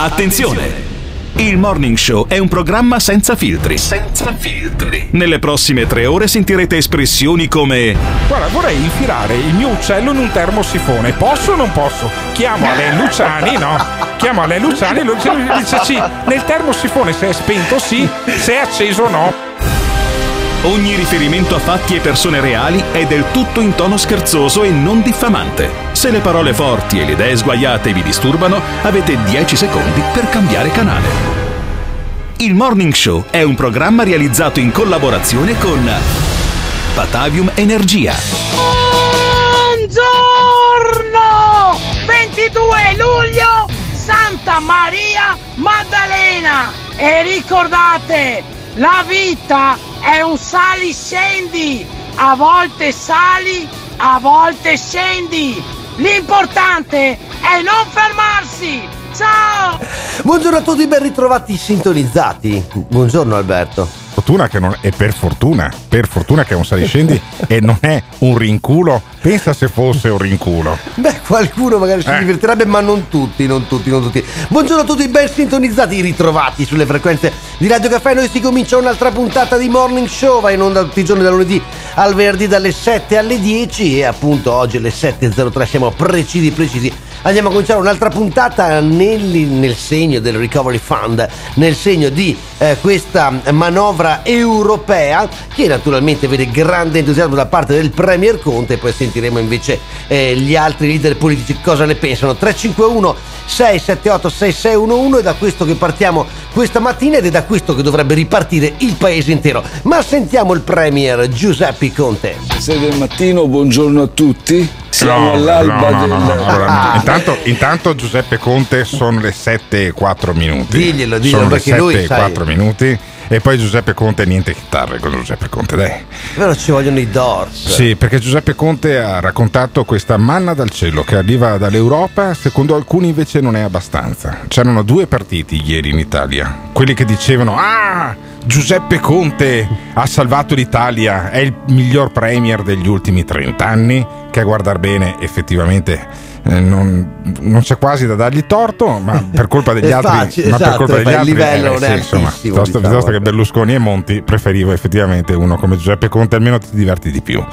Attenzione! Il Morning Show è un programma senza filtri. Senza filtri. Nelle prossime tre ore sentirete espressioni come Guarda, vorrei infilare il mio uccello in un termosifone. Posso o non posso? Chiamo Ale Luciani, no? Chiamo Ale Luciani e lui dice sì. Nel termosifone se è spento sì, se è acceso no. Ogni riferimento a fatti e persone reali è del tutto in tono scherzoso e non diffamante. Se le parole forti e le idee sguaiate vi disturbano, avete 10 secondi per cambiare canale. Il Morning Show è un programma realizzato in collaborazione con Batavium Energia. Buongiorno! 22 luglio, Santa Maria Maddalena! E ricordate, la vita è un sali-scendi! A volte sali, a volte scendi! L'importante è non fermarsi! Ciao! Buongiorno a tutti, ben ritrovati sintonizzati. Buongiorno Alberto. Fortuna che non è per fortuna, per fortuna che è un saliscendi e non è un rinculo. Pensa se fosse un rinculo. Beh, qualcuno magari si Eh. divertirebbe, ma non tutti, non tutti, non tutti. Buongiorno a tutti, ben sintonizzati, ritrovati sulle frequenze di Radio Caffè. Noi si comincia un'altra puntata di Morning Show, va in onda tutti i giorni da lunedì al venerdì dalle 7 alle 10 e appunto oggi alle 7.03 siamo precisi, precisi. Andiamo a cominciare un'altra puntata nel, nel segno del Recovery Fund, nel segno di eh, questa manovra europea che naturalmente vede grande entusiasmo da parte del Premier Conte, poi sentiremo invece eh, gli altri leader politici cosa ne pensano. 351 678 6611 è da questo che partiamo questa mattina ed è da questo che dovrebbe ripartire il paese intero. Ma sentiamo il Premier Giuseppe Conte. 6 del mattino, buongiorno a tutti. Siamo No, all'alba no, no, del... intanto, intanto Giuseppe Conte sono le 7 e 4 minuti. Diglielo, diglielo, Sono le perché lui, 7 e sai- 4 minuti. E poi Giuseppe Conte niente chitarre con Giuseppe Conte, dai. Però ci vogliono i Doors. Sì, perché Giuseppe Conte ha raccontato questa manna dal cielo che arriva dall'Europa, secondo alcuni invece non è abbastanza. C'erano due partiti ieri in Italia, quelli che dicevano "Ah, Giuseppe Conte ha salvato l'Italia, è il miglior premier degli ultimi 30 anni", che a guardar bene effettivamente eh, non, non c'è quasi da dargli torto, ma per colpa degli altri, facile, ma per esatto, colpa degli altri, livello non è insomma, piuttosto, diciamo. piuttosto che Berlusconi e Monti preferivo effettivamente uno come Giuseppe Conte, almeno ti diverti di più.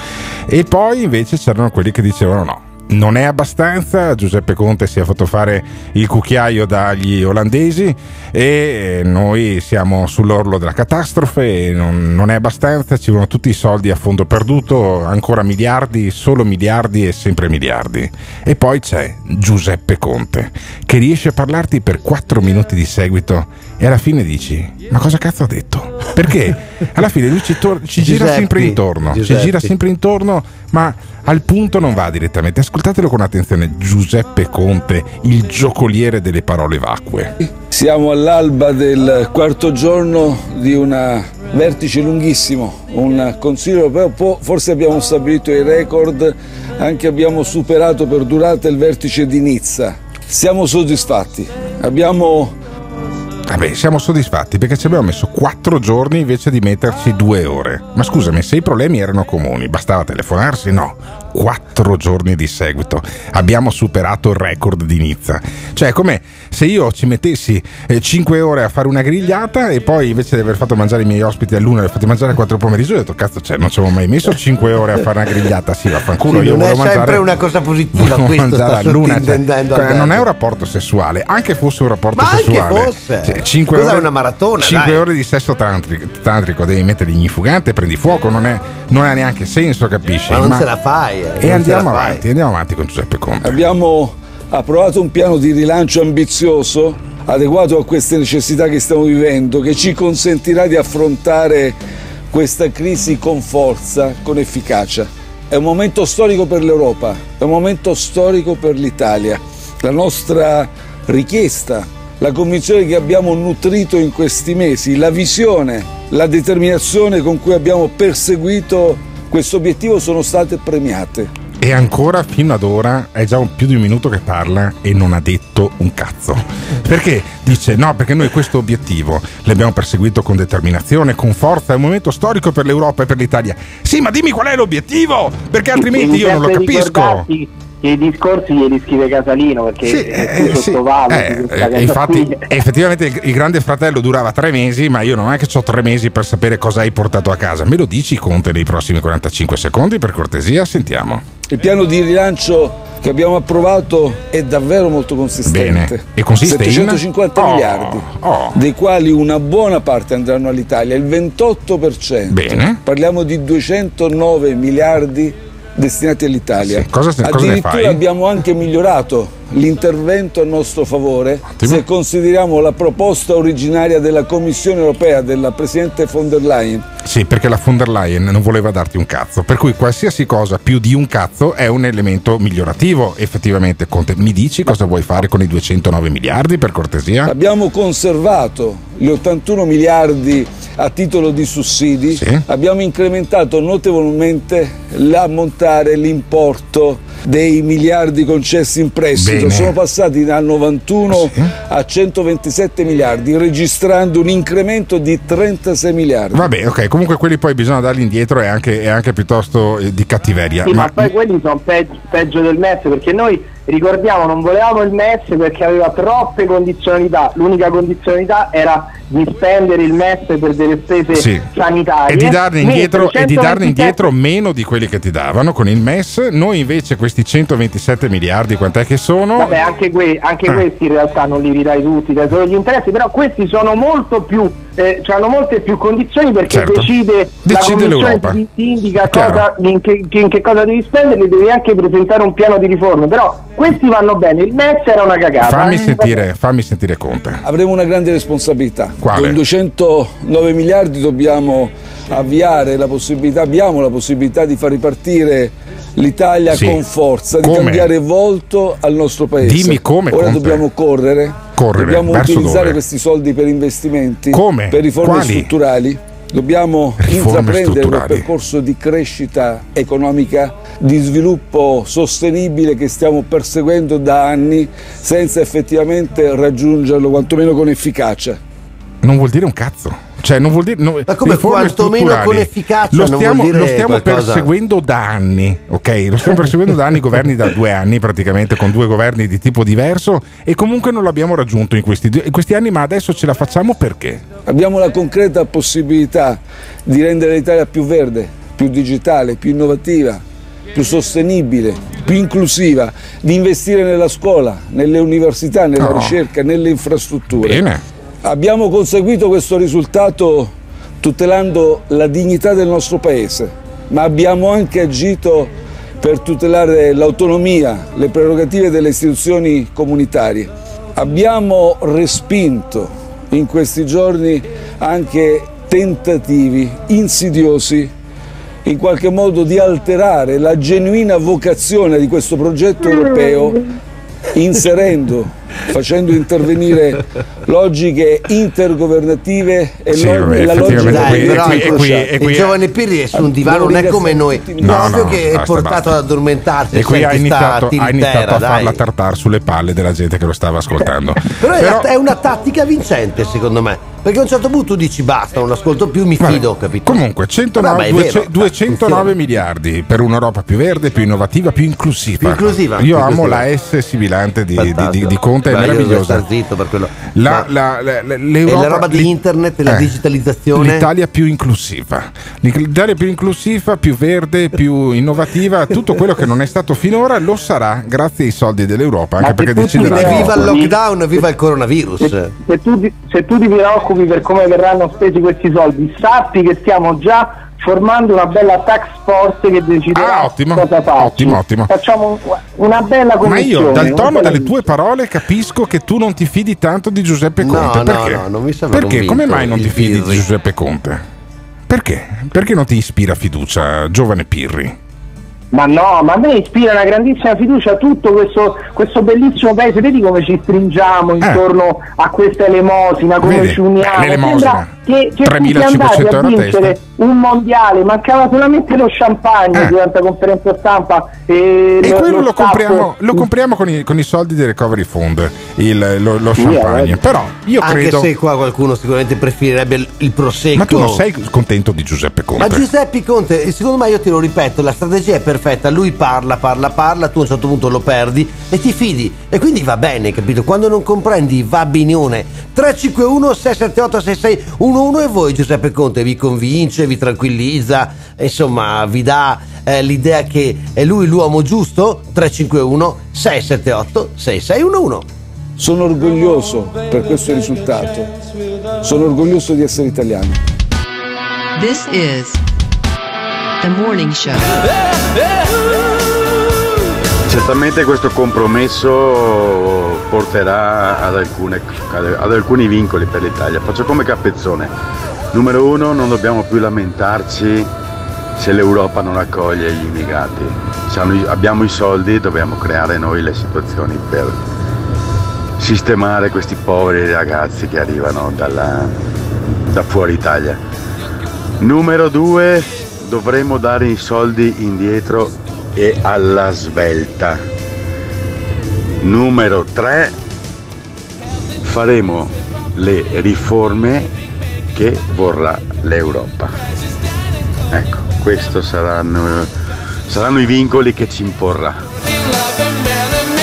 E poi invece c'erano quelli che dicevano no. Non è abbastanza, Giuseppe Conte si è fatto fare il cucchiaio dagli olandesi e noi siamo sull'orlo della catastrofe, non, non è abbastanza, ci vogliono tutti i soldi a fondo perduto, ancora miliardi, solo miliardi e sempre miliardi. E poi c'è Giuseppe Conte che riesce a parlarti per 4 minuti di seguito e alla fine dici ma cosa cazzo ha detto? Perché alla fine lui ci, tor- ci gira Giuseppe, sempre intorno, ci Giuseppe. gira sempre intorno, ma al punto non va direttamente. Ascoltatelo con attenzione, Giuseppe Conte, il giocoliere delle parole vacue. Siamo all'alba del quarto giorno di un vertice lunghissimo, un Consiglio europeo, po- forse abbiamo stabilito i record, anche abbiamo superato per durata il vertice di Nizza. Siamo soddisfatti, abbiamo Vabbè, siamo soddisfatti perché ci abbiamo messo quattro giorni invece di metterci due ore. Ma scusami, se i problemi erano comuni, bastava telefonarsi? No, quattro giorni di seguito. Abbiamo superato il record di Nizza. Cioè, è come se io ci mettessi eh, cinque ore a fare una grigliata e poi invece di aver fatto mangiare i miei ospiti all'una, li ho fatti mangiare a quattro pomeriggio, ho detto, cazzo, cioè, non ci avevo mai messo cinque ore a fare una grigliata. Sì, vaffanculo, Sì, io non è volevo mangiare. sempre una cosa positiva, questo mangiare sta all'una, cioè, non è un rapporto sessuale, anche fosse un rapporto Ma anche sessuale. fosse. Cioè, cinque Cos'è ore, una maratona, cinque dai? ore di sesso tantrico, tantrico, devi mettere ignifugante, prendi fuoco, non, è- non ha neanche senso, capisci? Ma non ce la fai. eh, E andiamo fai. avanti, andiamo avanti con Giuseppe Conte. Abbiamo approvato un piano di rilancio ambizioso, adeguato a queste necessità che stiamo vivendo, che ci consentirà di affrontare questa crisi con forza, con efficacia. È un momento storico per l'Europa, è un momento storico per l'Italia. La nostra richiesta, la convinzione che abbiamo nutrito in questi mesi, la visione, la determinazione con cui abbiamo perseguito questo obiettivo sono state premiate. E ancora fino ad ora è già un più di un minuto che parla e non ha detto un cazzo. Perché dice no, perché noi questo obiettivo l'abbiamo perseguito con determinazione, con forza, è un momento storico per l'Europa e per l'Italia. Sì, ma dimmi qual è l'obietivo, perché altrimenti io non lo capisco. I discorsi glieli scrive Casalino perché Sì, eh, tu eh, sì. Eh, eh, infatti, qui. effettivamente il, il grande fratello durava tre mesi, ma io non è che ho tre mesi per sapere cosa hai portato a casa. Me lo dici, Conte, nei prossimi 45 secondi, per cortesia? Sentiamo. Il piano di rilancio che abbiamo approvato è davvero molto consistente. Bene. E consiste in? 750 Oh, miliardi, oh. dei quali una buona parte andranno all'Italia, il 28%. Bene. Parliamo di 209 miliardi destinati all'Italia. Sì, cosa cosa Addirittura abbiamo anche migliorato l'intervento a nostro favore se consideriamo la proposta originaria della Commissione europea della Presidente von der Leyen Sì, perché la von der Leyen non voleva darti un cazzo, per cui qualsiasi cosa più di un cazzo è un elemento migliorativo, effettivamente. Conte, mi dici cosa vuoi fare con i 209 miliardi, per cortesia? Abbiamo conservato gli 81 miliardi a titolo di sussidi, Sì. abbiamo incrementato notevolmente l'ammontare, l'importo dei miliardi concessi in prestito. Bene. Sono passati da 91 Sì. a 127 miliardi, registrando un incremento di 36 miliardi. Vabbè, ok, comunque quelli poi bisogna darli indietro e anche, è anche piuttosto eh, di cattiveria. Sì, ma, poi quelli sono peggio, peggio del MES perché noi ricordiamo non volevamo il MES perché aveva troppe condizionalità l'unica condizionalità era di spendere il MES per delle spese Sì. sanitarie E di, darne indietro, e di darne 127 indietro meno di quelli che ti davano con il MES. Noi invece questi 127 miliardi, quant'è che sono? Vabbè, anche, que- anche Ah. questi in realtà non li ridai tutti, dai solo gli interessi, però questi sono molto più, eh, hanno molte più condizioni perché Certo. decide, la Decide commissione l'Europa. ti, ti indica cosa, in, che, in che cosa devi spendere e devi anche presentare un piano di riforme, però questi vanno bene, il MES era una cagata. Fammi Eh, sentire, fammi sentire Conte. Avremo una grande responsabilità. Quale? Con 209 miliardi dobbiamo avviare la possibilità, abbiamo la possibilità di far ripartire l'Italia Sì. con forza, di Come? cambiare volto al nostro paese. Dimmi come, Ora Conte. dobbiamo correre, Correre, dobbiamo utilizzare dove? questi soldi per investimenti, Come? per riforme Quali? strutturali. Dobbiamo Riforme intraprendere un percorso di crescita economica, di sviluppo sostenibile che stiamo perseguendo da anni senza effettivamente raggiungerlo, quantomeno con efficacia. Non vuol dire un cazzo. Cioè, non vuol dire. no, Ma come quantomeno con efficacia Lo non stiamo, vuol dire lo stiamo perseguendo da anni, ok? Lo stiamo perseguendo da anni, governi da due anni praticamente, con due governi di tipo diverso, e comunque non l'abbiamo raggiunto in questi, in questi anni, ma adesso ce la facciamo perché? Abbiamo la concreta possibilità di rendere l'Italia più verde, più digitale, più innovativa, più sostenibile, più inclusiva, di investire nella scuola, nelle università, nella No. ricerca, nelle infrastrutture. Bene. Abbiamo conseguito questo risultato tutelando la dignità del nostro paese, ma abbiamo anche agito per tutelare l'autonomia, le prerogative delle istituzioni comunitarie. Abbiamo respinto in questi giorni anche tentativi insidiosi in qualche modo di alterare la genuina vocazione di questo progetto europeo inserendo, facendo intervenire logiche intergovernative e Sì, lo- vabbè, la logica Dai, qui- però qui- e qui- qui- il giovane Pirri è su un divano, non è come noi, No, proprio no, che è basta, portato basta. ad addormentarsi. E qui ha senti, sta iniziato, ha iniziato a farla tartar sulle palle della gente che lo stava ascoltando. Però, è, Però- è una tattica vincente, secondo me. Perché a un certo punto tu dici basta, non ascolto più, mi Vabbè, fido, capito? Comunque, 109 Vabbè, ma è 200 vero, 209 funziona. miliardi per un'Europa più verde, più innovativa, più inclusiva. Più inclusiva, Io più amo inclusiva. la S sibilante di, di, di, di Conte, è Beh, io devo meravigliosa. star zitto per quello. La, la, la, la- l'Europa- la roba di internet e la eh, digitalizzazione. L'Italia più inclusiva. L'Italia più inclusiva, più verde, più innovativa, tutto quello che non è stato finora lo sarà grazie ai soldi dell'Europa, anche Ma perché deciderà. viva il lockdown, viva il coronavirus. se, se tu, ti- se tu ti preoccupi per come verranno spesi questi soldi, sappi che stiamo già formando una bella tax force che deciderà Ah, ottimo, cosa farci. ottimo, ottimo. Facciamo un- una bella Ma commissione. io dal tono delle tue parole capisco che tu non ti fidi tanto di Giuseppe No, Conte. no, Perché? no, non mi sembra Perché? Come mai non ti fidi di. Giuseppe Conte? Perché? Perché non ti ispira fiducia, giovane Pirri? Ma no, ma a me ispira una grandissima fiducia tutto questo, questo bellissimo paese. Vedi come ci stringiamo intorno a questa elemosina, come Eh. Vedi? ci uniamo. L'elemosina. Sembra che, che 3.500 siete andati a euro a vincere testa. Un mondiale, mancava solamente lo champagne Eh. durante la conferenza stampa. E, E lo- quello lo, staff- compriamo, lo compriamo con, i, con i soldi del recovery fund, il- lo, lo champagne. eh. Però io Anche credo. se qua qualcuno sicuramente preferirebbe il, il prosecco. Ma tu non sei contento di Giuseppe Ma Conte? Giuseppe Conte, secondo me io te lo ripeto, la strategia è perfetta, lui parla, parla, parla, tu a un certo punto lo perdi e ti fidi e quindi va bene, capito? Quando non comprendi va benione. 351 678 6611 e voi Giuseppe Conte vi convince, vi tranquillizza, insomma vi dà eh, l'idea che è lui l'uomo giusto? 351 678 6611 Sono orgoglioso per questo risultato. Sono orgoglioso di essere italiano. This is the morning show. Certamente questo compromesso porterà ad, alcune- ad alcuni vincoli per l'Italia. Faccio come Capezzone. Numero uno, non dobbiamo più lamentarci se l'Europa non accoglie gli immigrati. Hanno- abbiamo i soldi, dobbiamo creare noi le situazioni per sistemare questi poveri ragazzi che arrivano dalla- da fuori Italia. Numero due, dovremo dare i soldi indietro e alla svelta. Numero tre, faremo le riforme che vorrà l'Europa. Ecco, questi saranno, saranno i vincoli che ci imporrà.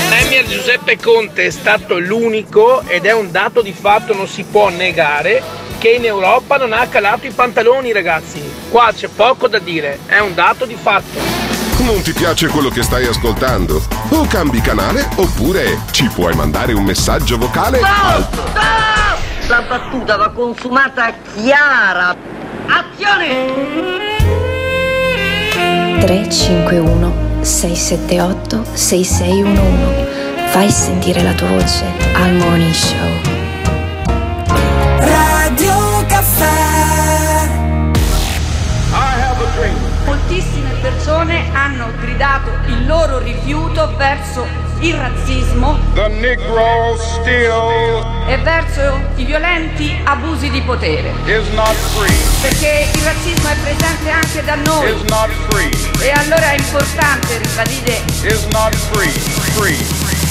Premier Giuseppe Conte è stato l'unico ed è un dato di fatto, non si può negare, che in Europa non ha calato i pantaloni ragazzi. Qua c'è poco da dire, è un dato di fatto. Non ti piace quello che stai ascoltando? O cambi canale oppure ci puoi mandare un messaggio vocale al La battuta va consumata chiara. Azione! 351 678 6611 Fai sentire la tua voce al Morning Show. Radio Caffè Moltissime persone hanno gridato il loro rifiuto verso il razzismo e verso i violenti abusi di potere. Perché il razzismo è presente anche da noi. E allora è importante ribadire.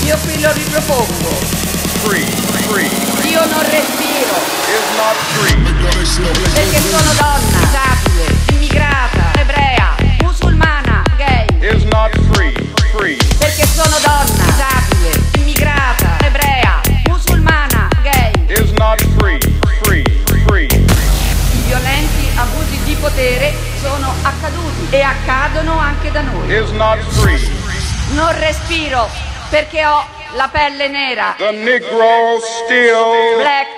Io qui lo ripropongo. Io non respiro. Perché sono donna, disabile, immigrata. Perché sono donna, disabile, immigrata, ebrea, musulmana, gay. I violenti abusi di potere sono accaduti e accadono anche da noi. Non respiro perché ho la pelle nera. Black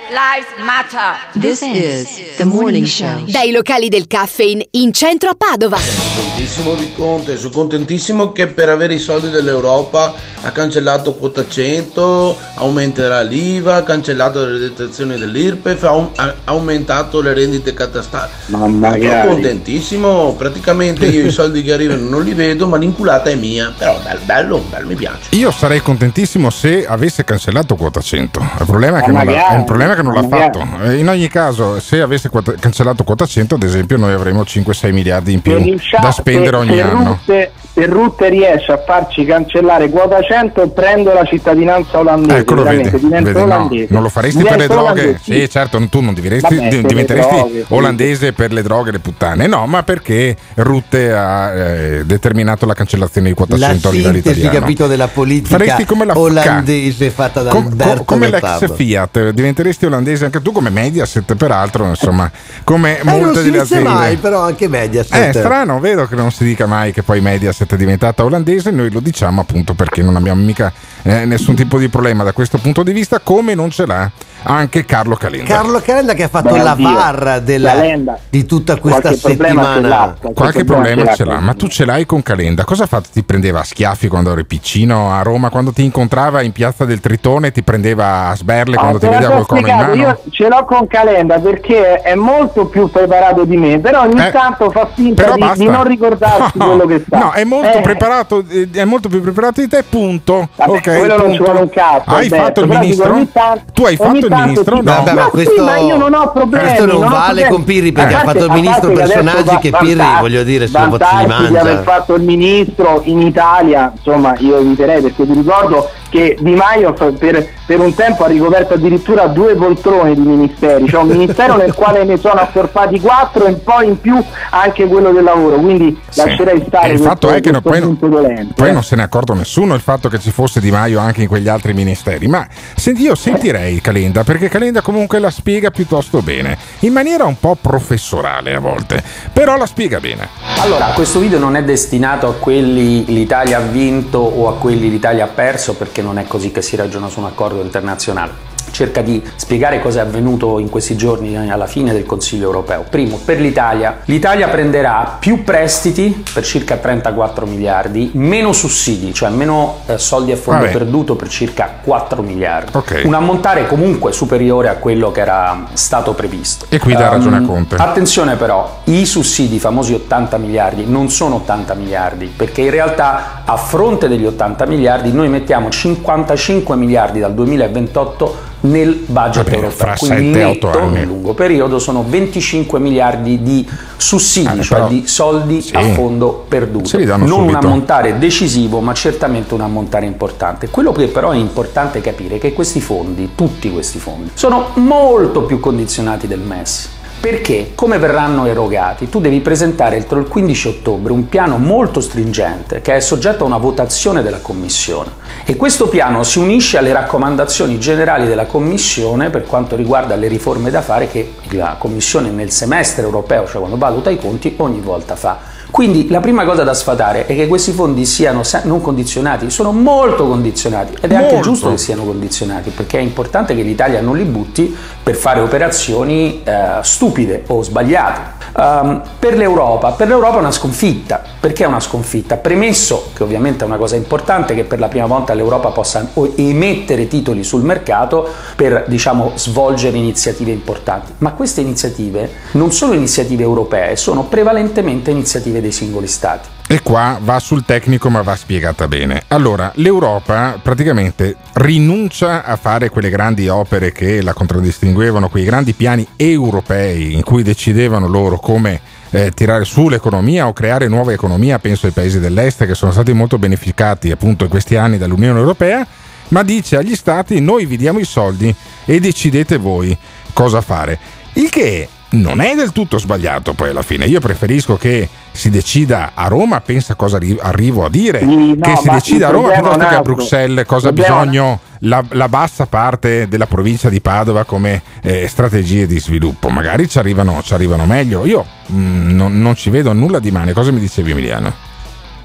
Lives Matter. This is the morning show. Dai locali del caffeine in centro a Padova. Contentissimo di Conte, sono contentissimo che per avere i soldi dell'Europa ha cancellato quota 100, aumenterà l'IVA, ha cancellato le detrazioni dell'IRPEF, ha, aum- ha aumentato le rendite catastali. Sono magari. contentissimo, praticamente io i soldi che arrivano non li vedo, ma l'inculata è mia, però bello, bello, bello mi piace. Io sarei contentissimo se avesse cancellato quota 100. Il problema è che, non, l'ha, magari, è un problema che non l'ha fatto. Eh, In ogni caso, se avesse quota- cancellato quota 100, ad esempio, noi avremo 5-6 miliardi in più da spendere se- ogni se anno. Rutte, se Rutte riesce a farci cancellare quota 100 prendo la cittadinanza olandese. Ecco, lo veramente, vedi, divento vedi, no, non lo faresti per le Divento droghe? olandese, Sì, certo, tu non diventeresti, Vabbè, diventeresti droghe, sì. olandese per le droghe e le puttane. No, ma perché Rutte ha eh, determinato la cancellazione di quota La 100 a livello italiano. capito, della politica Faresti come la olandese fatta da Com- Alberto com- come l'ex. Fiat, diventeresti olandese anche tu come Mediaset, peraltro, insomma, come Eh, non molte si delle dice aziende. mai, però anche Mediaset. Eh, è strano, vedo che non si dica mai che poi Mediaset è diventata olandese, noi lo diciamo appunto perché non abbiamo mica eh, nessun tipo di problema da questo punto di vista, come non ce l'ha anche Carlo Calenda. Carlo Calenda che ha fatto Beh, la oddio, VAR della- Calenda. di tutta questa Qualche problema ce settimana. l'ha, Qualche problema ce l'ha, ma tu ce l'hai con Calenda. Cosa ha fatto? Ti prendeva a schiaffi quando eri piccino a Roma, quando ti incontrava in piazza del Tritone, ti prendeva a sberle quando Ah, ti vedeva col cono in mano? Io ce l'ho con Calenda perché è molto più preparato di me, però ogni Eh, tanto fa finta di, di non ricordarsi No, quello che sa. No, è molto Eh, preparato, eh, è molto più preparato di te, punto. Vabbè, ok, quello non ci vuole un cazzo, Hai Alberto, fatto il ministro? tu hai fatto il ministro? sì. No. Vabbè, ma questo, sì, ma io non ho problemi, questo non, vale problemi. con Pirri perché A ha fatto il ministro personaggi va- che Pirri, voglio dire, sono vantarsi di aver mangia. fatto il ministro in Italia, insomma, io eviterei perché ti ricordo che Di Maio per, per un tempo ha ricoperto addirittura due poltrone di ministeri, cioè un ministero nel quale ne sono accorpati quattro e poi in più anche quello del lavoro, quindi lascerei stare E il fatto questo- è che no- questo poi, non- dolente. poi eh. non se ne è accorto nessuno il fatto che ci fosse Di Maio anche in quegli altri ministeri. Ma senti, io sentirei Calenda, perché Calenda comunque la spiega piuttosto bene, in maniera un po' professorale a volte, però la spiega bene. Allora, questo video non è destinato a quelli l'Italia ha vinto o a quelli l'Italia ha perso perché non è così che si ragiona su un accordo internazionale. Cerca di spiegare cosa è avvenuto in questi giorni alla fine del Consiglio europeo. Primo, per l'Italia, l'Italia prenderà più prestiti per circa 34 miliardi, meno sussidi, cioè meno eh, soldi a fondo Vabbè. perduto per circa 4 miliardi. Ok. Un ammontare comunque superiore a quello che era stato previsto. E qui dà Ehm, ragione a Conte. Attenzione però, i sussidi, i famosi 80 miliardi, non sono 80 miliardi, perché in realtà a fronte degli 80 miliardi noi mettiamo 55 miliardi dal 2028 nel budget Vabbè, europeo. fra Quindi 7-8 netto, anni. nel lungo periodo, sono 25 miliardi di sussidi, Eh, cioè però- di soldi Sì. a fondo perduto. Non subito. un ammontare decisivo, ma certamente un ammontare importante. Quello che però è importante capire è che questi fondi, tutti questi fondi, sono molto più condizionati del MES. Perché come verranno erogati? Tu devi presentare entro il 15 ottobre un piano molto stringente che è soggetto a una votazione della Commissione e questo piano si unisce alle raccomandazioni generali della Commissione per quanto riguarda le riforme da fare che la Commissione nel semestre europeo, cioè quando valuta i conti, ogni volta fa. Quindi la prima cosa da sfatare è che questi fondi siano non condizionati, sono molto condizionati ed è anche Molto. giusto che siano condizionati perché è importante che l'Italia non li butti per fare operazioni eh, stupide o sbagliate. Ehm, per l'Europa, per l'Europa è una sconfitta, perché è una sconfitta? Premesso che ovviamente è una cosa importante che per la prima volta l'Europa possa emettere titoli sul mercato per diciamo svolgere iniziative importanti, ma queste iniziative non sono iniziative europee, sono prevalentemente iniziative dei singoli stati. E qua va sul tecnico ma va spiegata bene. Allora, l'Europa praticamente rinuncia a fare quelle grandi opere che la contraddistinguevano, quei grandi piani europei in cui decidevano loro come eh, tirare su l'economia o creare nuova economia, penso ai paesi dell'est che sono stati molto beneficati appunto in questi anni dall'Unione Europea, ma dice agli stati noi vi diamo i soldi e decidete voi cosa fare. Il che non è del tutto sbagliato poi alla fine. Io preferisco che si decida a Roma, pensa cosa arri- arrivo a dire, no, che si decida a Roma piuttosto che a. Bruxelles cosa ha bisogno la, la bassa parte della provincia di Padova come eh, strategie di sviluppo. Magari ci arrivano, ci arrivano meglio. Io mm, non, non ci vedo nulla di male. Cosa mi dicevi Emiliano?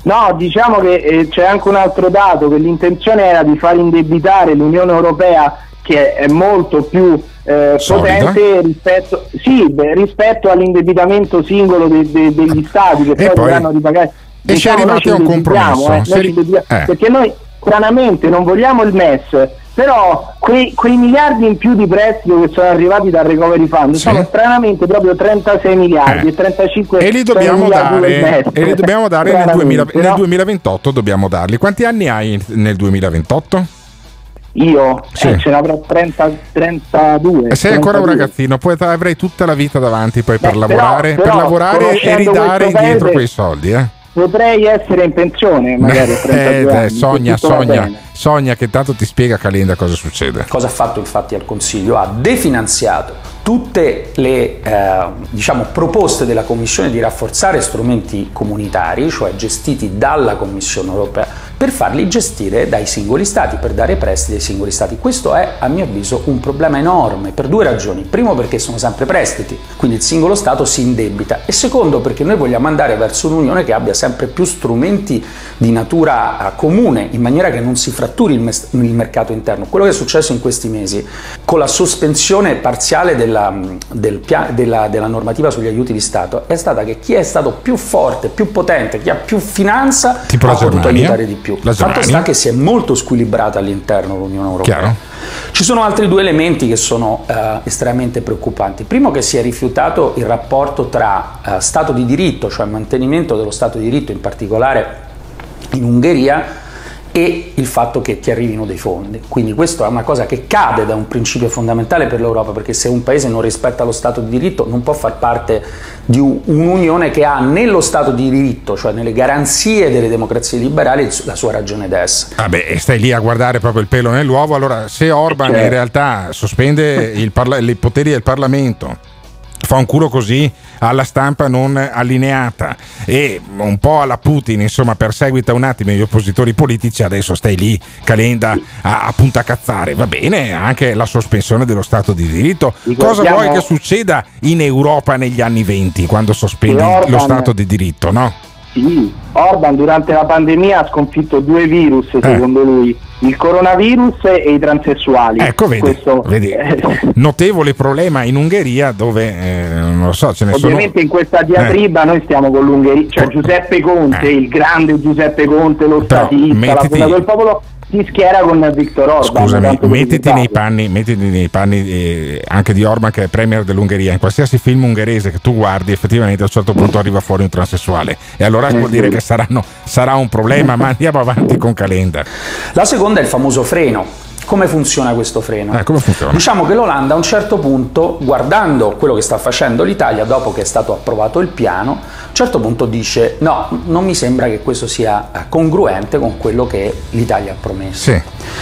No, diciamo che eh, c'è anche un altro dato, che l'intenzione era di far indebitare l'Unione Europea che è molto più eh, potente rispetto, sì, beh, rispetto all'indebitamento singolo de- de- degli stati che E poi, dovranno ripagare. e arrivati ci a un compromesso. eh, noi ri- eh. Perché noi stranamente non vogliamo il MES, però quei, quei miliardi in più di prestito che sono arrivati dal recovery fund sono stranamente proprio 36 miliardi Eh. e 35 E li dobbiamo dare, e li dobbiamo dare nel, 2000 Stranamente, nel no? 2028. Dobbiamo darli. Quanti anni hai nel 2028? Io Sì. eh, ce ne avrò 30, 32. E sei ancora un 32. ragazzino, poi avrai tutta la vita davanti poi per Beh, lavorare, però- per lavorare e ridare indietro paese- quei soldi. Eh? Potrei essere in pensione magari a 32 Eh, anni. sogna, sogna, sogna che tanto ti spiega Calenda cosa succede. Cosa ha fatto infatti al Consiglio? Ha definanziato tutte le eh, diciamo, proposte della Commissione di rafforzare strumenti comunitari, cioè gestiti dalla Commissione europea, per farli gestire dai singoli stati, per dare prestiti ai singoli stati. Questo è, a mio avviso, un problema enorme per due ragioni. Primo perché sono sempre prestiti, quindi il singolo Stato si indebita e secondo perché noi vogliamo andare verso un'Unione che abbia sempre più strumenti di natura eh, comune, in maniera che non si fratturi il, mes- il mercato interno. Quello che è successo in questi mesi, con la sospensione parziale della, del pia- della- della normativa sugli aiuti di Stato, è stata che chi è stato più forte, più potente, chi ha più finanza, Tipo ha potuto aiutare di più. La Fatto sta che si è molto squilibrata all'interno l'Unione Europea. Chiaro? Ci sono altri due elementi che sono eh, estremamente preoccupanti. Primo che si è rifiutato il rapporto tra eh, Stato di diritto, cioè mantenimento dello Stato di diritto, in particolare in Ungheria, e il fatto che ti arrivino dei fondi. Quindi questo è una cosa che cade da un principio fondamentale per l'Europa, perché se un paese non rispetta lo Stato di diritto non può far parte di un'unione che ha nello Stato di diritto, cioè nelle garanzie delle democrazie liberali, la sua ragione d'essere. Vabbè, e stai lì a guardare proprio il pelo nell'uovo, allora se Orban Certo. in realtà sospende parla- i poteri del Parlamento, fa un culo così alla stampa non allineata e un po' alla Putin, insomma, perseguita un attimo gli oppositori politici, adesso stai lì, Calenda, a, a punta cazzare. Va bene, anche la sospensione dello Stato di diritto. Cosa vuoi che succeda in Europa negli anni 20 quando sospendi lo Stato di diritto, no? Sì, Orban durante la pandemia ha sconfitto due virus, secondo lui, il coronavirus e i transessuali. Eh. Ecco, vedi, Questo- vedi. notevole problema in Ungheria dove, eh, non lo so, ce ne Ovviamente sono... in questa diatriba noi stiamo con l'Ungheria, cioè Giuseppe Conte, Eh. il grande Giuseppe Conte, lo statista, mettiti- l'avvocato del popolo, si schiera con Victor Orban. Scusami, mettiti nei panni, mettiti nei panni eh, anche di Orban che è premier dell'Ungheria. In qualsiasi film ungherese che tu guardi, effettivamente a un certo punto arriva fuori un transessuale. E allora vuol dire che saranno- sarà un problema, ma andiamo avanti con Calenda. La seconda è il famoso freno. Come funziona questo freno? Eh, funziona? Diciamo che l'Olanda a un certo punto, guardando quello che sta facendo l'Italia dopo che è stato approvato il piano, a un certo punto dice no, non mi sembra che questo sia eh, congruente con quello che l'Italia ha promesso. Sì.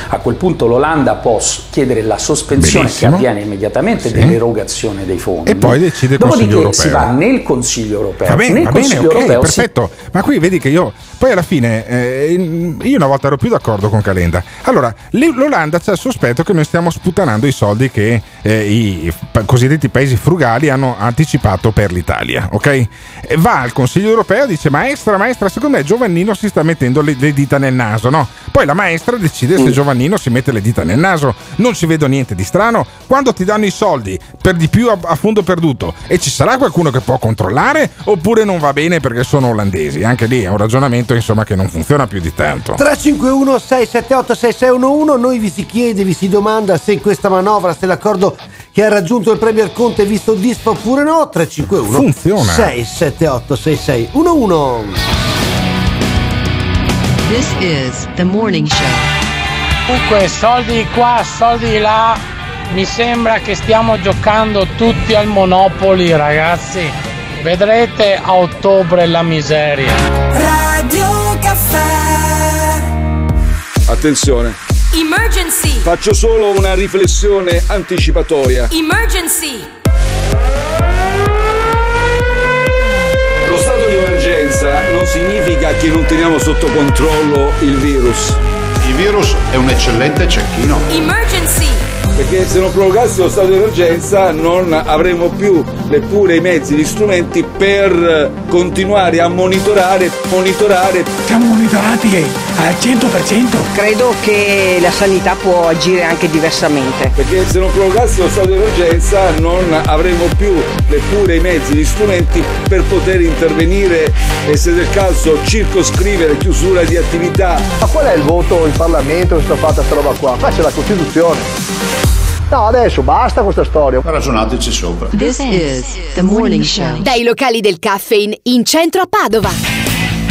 A quel punto l'Olanda può chiedere la sospensione Benissimo. che avviene immediatamente Sì. dell'erogazione dei fondi. E poi decide il Dopodiché Consiglio si europeo. va nel Consiglio europeo. Va bene, nel va bene, Consiglio ok, europeo si perfetto. Ma qui vedi che io, poi alla fine, eh, io una volta ero più d'accordo con Calenda. Allora, l'Olanda c'è il sospetto che noi stiamo sputanando i soldi che eh, i cosiddetti paesi frugali hanno anticipato per l'Italia, ok? E va al Consiglio europeo e dice, maestra, maestra, secondo me Giovannino si sta mettendo le, le dita nel naso, no? Poi la maestra decide se Giovannino si mette le dita nel naso. Non ci vedo niente di strano. Quando ti danno i soldi per di più a, a fondo perduto e ci sarà qualcuno che può controllare oppure non va bene perché sono olandesi? Anche lì è un ragionamento insomma che non funziona più di tanto. 351 678 6611 noi vi si chiede, vi si domanda se questa manovra se l'accordo che ha raggiunto il Premier Conte è visto disfa oppure no 351 Funziona. 678 6611 This is the morning show. Comunque, soldi qua, soldi là, mi sembra che stiamo giocando tutti al Monopoli, ragazzi. Vedrete a ottobre la miseria. Radio Caffè. Attenzione, Emergency! faccio solo una riflessione anticipatoria. Emergency! Lo stato di emergenza non significa che non teniamo sotto controllo il virus. Il virus è un eccellente cecchino. Emergency! Perché se non prorogassi lo stato di emergenza non avremmo più neppure i mezzi, gli strumenti per continuare a monitorare, monitorare. Siamo monitorati al 100%. Credo che la sanità può agire anche diversamente. Perché se non prorogassi lo stato di emergenza non avremmo più neppure i mezzi, gli strumenti per poter intervenire e se del caso circoscrivere chiusura di attività. Ma qual è il voto in Parlamento che sta fatta sta roba qua? Qua c'è la Costituzione. No, adesso basta questa storia. Ragionateci sopra. This is the morning show. Dai locali del caffeine in centro a Padova.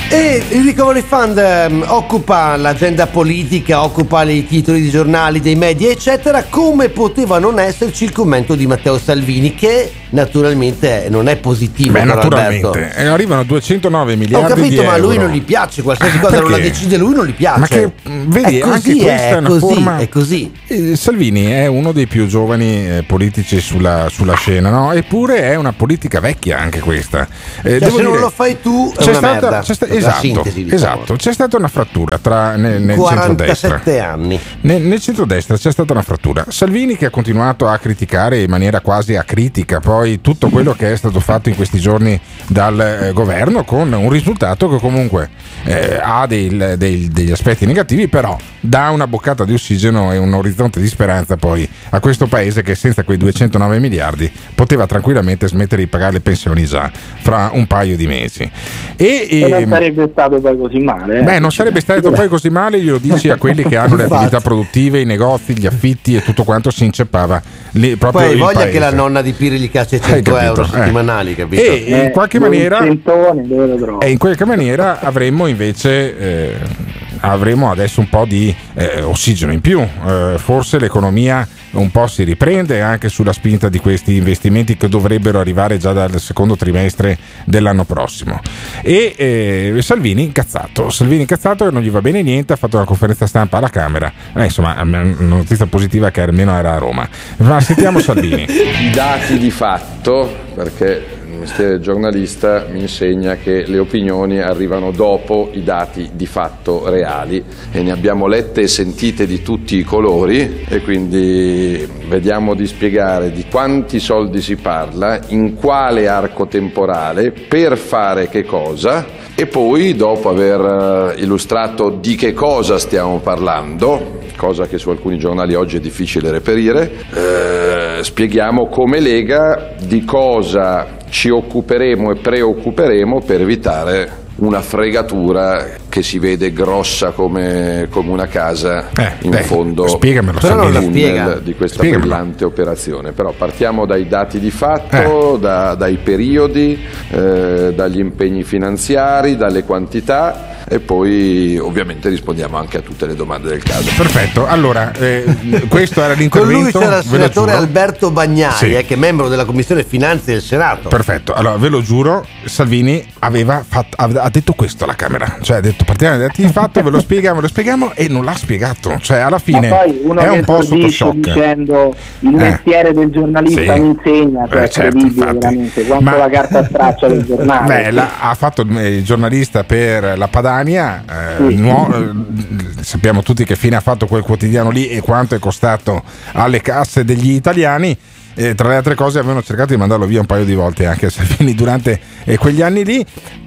E il Recovery Fund ehm, occupa l'agenda politica, occupa i titoli di giornali, dei media, eccetera. Come poteva non esserci il commento di Matteo Salvini, che naturalmente non è positivo. Beh, naturalmente. Eh, arrivano 209 Ho miliardi capito, di ma a lui non gli piace, qualsiasi Ah, cosa non la decide lui non gli piace. Ma che vedi, è così, anche questa è, è una così, forma. è così. Eh, Salvini è uno dei più giovani eh, politici sulla, sulla scena, no? Eppure è una politica vecchia anche questa. Eh, Cioè, se non dire- lo fai tu c'è stata- c'è sta- esatto, sintesi, diciamo. esatto, c'è stata una frattura tra nel, nel centrodestra. 47 anni. Nel, nel centrodestra c'è stata una frattura. Salvini che ha continuato a criticare in maniera quasi acritica poi tutto quello che è stato fatto in questi giorni dal eh, governo con un risultato che comunque eh, ha dei- dei- degli aspetti negativi, però dà una boccata di ossigeno e un orizzonte di speranza poi a questo paese che senza quei 209 miliardi poteva tranquillamente smettere di pagare le pensioni già fra un paio di mesi. E, E non ehm, sarebbe stato poi così male. eh. Beh, non sarebbe stato poi così male, glielo dici a quelli che hanno le attività produttive, i negozi, gli affitti e tutto quanto si inceppava lì proprio Poi voglia paese. che la nonna di Piri gli caccia i Hai 100 capito, euro eh. settimanali, capito? E in qualche maniera centone, e in qualche maniera avremmo invece eh, avremo adesso un po' di eh, ossigeno in più, Eh, forse l'economia un po' si riprende anche sulla spinta di questi investimenti che dovrebbero arrivare già dal secondo trimestre dell'anno prossimo. E eh, Salvini incazzato, Salvini incazzato che non gli va bene niente, ha fatto una conferenza stampa alla Camera, Eh, insomma una notizia positiva che almeno era a Roma. Ma sentiamo Salvini. I dati di fatto, perché mestiere del giornalista mi insegna che le opinioni arrivano dopo i dati di fatto reali e ne abbiamo lette e sentite di tutti i colori e quindi vediamo di spiegare di quanti soldi si parla, in quale arco temporale, per fare che cosa e poi dopo aver eh, illustrato di che cosa stiamo parlando, cosa che su alcuni giornali oggi è difficile reperire, eh, spieghiamo come Lega di cosa ci occuperemo e preoccuperemo per evitare una fregatura che si vede grossa come, come una casa in beh, fondo spiegamelo, Però non spiega. di questa Spiegamelo. brillante operazione. Però partiamo dai dati di fatto, da- dai periodi, eh, dagli impegni finanziari, dalle quantità e poi ovviamente rispondiamo anche a tutte le domande del caso. Perfetto, allora eh, questo era Con l'intervento. lui c'era il senatore. Alberto Bagnai, Sì. eh, che è membro della Commissione Finanze del Senato. Perfetto, allora ve lo giuro, Salvini aveva fatto- ha detto questo alla Camera, cioè ha detto partiamo dai dati di fatto, ve lo spieghiamo, ve lo spieghiamo e non l'ha spiegato, cioè alla fine è un po' sotto shock. dicendo il Eh. mestiere del giornalista Sì. mi insegna, cioè Eh, certo, infatti. veramente, quanto Ma- la carta straccia del giornale. Beh, la- ha fatto il il giornalista per la Padania, eh, Sì. eh, sappiamo tutti che fine ha fatto quel quotidiano lì e quanto è costato alle casse degli italiani. Eh, tra le altre cose avevano cercato di mandarlo via un paio di volte anche a Salvini durante eh, quegli anni lì.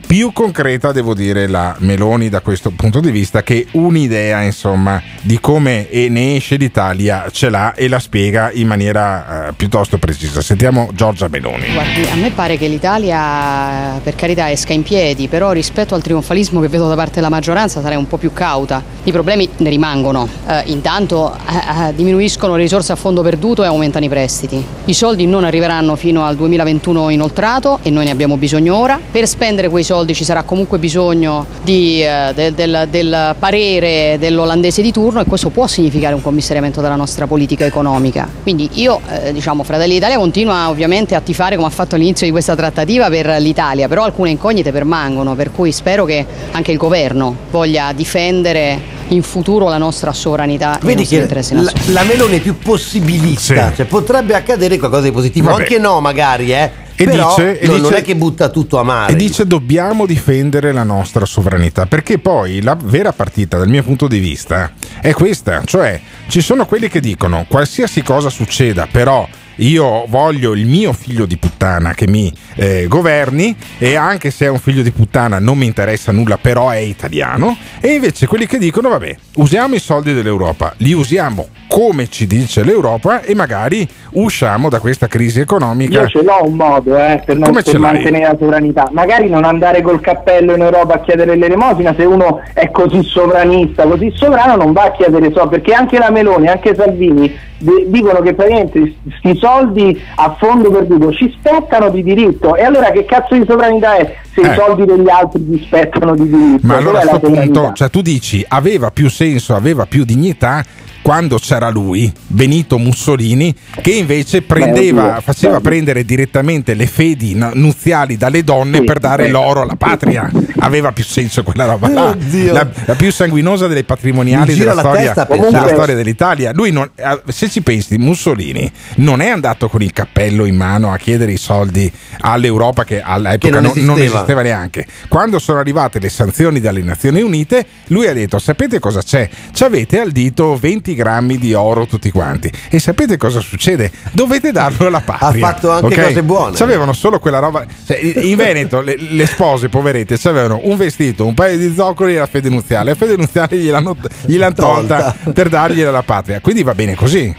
Più concreta devo dire la Meloni da questo punto di vista che un'idea insomma di come ne esce l'Italia ce l'ha e la spiega in maniera eh, piuttosto precisa. Sentiamo Giorgia Meloni. Guardi, a me pare che l'Italia, per carità, esca in piedi, però rispetto al trionfalismo che vedo da parte della maggioranza sarei un po' più cauta. I problemi ne rimangono. Eh, intanto eh, eh, diminuiscono le risorse a fondo perduto e aumentano i prestiti. I soldi non arriveranno fino al 2021 inoltrato e noi ne abbiamo bisogno ora. Per spendere quei soldi ci sarà comunque bisogno di, eh, del, del- del parere dell'olandese di turno e questo può significare un commissariamento della nostra politica economica. Quindi io, eh, diciamo, Fratelli d'Italia continua ovviamente a tifare come ha fatto all'inizio di questa trattativa per l'Italia, però alcune incognite permangono, per cui spero che anche il governo voglia difendere in futuro la nostra sovranità Vedi che interessi la, la Meloni è più possibilista, Sì. cioè potrebbe accadere qualcosa di positivo, Vabbè. anche no magari, eh. E Però dice- e non, non dice- è che butta tutto a mare. E dice dobbiamo difendere la nostra sovranità, perché poi la vera partita dal mio punto di vista è questa, cioè ci sono quelli che dicono qualsiasi cosa succeda, però io voglio il mio figlio di puttana che mi eh, governi e anche se è un figlio di puttana non mi interessa nulla, però è italiano, e invece quelli che dicono vabbè, usiamo i soldi dell'Europa, li usiamo come ci dice l'Europa e magari usciamo da questa crisi economica. Io ce l'ho un modo eh, per, non, per mantenere la sovranità. Magari non andare col cappello in Europa a chiedere l'elemosina se uno è così sovranista, così sovrano non va a chiedere soldi, perché anche la Meloni, anche Salvini dicono che praticamente questi soldi a fondo perduto ci spettano di diritto. E allora che cazzo di sovranità è se Eh. i soldi degli altri ci spettano di diritto? Ma allora a Dov'è questo punto, cioè tu dici, aveva più senso, aveva più dignità quando c'era lui, Benito Mussolini, che invece prendeva, oddio, faceva beh. prendere direttamente le fedi nuziali dalle donne per dare beh. l'oro alla patria. Aveva più senso quella roba là. La, la più sanguinosa delle patrimoniali della la storia, della storia dell'Italia. Lui non- eh, se ci pensi, Mussolini non è andato con il cappello in mano a chiedere i soldi all'Europa che all'epoca non non, non esisteva. esisteva neanche. Quando sono arrivate le sanzioni dalle Nazioni Unite, lui ha detto: Sapete cosa c'è? Ci avete al dito 20 grammi di oro tutti quanti. E sapete cosa succede? Dovete darlo alla patria. Ha fatto anche ok? cose buone. C'avevano solo quella roba. cioè, in Veneto le, le spose, poverette, avevano un vestito, un paio di zoccoli e la fede nuziale. La fede nuziale gliel'hanno, gliel'hanno tolta per dargliela alla patria. Quindi va bene così.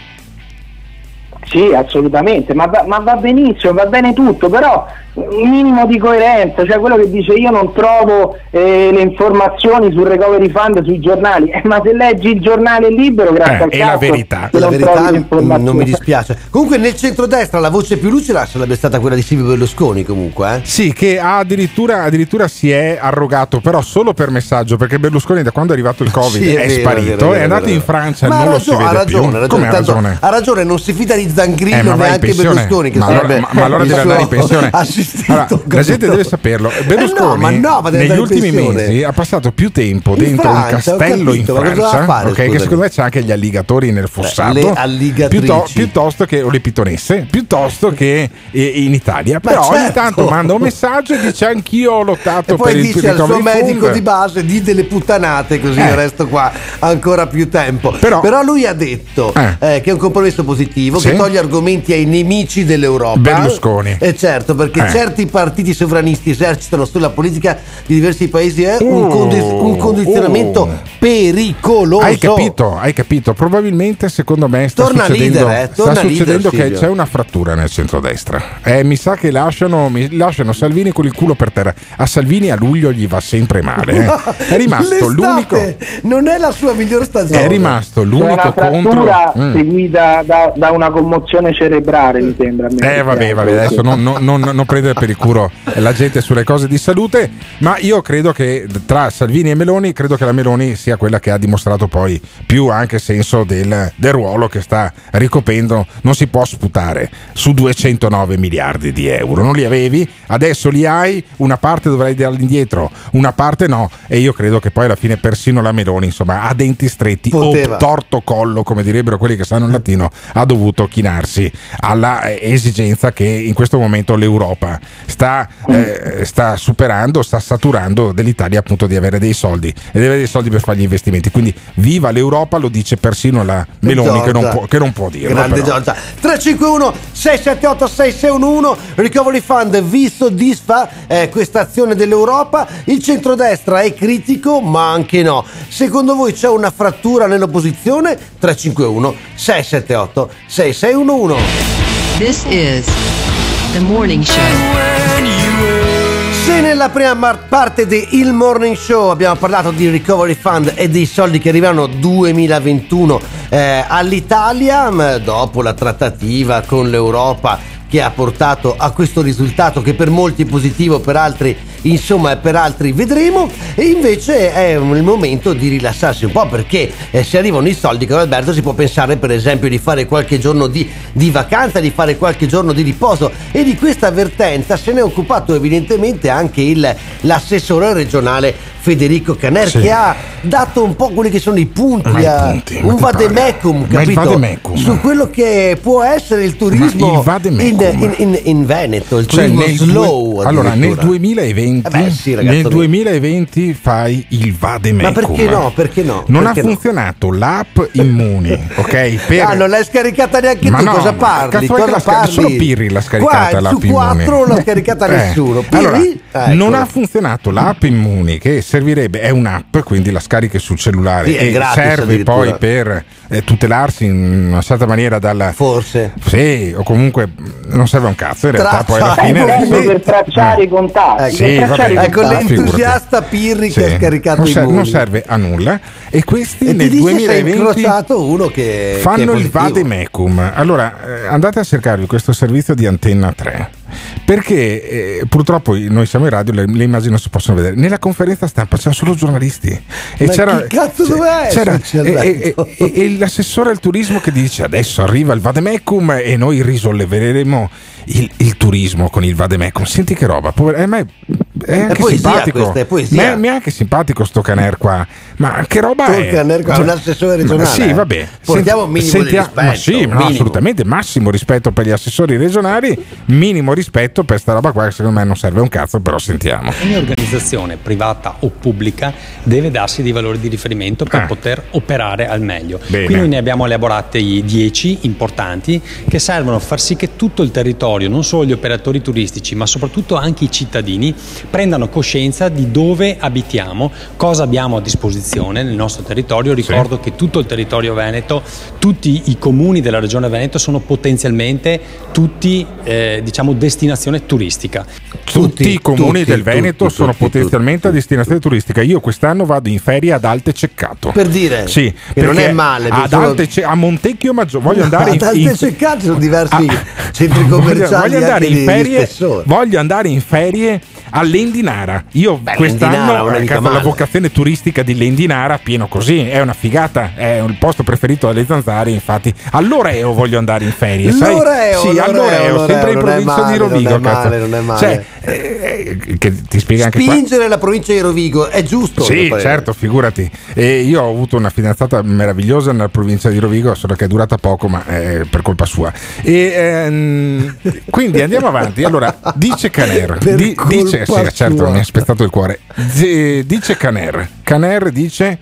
Sì, assolutamente, ma va, ma va benissimo, va bene tutto, però un minimo di coerenza, cioè quello che dice io non trovo eh, le informazioni sul recovery fund sui giornali, eh, ma se leggi il giornale libero, grazie Eh, al è la verità. La non verità non mi dispiace. Comunque nel centrodestra la voce più lucida sarebbe stata quella di Silvio Berlusconi comunque. Eh? Sì, che addirittura, addirittura si è arrogato, però solo per messaggio, perché Berlusconi da quando è arrivato il Covid Sì, è, vero, sparito, vero, vero, è andato vero. in Francia, Ma non lo si ragione, vede ha ragione, più. ha ragione, Come ha tanto ragione? ha ragione, non si fida di Zangrillo Eh, neanche. Berlusconi che ma, allora, sarebbe ma- ma allora deve andare in pensione. Allora, la gente deve saperlo. Berlusconi Eh no, no, negli in ultimi mesi ha passato più tempo In dentro un Francia, ho castello in capito, cosa Francia, fare, ok, che secondo me c'è anche gli alligatori nel fossato, le alligatrici. piutto- piuttosto che o le pitonesse, piuttosto che eh, in Italia. Però ogni certo. tanto manda un messaggio e dice anch'io ho lottato E poi per il dice al suo medico fund. di base di delle puttanate così Eh. io resto qua ancora più tempo. Però- lui ha detto eh, che è un compromesso positivo, Sì. che toglie argomenti ai nemici dell'Europa. Berlusconi. E certo, perché Eh. Certi partiti sovranisti esercitano sulla politica di diversi paesi è un, Oh, condi- un condizionamento oh. pericoloso. Hai capito, hai capito. Probabilmente secondo me sta Torna succedendo, leader, eh, sta succedendo leader, che Silvio. c'è una frattura nel centrodestra. Eh, mi sa che lasciano, mi- lasciano Salvini con il culo per terra. A Salvini a luglio gli va sempre male. eh. È rimasto l'unico. Non è la sua miglior stagione. È rimasto l'unico una contro. frattura Mm. seguita da, da una commozione cerebrale, mi sembra. me. Eh vabbè, vabbè, adesso non, non- non- non prendere per il culo la gente sulle cose di salute, ma io credo che tra Salvini e Meloni, credo che la Meloni sia quella che ha dimostrato poi più anche senso del, del ruolo che sta ricoprendo. Non si può sputare su 209 miliardi di euro, non li avevi, adesso li hai, una parte dovrai darli indietro, una parte no, e io credo che poi alla fine persino la Meloni, insomma, a denti stretti Poteva. o torto collo, come direbbero quelli che sanno il latino, ha dovuto chinarsi alla eh, esigenza che in questo momento l'Europa sta, eh, sta superando, sta saturando dell'Italia appunto di avere dei soldi e di avere dei soldi per fare gli investimenti. Quindi viva l'Europa, lo dice persino la Meloni che non, può, che non può dirlo. Grande però. Giorgia 351 678 6611 Recovery Fund vi soddisfa eh, questa azione dell'Europa il centrodestra è critico ma anche no secondo voi c'è una frattura nell'opposizione 351 678 6611 This is the morning show. Se nella prima parte di Il Morning Show abbiamo parlato di Recovery Fund e dei soldi che arrivano 2021 eh, all'Italia, dopo la trattativa con l'Europa che ha portato a questo risultato che per molti è positivo, per altri insomma per altri vedremo e invece è il momento di rilassarsi un po' perché eh, se arrivano i soldi con Alberto si può pensare per esempio di fare qualche giorno di, di vacanza, di fare qualche giorno di riposo e di questa avvertenza se ne è occupato evidentemente anche il, l'assessore regionale Federico Caner Sì. che ha dato un po' quelli che sono i punti, a- punti, ma un vademecum capito? vademecum? su quello che può essere il turismo il in, in- in- in Veneto, il Cioè, turismo slow due- allora nel addirittura. 2020, Eh beh, sì, nel mio. 2020 fai il vademecum Ma perché no? Perché no? non Perché ha no? funzionato l'app Immuni ok per- Ah, non l'hai scaricata neanche Ma tu, no, cosa parli? Cosa parli? solo Pirri l'ha scaricata Qua, l'app su Immuni. non l'ha scaricata Eh, nessuno. Pirri? allora, Ecco. non ha funzionato l'app Immuni che servirebbe, è un'app, quindi la scarichi sul cellulare Sì, e serve poi per eh, tutelarsi in una certa maniera dalla... Forse. Sì, o comunque non serve un cazzo, in realtà poi alla fine... sì. per tracciare i contatti. Eh, sì, per tracciare vabbè. i Ecco contatti. l'entusiasta Pirri che Sì, ha scaricato non, i ser- Immuni. non serve a nulla e questi E nel dice se hai 2020 incrociato uno che che fanno il positivo. vademecum. Allora, eh, andate a cercarvi questo servizio di Antenna 3. Perché eh, purtroppo noi siamo in radio, le, le immagini non si possono vedere. Nella conferenza stampa c'erano solo giornalisti. E Ma c'era, cazzo c'era- e, Alberto? e- e- e l'assessore al turismo che dice adesso arriva il vademecum e noi risolleveremo il, il turismo con il vademecum. Senti che roba, pover- eh, ma è, è anche poesia simpatico. questa, è poesia. Ma è- mi è anche simpatico sto Caner qua. Ma che roba Sto è? Caner qua, Cioè, un assessore ma regionale, Sì, eh. vabbè. Portiamo un minimo sentia- Ma rispetto, sì, un no, minimo. assolutamente massimo rispetto per gli assessori regionali, minimo rispetto per sta roba qua che secondo me non serve un cazzo, però sentiamo. Ogni organizzazione privata o pubblica deve darsi dei valori di riferimento per Ah. poter operare al meglio. Bene. Qui noi ne abbiamo elaborati 10 importanti che servono a far sì che tutto il territorio, non solo gli operatori turistici, ma soprattutto anche i cittadini, prendano coscienza di dove abitiamo, cosa abbiamo a disposizione nel nostro territorio. Ricordo che tutto il territorio veneto, tutti i comuni della regione Veneto sono potenzialmente tutti eh, diciamo destinazione turistica. Tutti, i comuni del Veneto sono potenzialmente a destinazione turistica. Io quest'anno vado in ferie ad Alte Ceccato. Per dire Sì, che non è male. Ad sono- Ce- a Montecchio Maggiore voglio andare in, Ad in- Alte Ceccate sono diversi centri voglio, commerciali voglio andare di- di ferie voglio andare in ferie a Lendinara io Beh, quest'anno è eh, la vocazione turistica di Lendinara pieno così è una figata è il posto preferito dalle zanzare infatti all'Oreo voglio andare in ferie sai? L'Oreo, sì l'Oreo, all'Oreo l'Oreo, sempre in provincia male, di Rovigo non è male, non è male. Cioè, eh, eh, che ti spiega anche qua Spingere la provincia di Rovigo è giusto. sì, certo, figurati. E io ho avuto una fidanzata meravigliosa nella provincia di Rovigo, solo che è durata poco, ma è per colpa sua. E ehm, quindi andiamo avanti. Allora, dice Caner, di- dice, sì, certo, mi ha spezzato il cuore. Z- dice Caner, Caner dice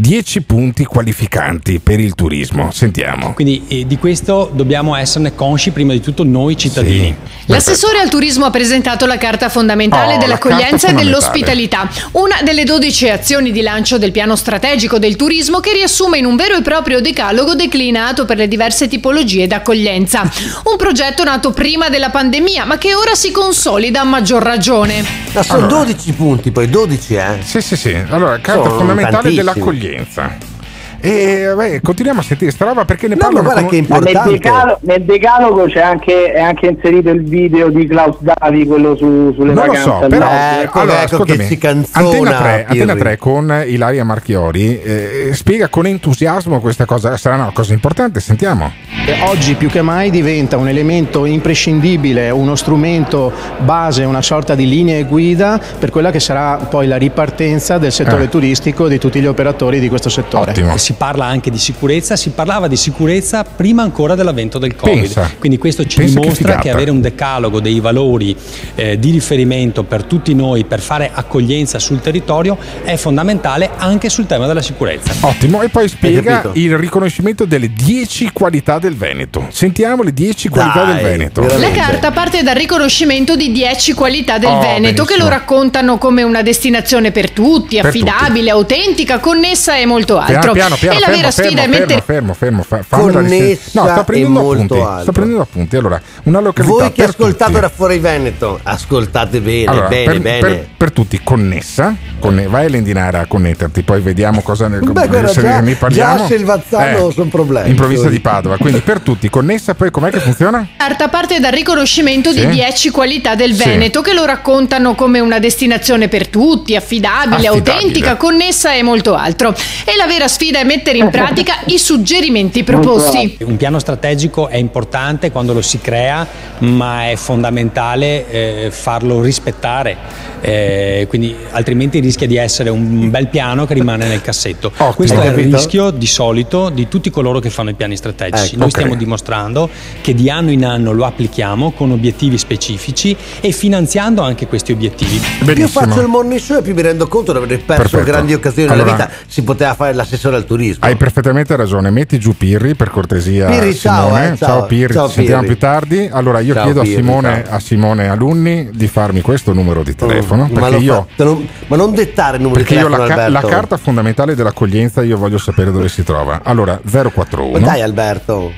10 punti qualificanti per il turismo. Sentiamo. Quindi eh, di questo dobbiamo esserne consci prima di tutto noi cittadini. L'assessore al turismo ha presentato la carta fondamentale Oh, la dell'accoglienza e dell'ospitalità, una delle 12 azioni di lancio del piano strategico del turismo che riassume in un vero e proprio decalogo declinato per le diverse tipologie d'accoglienza. Un progetto nato prima della pandemia, ma che ora si consolida a maggior ragione. Ma sono 12 punti, poi 12, eh? Sì, sì, sì. Allora, carta Sono fondamentale tantissimi. dell'accoglienza. 三。E vabbè, continuiamo a sentire sta roba perché ne parlano guarda con- che Ma nel, decalo- nel decalogo c'è anche, è anche inserito il video di Klaus Davi, quello su- sulle Non lo vacanze so, al però mare. Ecco, allora, ecco ascoltami, che si canzona, Antena 3, Pirri. Antena 3 con Ilaria Marchiori eh, spiega con entusiasmo questa cosa, sarà una cosa importante, sentiamo. Eh, Oggi più che mai diventa un elemento imprescindibile, uno strumento base, una sorta di linea guida per quella che sarà poi la ripartenza del settore Eh. turistico e di tutti gli operatori di questo settore. E Si parla anche di sicurezza, si parlava di sicurezza prima ancora dell'avvento del Covid. Pensa. Quindi questo ci che dimostra figata. che, avere un decalogo dei valori eh, di riferimento per tutti noi per fare accoglienza sul territorio è fondamentale anche sul tema della sicurezza. Ottimo, e poi spiega il riconoscimento delle 10 qualità del Veneto. Sentiamo le 10 qualità del Veneto. La carta parte dal riconoscimento di 10 qualità del Oh, Veneto che benissimo. lo raccontano come una destinazione per tutti, Per affidabile, autentica, connessa e molto altro. Piano, piano, piano, e la fermo, vera sfida fermo, è mettere fermo, fermo, fermo, fammela Connessa. No, sto prendendo molto appunti. altro. Sto prendendo appunti. Allora, una località Voi che ascoltate tutti. da fuori Veneto, ascoltate bene, Allora, bene, per, bene. per- per tutti, connessa, conne- vai a Lendinara a connetterti, poi vediamo cosa ne, Beh, guarda, se già- ne parliamo. già a Selvazzano son problemi. In provincia di Padova, quindi per tutti, connessa, poi com'è che funziona? La carta parte dal riconoscimento Sì. di 10 qualità del Sì. Veneto che lo raccontano come una destinazione per tutti, affidabile, Affidabile. autentica, connessa e molto altro. E la vera sfida è mettere in pratica i suggerimenti proposti. Un piano strategico è importante quando lo si crea, ma è fondamentale eh, farlo rispettare. eh, quindi altrimenti rischia di essere un bel piano che rimane nel cassetto. Questo è il rischio di solito di tutti coloro che fanno i piani strategici. Ecco, Noi ok. stiamo dimostrando che di anno in anno lo applichiamo con obiettivi specifici e finanziando anche questi obiettivi. Più faccio il morning show e più mi rendo conto di aver perso Perfetto. grandi occasioni Allora- nella vita. Si poteva fare l'assessore al turismo. Hai perfettamente ragione, metti giù Pirri per cortesia. Pirri, ciao, Simone. eh, ciao. Pirri, Ciao, ci sentiamo Pirri. più tardi. Allora io Ciao, chiedo Pirri, a, Simone, ciao. a Simone Alunni di farmi questo numero di telefono. ma, perché lo io, fa- lo- ma non dettare il numero perché di io telefono, la, ca- la Alberto. carta fondamentale dell'accoglienza io voglio sapere dove si trova. Allora 041 Ma dai, Alberto.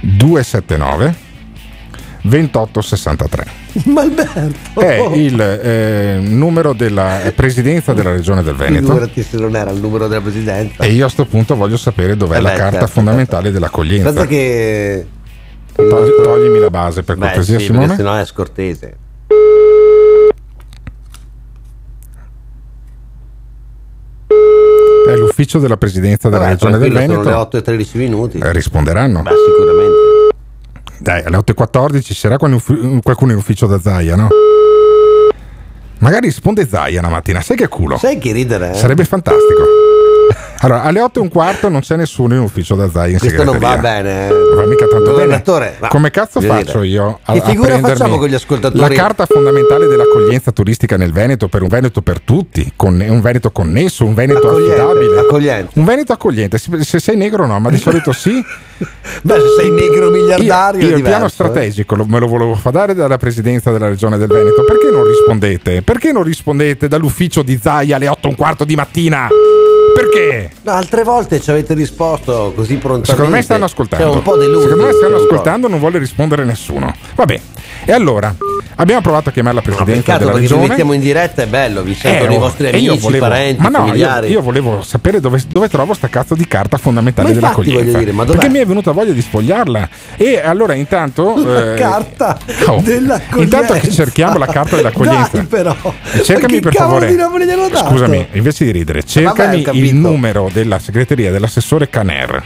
279 2863. Ma Alberto. È il eh, numero della presidenza della regione del Veneto. Figurati se non era il numero della presidenza. E io a sto punto voglio sapere dov'è Eh la beh, carta certo, fondamentale dell'accoglienza. Pensa che. Togli- toglimi la base per Beh, cortesia, sì, Simone. perché sennò è scortese. È l'ufficio della presidenza della Vabbè, regione del Veneto. Sono le 8 e 13 minuti. Eh, risponderanno. Beh, sicuramente. Dai, alle 8.14 ci sarà qualcuno in uffi- qualcuno in ufficio da Zaia, no? Magari risponde Zaia una mattina, sai che culo? Sai che ridere? eh? Sarebbe fantastico. Allora, alle 8 e un quarto non c'è nessuno in ufficio da Zaia in Questo non va bene. eh. Non va mica tanto bene. come cazzo faccio io a, Che a figura prendermi facciamo con gli ascoltatori? La carta fondamentale dell'accoglienza turistica nel Veneto per un Veneto per tutti, con un Veneto connesso, un Veneto Accogliente, affidabile. accogliente. Un Veneto accogliente. Se, se sei negro no, ma di solito sì. Beh, se sei negro miliardario Io, io il piano eh. strategico lo- me lo volevo far dare dalla presidenza della regione del Veneto. Perché non rispondete? Perché non rispondete dall'ufficio di Zaia alle 8 e un quarto di mattina? Perché? No, altre volte ci avete risposto così prontamente. Secondo me stanno ascoltando. C'è un po' delusi. Secondo me stanno ascoltando, non vuole rispondere nessuno. Vabbè. E allora, abbiamo provato a chiamare la presidenza Peccato della regione. mettiamo in diretta, è bello, vi sentono Eh, i oh, vostri io amici, volevo- parenti, ma no, io, familiari. io volevo sapere dove, dove trovo sta cazzo di carta fondamentale Ma dell'accoglienza. voglio dire, ma dov'è? perché mi è venuta voglia di sfogliarla. E allora intanto. La eh, carta oh, dell'accoglienza. Intanto che cerchiamo la carta dell'accoglienza. Dai, però. Cercami per favore. Scusami, invece di ridere, cercami Vabbè, il numero della segreteria dell'assessore Caner.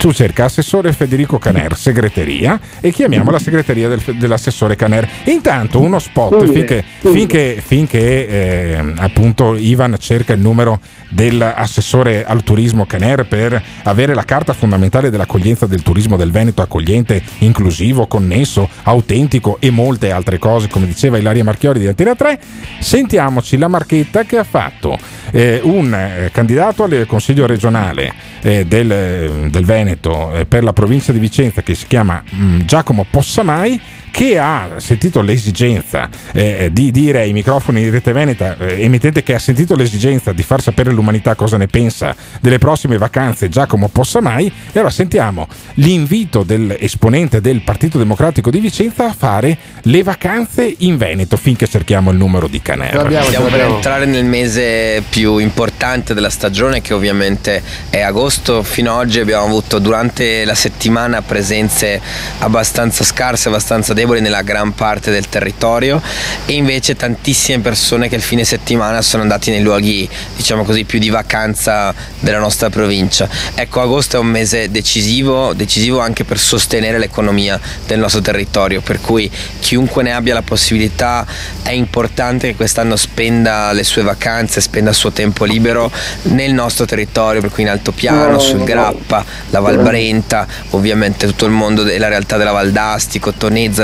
Tu cerca assessore Federico Caner, segreteria, e chiamiamo la segreteria del- dell'assessore Caner. Intanto uno spot Sì, finché, sì. finché, finché, eh, appunto Ivan cerca il numero dell'assessore al turismo Caner per avere la carta fondamentale dell'accoglienza del turismo del Veneto accogliente, inclusivo, connesso, autentico e molte altre cose, come diceva Ilaria Marchiori di Antena 3, sentiamoci la marchetta che ha fatto eh, un eh, candidato al consiglio regionale eh, del, del Veneto eh, per la provincia di Vicenza che si chiama mm, Giacomo Possamai che ha sentito l'esigenza eh, di dire ai microfoni di Rete Veneta, eh, emittente che ha sentito l'esigenza di far sapere all'umanità cosa ne pensa delle prossime vacanze Giacomo Possamai e allora sentiamo l'invito dell'esponente del Partito Democratico di Vicenza a fare le vacanze in Veneto finché cerchiamo il numero di Canera. Stiamo per entrare nel mese più importante della stagione che ovviamente è agosto. Fino ad oggi abbiamo avuto durante la settimana presenze abbastanza scarse, abbastanza deboli nella gran parte del territorio e invece tantissime persone che il fine settimana sono andati nei luoghi diciamo così più di vacanza della nostra provincia. Ecco, agosto è un mese decisivo, decisivo anche per sostenere l'economia del nostro territorio, per cui chiunque ne abbia la possibilità è importante che quest'anno spenda le sue vacanze, spenda il suo tempo libero nel nostro territorio, per cui in Altopiano, sul Grappa, la Val Brenta, ovviamente tutto il mondo e la realtà della Val d'Astico,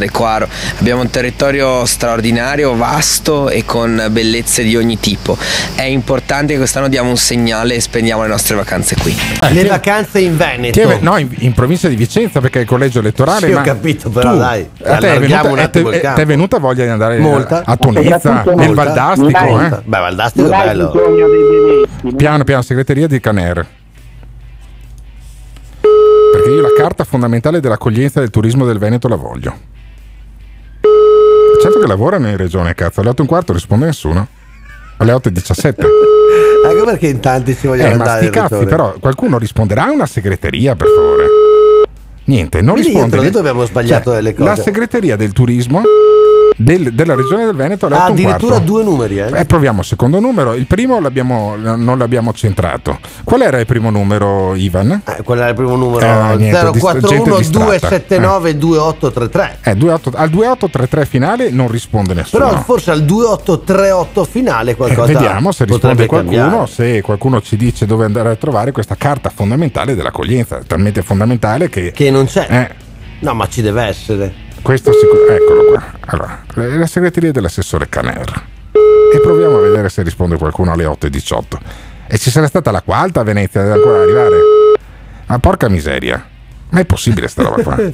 Tonezza, Requaro. Abbiamo un territorio straordinario, vasto e con bellezze di ogni tipo. È importante che quest'anno diamo un segnale e spendiamo le nostre vacanze qui. Le vacanze in Veneto. Che- no, in, in provincia di Vicenza perché è il collegio elettorale. Sì, ho ma capito, però tu- dai, a te è venuta, un attimo te è venuta voglia di andare Molta. a Soprattutto nel molta. Valdastico. Eh? Beh, Valdastico è bello. Piano piano, segreteria di Caner. Perché io la carta fondamentale dell'accoglienza del turismo del Veneto la voglio. Certo che lavorano in regione, cazzo. Alle 8 e un quarto risponde nessuno. Alle 8 e 17. Ecco perché in tanti si vogliono Eh, ma andare sti in cazzi, però qualcuno risponderà a una segreteria, per favore. Niente, non Quindi risponde. dentro dentro abbiamo sbagliato Cioè, delle cose. La segreteria del turismo del- della regione del Veneto alle Ah, 8 un addirittura due numeri, eh? Eh, proviamo il secondo numero. Il primo l'abbiamo- non l'abbiamo centrato. Qual era il primo numero, Ivan? Eh, quello era il primo numero Eh, niente, dis- 041 gente distratta. 279 2833. Eh, 28 al 2833 finale non risponde nessuno. Però forse al 2838 finale Eh, qualcosa vediamo se risponde qualcuno, cambiare. se qualcuno ci dice dove andare a trovare questa carta fondamentale dell'accoglienza, talmente fondamentale che... Che non c'è. Eh, No, ma ci deve essere. Questo sicuro... Eccolo qua. Allora, la segreteria dell'assessore Caner. E proviamo a vedere se risponde qualcuno alle 8.18. E ci sarà stata la quarta a Venezia, deve ancora arrivare. Ma porca miseria. Ma è possibile sta roba qua?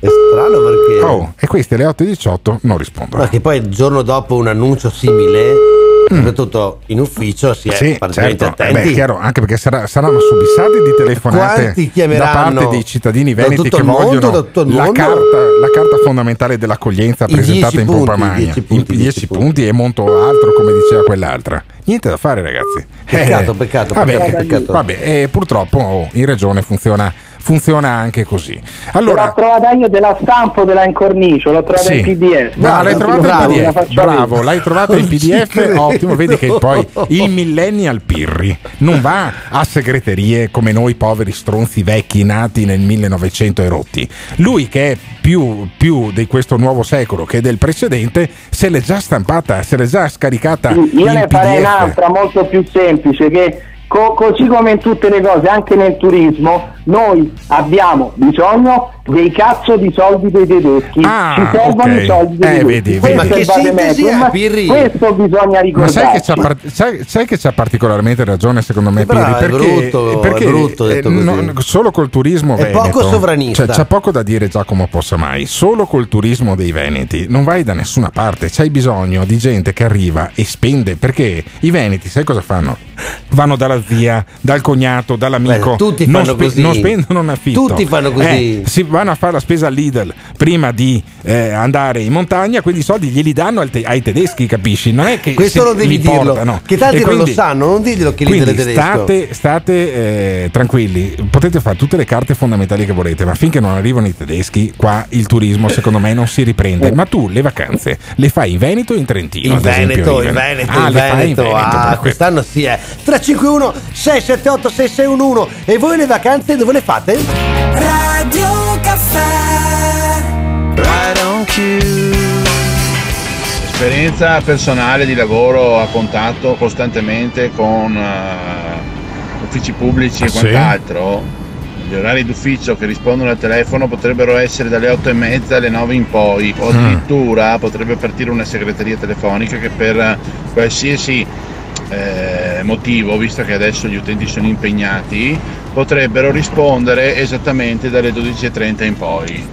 È strano perché Oh, e questi alle 8.18 non rispondono. Perché poi il giorno dopo un annuncio simile, soprattutto in ufficio, si è Mm. Sì, particolarmente certo, eh attenti. beh, chiaro, anche perché sarà- saranno subissati di telefonate da parte dei cittadini veneti che mondo, vogliono la, carta, la carta fondamentale dell'accoglienza I presentata 10 in pompa punti, magna, 10 punti, in 10 punti, e molto altro, come diceva quell'altra. Niente da fare, ragazzi. Peccato, peccato, vabbè, peccato. vabbè, eh, purtroppo oh, in regione funziona, funziona anche così. L'ho Allora, trovata io, te la stampo, te la incornicio, l'ho trovata sì. in PDF. No, l'hai trovata bravo, in PDF, bravo, l'hai trovata in PDF, ottimo, vedi che poi il millennial Pirri non va a segreterie come noi poveri stronzi vecchi nati nel 1900 e rotti. Lui che è più, più di questo nuovo secolo che del precedente, se l'è già stampata, se l'è già scaricata Io in ne farei PDF. un'altra molto più semplice che Co- così come in tutte le cose, anche nel turismo, noi abbiamo bisogno dei cazzo di soldi dei tedeschi. Ah, Ci servono ok. i soldi dei Eh, tedeschi. vedi, Questo vedi. è Ma sintesi è, Pirri? Questo bisogna Ma ricordarci. sai che, c'ha par- sai- sai che c'ha particolarmente ragione secondo me Pirri? è Perché, brutto, è perché, brutto detto così. no, solo col turismo È veneto poco sovranista. cioè, c'è poco da dire Giacomo Possamai solo col turismo dei veneti non vai da nessuna parte c'hai bisogno di gente che arriva e spende perché i veneti sai cosa fanno? vanno dalla zia dal cognato dall'amico Beh, tutti non, fanno così. non spendono un affitto Tutti fanno così. Eh, si vanno a fare la spesa all'Idel prima di eh, andare in montagna quindi i soldi glieli danno te- ai tedeschi capisci? non è che Questo non devi dirlo, portano. che tanti E non lo quindi- sanno, non diglielo che quindi leader è tedesco. state, state eh, tranquilli, potete fare tutte le carte fondamentali che volete, ma finché non arrivano i tedeschi, qua il turismo secondo me non si riprende. Ma tu le vacanze le fai in Veneto o in Trentino? In ad esempio, Veneto, in in Ven- Veneto, Ah, in Veneto, Veneto, ah, quest'anno sì è 351 678 6611 e voi le vacanze dove le fate? Radio Caffè Right on Esperienza personale di lavoro a contatto costantemente con eh, uffici pubblici e Ah, sì? quant'altro. Gli orari d'ufficio che rispondono al telefono potrebbero essere dalle 8 e mezza alle 9 in poi, o Mm. addirittura potrebbe partire una segreteria telefonica che per qualsiasi eh, motivo, visto che adesso gli utenti sono impegnati, potrebbero rispondere esattamente dalle 12.30 in poi.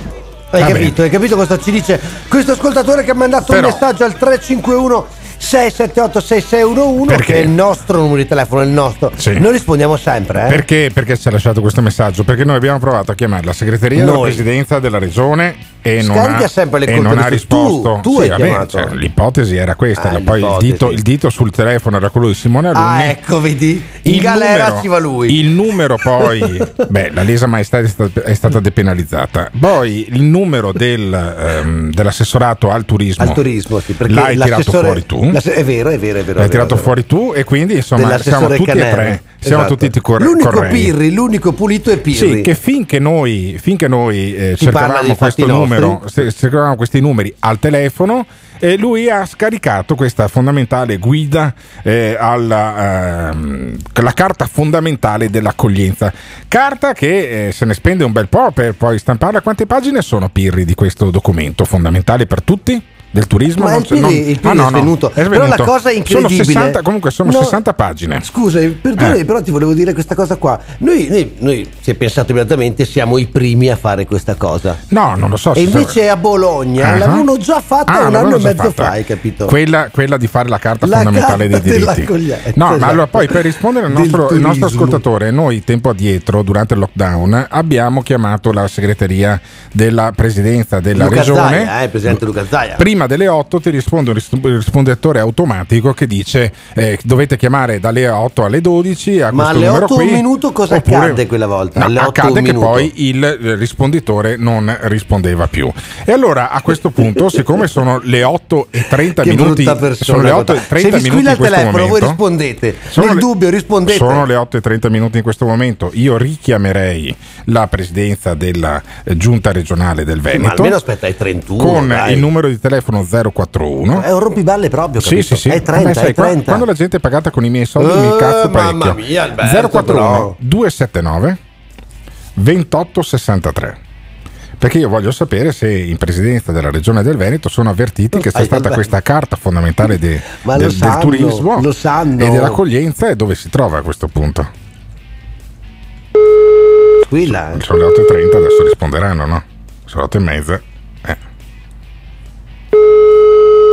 Hai Va capito? Hai capito cosa ci dice questo ascoltatore che ha mandato Però- un messaggio al 351 678 6611 Perché? che è il nostro numero di telefono, il nostro. Sì. Noi rispondiamo sempre, eh? Perché? Perché ci ha lasciato questo messaggio? Perché noi abbiamo provato a chiamare la segreteria della Noi. presidenza della regione e non Scarica ha, sempre le e non ha risposto. tu- tu hai chiamato. cioè, l'ipotesi era questa. Ah, poi il dito, il dito sul telefono era quello di Simone Alunni. Ah, ecco, vedi? In Il galera numero- ci va lui. Il numero poi, beh, la lesa maestà è stata, è stata depenalizzata. Poi il numero del, ehm, dell'assessorato al turismo, Al turismo, sì, perché l'hai tirato fuori tu. È vero, è vero, è vero. L'hai tirato vero. fuori tu e quindi insomma siamo tutti e Canere. tre. Siamo Esatto. tutti cor- L'unico correi. Pirri, l'unico pulito è Pirri. Sì, che finché noi, finché noi eh, cercavamo questo numero, se- cercavamo questi numeri al telefono, e lui ha scaricato questa fondamentale guida eh, alla ehm, la carta fondamentale dell'accoglienza. Carta che eh, se ne spende un bel po' per poi stamparla. Quante pagine sono Pirri di questo documento fondamentale per tutti? Del turismo? Ma Non il c'è- non- il Ah, no, è no, svenuto. è Però la svenuto. cosa incredibile. Sono 60, comunque sono No, 60 pagine. Scusa, perdonami, Eh. però ti volevo dire questa cosa qua. Noi, noi, noi, si è pensato immediatamente, siamo i primi a fare questa cosa. No, non lo so. E invece a Bologna Ah. l'avevano già fatta Ah, un anno e mezzo fatta. fa, hai capito? Quella, quella di fare la carta La fondamentale carta dei diritti. No, ma esatto. allora poi per rispondere al nostro, il nostro ascoltatore, noi tempo addietro, durante il lockdown, abbiamo chiamato la segreteria della presidenza della Luca regione. Zaia, eh, presidente Luca Zaia. Prima delle 8 ti risponde un ris- risponditore automatico che dice eh, dovete chiamare dalle 8 alle 12 a Ma alle numero 8 qui. un minuto cosa oppure- accadde quella volta? No, alle 8 accade un che minuto. poi il eh, risponditore non rispondeva più. E allora a questo punto, siccome sono le 8 e 30 Che minuti, sono le 8 e guarda. 30 Se vi minuti in il questo telefono, voi momento, rispondete. sono Nel le- dubbio rispondete. Sono le 8 e 30 minuti in questo momento. Io richiamerei la presidenza della eh, giunta regionale del Ma Veneto. almeno aspetta ai 31. con dai. il numero di telefono 041 È un rompiballe proprio, sì, capito? sì, sì. È 30, Vabbè, sai, è qua- 30. Quando la gente è pagata con i miei soldi mi Eh, incazzo parecchio. mamma mia, Alberto, 041 però. 279 2863. Perché io voglio sapere se in presidenza della regione del Veneto sono avvertiti che c'è stata questa carta fondamentale de- Ma lo del, sanno, turismo sanno. e dell'accoglienza e dove si trova a questo punto. Eh. Sono le 8.30, adesso risponderanno, no? Sono le 8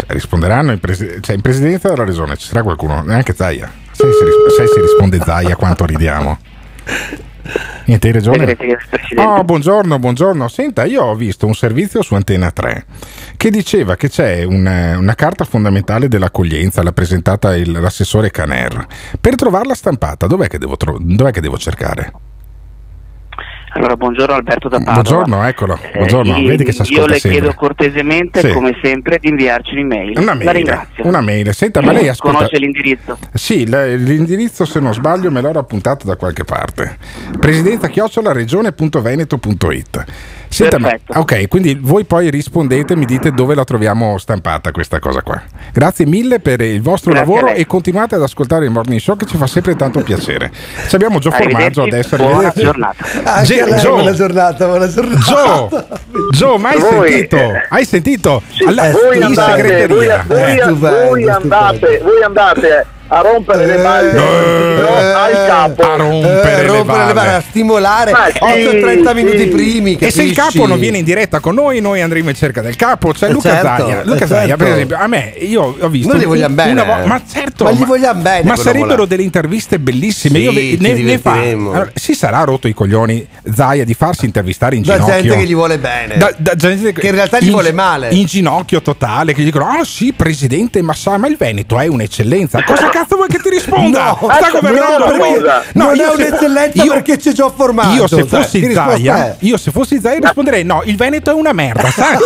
risponderanno in, presi- cioè, in presidenza della regione, ci sarà qualcuno, neanche Zaia. Sai se, ris- sai se risponde Zaia quanto ridiamo. Niente, del Presidente. Oh, buongiorno, buongiorno. Senta, io ho visto un servizio su Antena 3 che diceva che c'è una, una carta fondamentale dell'accoglienza, l'ha presentata il- l'assessore Caner. Per trovarla stampata, dov'è che devo, tro- dov'è che devo cercare? Allora, buongiorno Alberto da Padova. Buongiorno, eccolo. Eh, Buongiorno, io- vedi che si Io le sempre. chiedo cortesemente, Sì. come sempre, di inviarci un'email. Una La mail, ringrazio. una mail. Senta, ma lei ascolta. Conosce l'indirizzo? Sì, l'indirizzo se non sbaglio me l'ho appuntato da qualche parte. Presidenza chiocciolaregione.veneto.it. Senta, ma- ok, quindi voi poi rispondete, mi dite dove la troviamo stampata questa cosa qua. Grazie mille per il vostro Grazie lavoro e continuate ad ascoltare il morning show che ci fa sempre tanto piacere. Ci abbiamo Gio Formaggio adesso. buona giornata. Anche lei, Gio. buona giornata, buona giornata. Gio, Gio, ma hai Voi, sentito? eh, Hai sentito? Alla- voi andate, voi, Eh. voi andate, voi andate a rompere le balle no, al capo. a rompere, Eh, le rompere le balle. balle, a stimolare Ma sì, 8-30 sì. minuti primi. E se il capisci? capo non viene in diretta con noi, noi andremo in cerca del capo. C'è Eh, Luca certo, Zaia. eh, Luca Zaia, certo. per esempio, a me io ho visto. Noi gli vogliamo una bene. vo- ma certo, Ma gli vogliamo bene, Ma sarebbero là. delle interviste bellissime. Sì, io ve- ne, ne fa. Allora, si sarà rotto i coglioni Zaia di farsi intervistare in Da ginocchio. gente che gli vuole bene. Da- da gente Che in realtà gli in- vuole male. In ginocchio totale, che gli dicono: Ah sì, presidente Massa, ma il Veneto è un'eccellenza. Cosa cazzo vuoi che ti risponda? No, Sta no, governando no, lui. cosa? non io è un'eccellenza io- perché c'è già formato. io se Cioè, fossi risposta Zaia, io se fossi Zaia risponderei no, il Veneto è una merda, sai?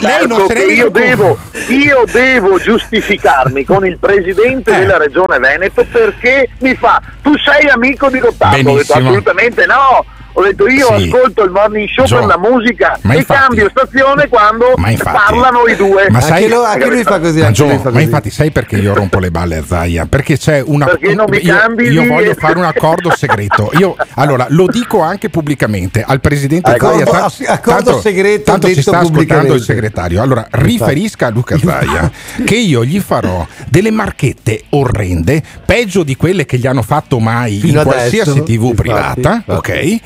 Lei non Alberto, se ne io devo, io devo giustificarmi con il presidente Eh. della regione Veneto perché mi fa tu sei amico di ho Benissimo. assolutamente no ho detto io Sì. ascolto il morning show Gio, per la musica ma e infatti- cambio stazione quando Ma infatti- parlano i due Ma Anche, sai- lo- anche lui fa così. Ma, Gio, lui fa ma così. infatti sai perché io rompo le balle a Zaia? Perché c'è una Perché non mi io, cambi io voglio fare un accordo segreto. Io allora lo dico anche pubblicamente al presidente Accordo- Zaia. ass- accordo segreto tanto ci sta ascoltando il segretario. Allora riferisca a Luca Zaia che io gli farò delle marchette orrende, peggio di quelle che gli hanno fatto mai Fino in adesso, qualsiasi TV infatti, privata, infatti. ok?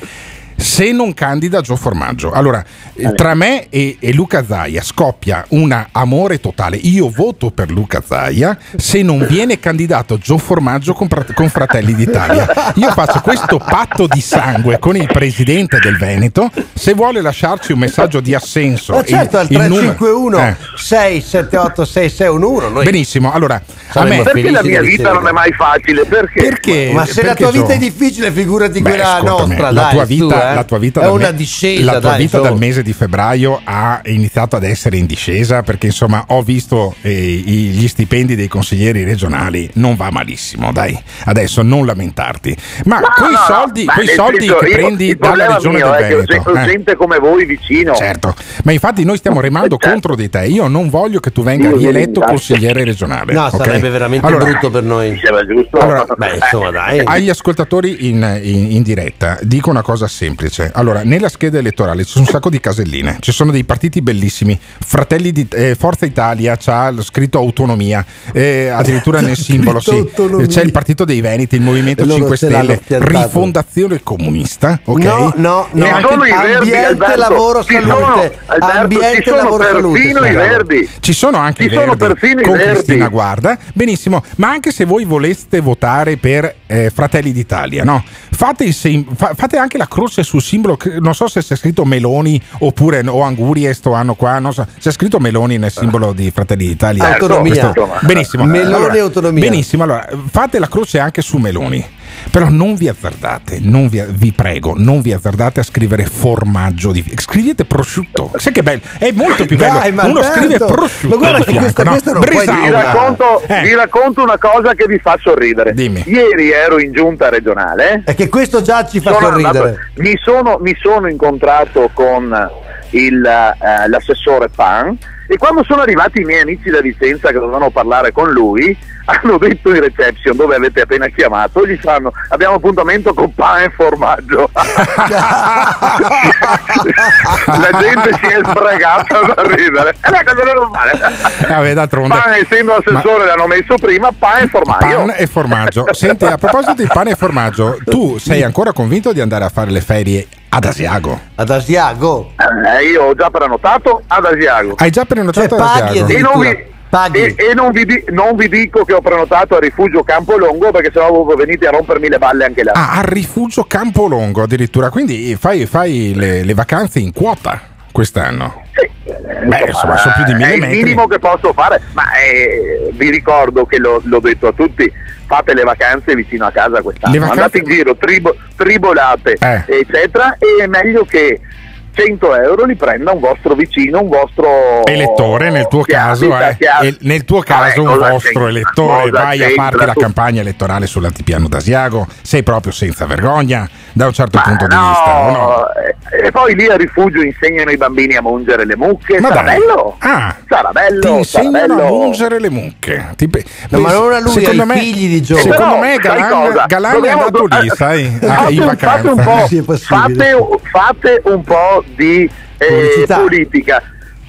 Se non candida Gio Formaggio, allora eh, tra me e, e Luca Zaia scoppia un amore totale. Io voto per Luca Zaia se non viene candidato Gio Formaggio con, con Fratelli d'Italia. Io faccio questo patto di sangue con il presidente del Veneto. Se vuole lasciarci un messaggio di assenso, Ma certo, al il- il numero- 351 Eh. 678 6611 noi Benissimo, allora a me perché la mia vita ricevere. non è mai facile perché perché Ma se la perché tua vita Gio? è difficile, figurati Beh, quella nostra, la dai, tua vita, eh. la tua vita è dal una me- discesa, la tua dai, vita su. dal mese di febbraio ha iniziato ad essere in discesa perché insomma ho visto eh, gli stipendi dei consiglieri regionali non va malissimo dai adesso non lamentarti ma No, quei no, no, soldi, ma quei soldi senso, che io- prendi dalla regione mio del ho Veneto gente- ho eh. gente come voi vicino certo ma infatti noi stiamo remando Certo. contro di te io non voglio che tu venga Io rieletto consigliere regionale No, ok? sarebbe veramente Allora, brutto per noi. Allora, Beh, insomma, dai. agli ascoltatori in, in- in diretta dico una cosa semplice. Allora, nella scheda elettorale ci sono un sacco di caselline, ci sono dei partiti bellissimi. Fratelli di eh, Forza Italia c'ha scritto autonomia, eh, addirittura nel simbolo. Sì. Autonomia. C'è il partito dei Veneti, il Movimento E loro 5 ce l'hanno Stelle. Rifondazione Comunista. Ok? No, no, no. Anche- sono i verdi, ambiente, Alberto, lavoro, ci salute. sono, Alberto, Ambiente, ci sono lavoro, salute, perfino i sì. verdi. Ci sono anche Ci i sono verdi perfino i con verdi. Cristina Guarda, benissimo, ma anche se voi voleste votare per eh, Fratelli d'Italia, no? fate, il sim- fa- fate anche la croce sul simbolo, non so se c'è scritto Meloni oppure o Angurie sto anno qua, non so, c'è scritto Meloni nel simbolo di Fratelli d'Italia. Autonomia. Questo- benissimo. Meloni Allora, autonomia. Benissimo, allora fate la croce anche su Meloni. Però non vi azzardate, non vi, vi prego, non vi azzardate a scrivere formaggio di scrivete prosciutto. Sai che bello, è molto più bello. Dai, Uno Alberto, scrive prosciutto. ma guarda che fianco, questa- no? questa non. Vi racconto, Eh. vi racconto una cosa che vi fa sorridere. Dimmi. Ieri ero in giunta regionale. È che questo già ci fa Sono sorridere. andato- mi, sono, mi sono incontrato con il, eh, l'assessore Pan e quando sono arrivati i miei amici da Vicenza che dovevano parlare con lui hanno detto in reception dove avete appena chiamato gli fanno abbiamo appuntamento con Pan e formaggio la gente si è sbregata da ridere è una cosa normale Eh, vabbè, d'altronde. Pan essendo assessore l'hanno messo prima Pan e formaggio Pan e formaggio. Senti, a proposito di pane e formaggio, tu sei ancora convinto di andare a fare le ferie ad Asiago? Ad Asiago. Eh, io ho già prenotato ad Asiago Hai già prenotato Cioè, ad paghi Asiago? e non vi. Paghi. e- e non vi di- non vi dico che ho prenotato a Rifugio Campolongo perché sennò venite a rompermi le balle anche là. Ah, al rifugio Campolongo addirittura, quindi fai, fai le, le vacanze in quota quest'anno. Sì, Beh, insomma, sono più di mille è il metri. minimo che posso fare, ma eh, vi ricordo che l'ho, l'ho detto a tutti, fate le vacanze vicino a casa quest'anno, andate in giro, tribo- tribolate, Eh. eccetera, e è meglio che 100 euro li prenda un vostro vicino, un vostro Elettore nel tuo caso, abita- eh, nel tuo caso un cosa vostro c'entra? elettore, Cosa vai a farti la campagna elettorale sull'antipiano d'Asiago, sei proprio senza vergogna, da un certo punto di no, vista. o no? e- e poi lì a rifugio insegnano i bambini a mungere le mucche. Ma sarà dai. bello? Ah, sarà bello, ti sarà insegnano a bello. mungere le mucche. Ti No, ma non a lui, secondo me, figli di Joe. Secondo Però, me Galan? Galan è andato lì, eh, sai, ah, fate, in un- fate un fate, fate un po' di eh, politica.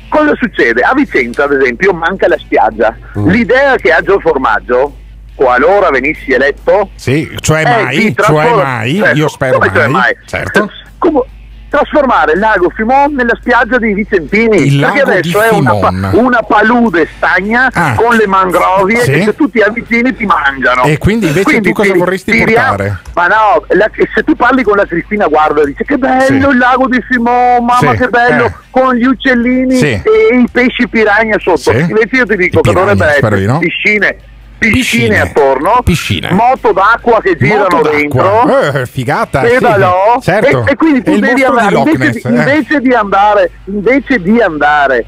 Cosa succede? A Vicenza, ad esempio, manca la spiaggia. Mm. L'idea che ha Gio Formaggio, qualora venissi eletto, Sì, cioè è mai, cioè trasform- mai, certo, io spero come cioè mai, mai? certo. Come- trasformare il lago Fimon nella spiaggia dei Vicentini Il perché lago adesso è una, una palude stagna Ah. con le mangrovie Sì. che se tu ti avvicini ti mangiano E quindi invece tu cosa vorresti tiriamo- portare? ma no la- se tu parli con la Cristina Guarda dice che bello Sì. il lago di Fimon mamma Sì, che bello eh. con gli uccellini e i pesci piranha sotto invece io ti dico I che piranha, dovrebbe spero essere di no. piscine piscine, Piscine. attorno Piscine. moto d'acqua che girano dentro. Eh, figata, sì. Pedalò Certo. e, e quindi tu devi di andare Loch invece, Ness, di, eh. invece di andare invece di andare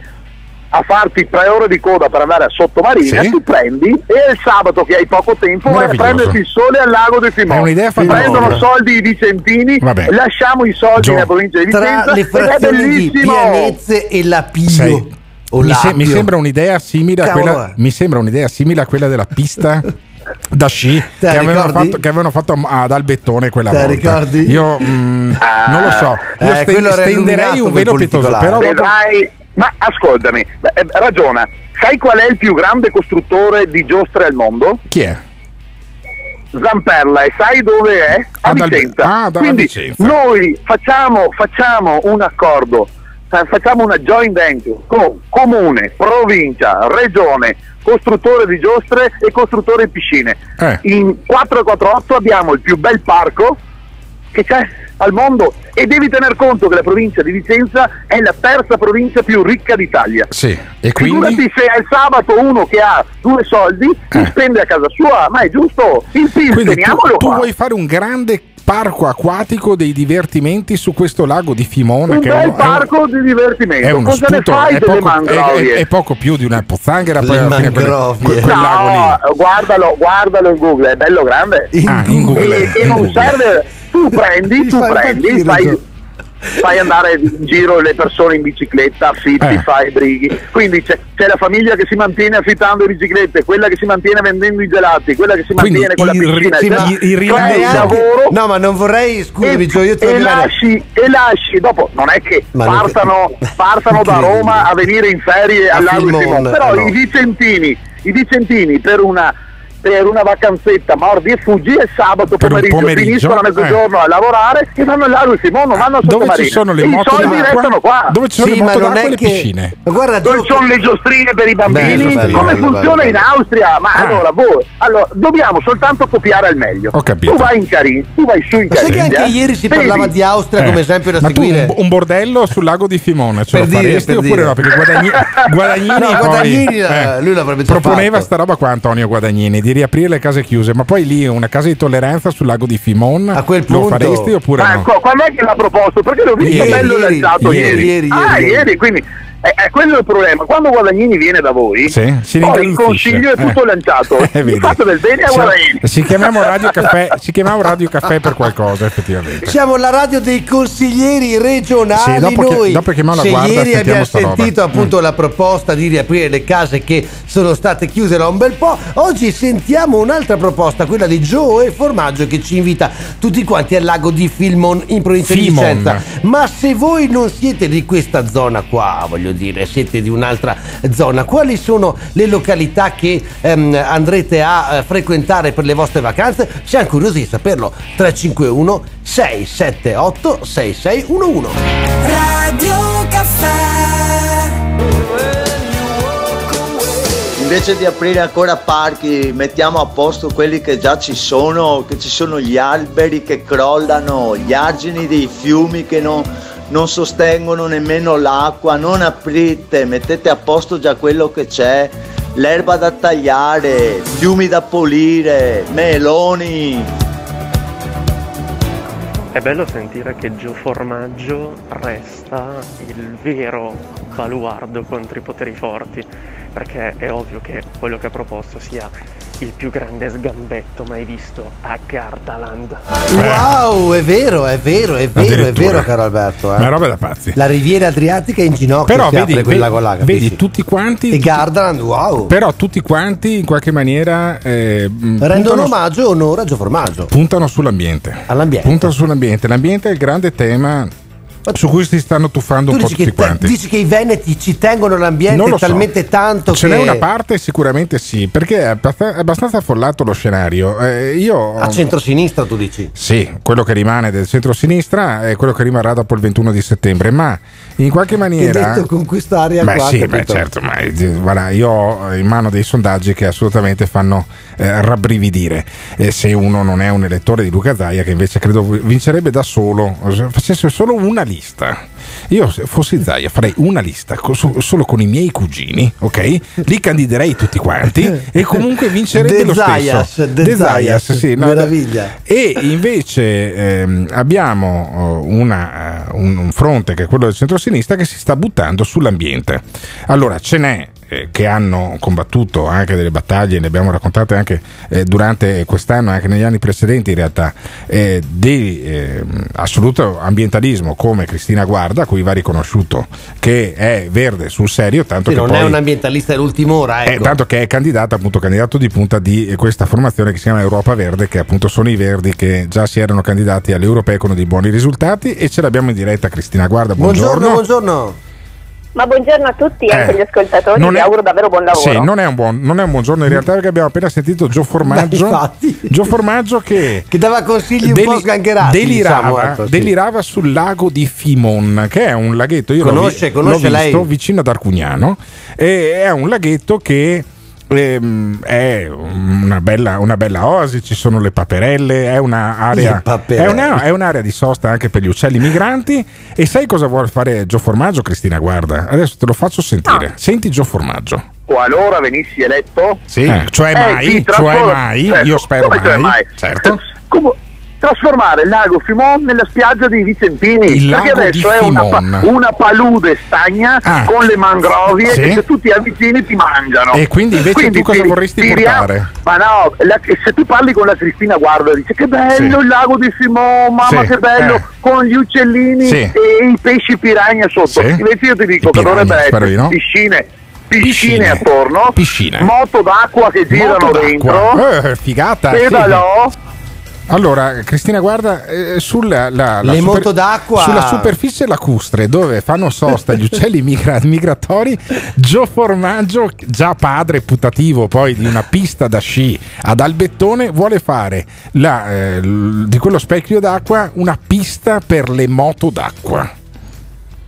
a farti tre ore di coda per andare a Sottomarina, Sì. tu prendi e il sabato che hai poco tempo vai a prenderti il sole al lago di un'idea fantastica. Prendono soldi i vicentini, Vabbè. lasciamo i soldi Gio. nella provincia di Tra Vicenza le ed è frazioni di bellissimo. Pianezze e Lapio. Sei- mi, se- mi sembra un'idea simile a quella, eh. mi sembra un'idea simile a quella della pista da sci che avevano, fatto, che avevano fatto ad Albettone quella Te volta. ricordi? Io mm, non lo so, io Eh, ste- quello era stenderei Ah, un velo pietoso, però dopo- ma ascoltami, eh, ragiona. Sai qual è il più grande costruttore di giostre al mondo? chi è? Zamperla e sai dove è? A Ad Albe- Vicenza. ah, da Quindi Vicenza. noi facciamo, facciamo un accordo, eh, facciamo una joint venture con comune, provincia, regione, costruttore di giostre e costruttore di piscine. Eh. In 448 abbiamo il più bel parco che c'è al mondo e devi tener conto che la provincia di Vicenza è la terza provincia più ricca d'Italia. Sì, e quindi Figurati se il sabato uno che ha due soldi, li spende a casa sua, ma è giusto, il PIL Eh. Tu, teniamolo tu qua. vuoi fare un grande parco acquatico dei divertimenti su questo lago di Fimona un che è bel un, è un- parco di divertimento. è uno Cosa sputo, è poco, è- è- è poco più di una pozzanghera poi alla fine quel, quel- quel lago lì. no, guardalo, guardalo in Google, è bello grande. Ah, in Google. E, e in non serve, tu prendi, tu fai prendi, partire, fai. Fai andare in giro le persone in bicicletta, affitti, Eh. fai brighi. Quindi c'è, c'è la famiglia che si mantiene affittando le biciclette, quella che si mantiene vendendo i gelati, quella che si Quindi mantiene con la il- piscina. ma eccetera. il- il Crei rilancio- lavoro No, ma non vorrei, scusami, e, io ti e lasci, e lasci, dopo non è che Ma non- partano, partano da. Roma a venire in ferie A al lago di Filmon, Simone, però no. i vicentini, i vicentini per una per una vacanzetta mordi e fuggi e sabato pomeriggio, pomeriggio, finiscono a mezzogiorno a lavorare e vanno al lago di Simone, vanno a Dove Sottomarina. ci sono le E i moto soldi d'acqua? restano qua Dove ci sono Sì, le ma moto d'acqua e le piscine? Ma guarda, dove ci sono le giostrine per i bambini Bello, bello, come bello, funziona bello, in bello. Austria ma Ah. allora voi allora dobbiamo soltanto copiare al meglio Ho capito. tu vai in Carin tu vai su in ma sai Carin che anche eh? ieri si parlava di Austria Eh, come esempio da ma seguire? un, un bordello sul lago di Fimone ce Per lo dire, faresti oppure no? Perché Guadagni- Guadagnini, Guadagnini, eh, lui l'avrebbe già proponeva sta roba qua Antonio Guadagnini di riaprire le case chiuse ma poi lì una casa di tolleranza sul lago di Fimon A quel lo punto- faresti oppure Ma no? ecco, quando è che l'ha proposto? Perché l'ho visto Ieri, bello ieri, lanciato ieri, ieri. ieri, ah, ieri. ieri, quindi è, è quello il problema. Quando Guadagnini viene da voi, Sì, si poi il consiglio è tutto Eh. lanciato. Eh. Fate del bene a Siamo- Guadagnini. si chiamiamo Radio Caffè Radio Caffè per qualcosa effettivamente Siamo la radio dei consiglieri regionali. Sì, dopo che- noi. dopo che chiamiamo la Se guardia, ieri abbiamo sta roba. sentito appunto Mm. la proposta di riaprire le case che sono state chiuse da un bel po', oggi sentiamo un'altra proposta, quella di Joe Formaggio che ci invita tutti quanti al lago di Filmon in provincia di Filmon. Vicenza. Ma se voi non siete di questa zona qua, voglio dire, siete di un'altra zona, quali sono le località che ehm, andrete a eh, frequentare per le vostre vacanze? Siamo curiosi di saperlo. 351 678 6611. Radio Caffè Invece di aprire ancora parchi, mettiamo a posto quelli che già ci sono, che ci sono gli alberi che crollano, gli argini dei fiumi che non, non sostengono nemmeno l'acqua, non aprite, mettete a posto già quello che c'è, l'erba da tagliare, fiumi da pulire, meloni. È bello sentire che Gio Formaggio resta il vero baluardo contro i poteri forti, perché è ovvio che quello che ha proposto sia il più grande sgambetto mai visto a Gardaland. Wow, è vero, è vero, è vero, è vero, caro Alberto. eh. Ma è roba da pazzi. La riviera adriatica è in ginocchio. Però vedi, vedi, lago là, vedi, tutti quanti. E Gardaland, wow. Però tutti quanti in qualche maniera eh, Rendono omaggio e onore a Gio Formaggio. puntano sull'ambiente. All'ambiente. Puntano sull'ambiente. L'ambiente è il grande tema su cui si stanno tuffando Tu un po' tutti quanti. dici che i veneti ci tengono l'ambiente lo so. talmente tanto Ce che... n'è una parte sicuramente sì, perché è abbast- è abbastanza affollato lo scenario. Eh, io A centrosinistra tu dici? Sì, quello che rimane del centro-sinistra è quello che rimarrà dopo il 21 di settembre, ma in qualche Che maniera... detto con quest'aria Beh qua. sì, beh, certo, ma eh, guarda, io ho in mano dei sondaggi che assolutamente fanno eh, rabbrividire. E se uno non è un elettore di Luca Zaia, che invece credo vincerebbe da solo, se facesse solo una lista. Io se fossi Zaia farei una lista co- so- solo con i miei cugini, ok? Li candiderei tutti quanti e comunque vincerebbe De lo Zayas, stesso. De De Zayas, Zayas, sì, no, meraviglia. e invece ehm, abbiamo oh, una, eh, un, un fronte che è quello del centro-sinistra che si sta buttando sull'ambiente. Allora ce n'è eh, che hanno combattuto anche delle battaglie, ne abbiamo raccontate anche eh, durante quest'anno anche negli anni precedenti in realtà, eh, di eh, assoluto ambientalismo come Cristina Guarda, a cui va riconosciuto che è verde sul serio, tanto Sì, che non poi... è un ambientalista dell'ultima ora, Eh, ecco. tanto che è candidata, appunto, candidato di punta di questa formazione che si chiama Europa Verde, che appunto sono i verdi che già si erano candidati alle europee con dei buoni risultati. E ce l'abbiamo in diretta, Cristina Guarda. Buongiorno. Buongiorno, buongiorno. Ma buongiorno a tutti, anche Eh, agli ascoltatori, non vi è- auguro davvero buon lavoro. Sì, non è, un buon, non è un buon giorno in realtà perché abbiamo appena sentito Gio Formaggio. Gio Formaggio che, Che dava consigli un po' sgangherati, delirava, diciamo, ecco, sì. delirava sul lago di Fimon, che è un laghetto. Io l'ho Conosce- vi- conosce l'ho visto lei? vicino ad Arcugnano. E è un laghetto che. Ehm, è una bella, una bella oasi, ci sono le paperelle, è, una area, Le paperelle. è, una- è un'area di sosta anche per gli uccelli migranti. E sai cosa vuole fare Gio Formaggio, Cristina? Guarda, adesso te lo faccio sentire. Senti Gio Formaggio. Qualora venissi eletto, Sì, cioè Eh, mai, sì, cioè mai, certo, io spero come cioè mai, mai? certo. Come- trasformare il lago Fimon nella spiaggia dei Vicentini Il perché adesso è una, una palude stagna Ah. con le mangrovie Sì. e se tu ti avvicini ti mangiano E quindi invece tu cosa ti- vorresti tiriamo- portare? ma no la- se tu parli con la Cristina Guarda dice che bello Sì. il lago di Fimon mamma Sì, che bello eh. con gli uccellini e i pesci piranha sotto invece io ti dico I che dovrebbe essere no. piscine piscine, Piscine. attorno Piscine. moto d'acqua che girano Moto dentro d'acqua. Eh, figata. sì. Allora, Cristina, guarda, eh, sulla, la- la d'acqua. sulla superficie lacustre dove fanno sosta gli uccelli migra- migratori, Gio Formaggio, già padre putativo poi di una pista da sci ad Albettone, vuole fare la, eh, l- di quello specchio d'acqua una pista per le moto d'acqua.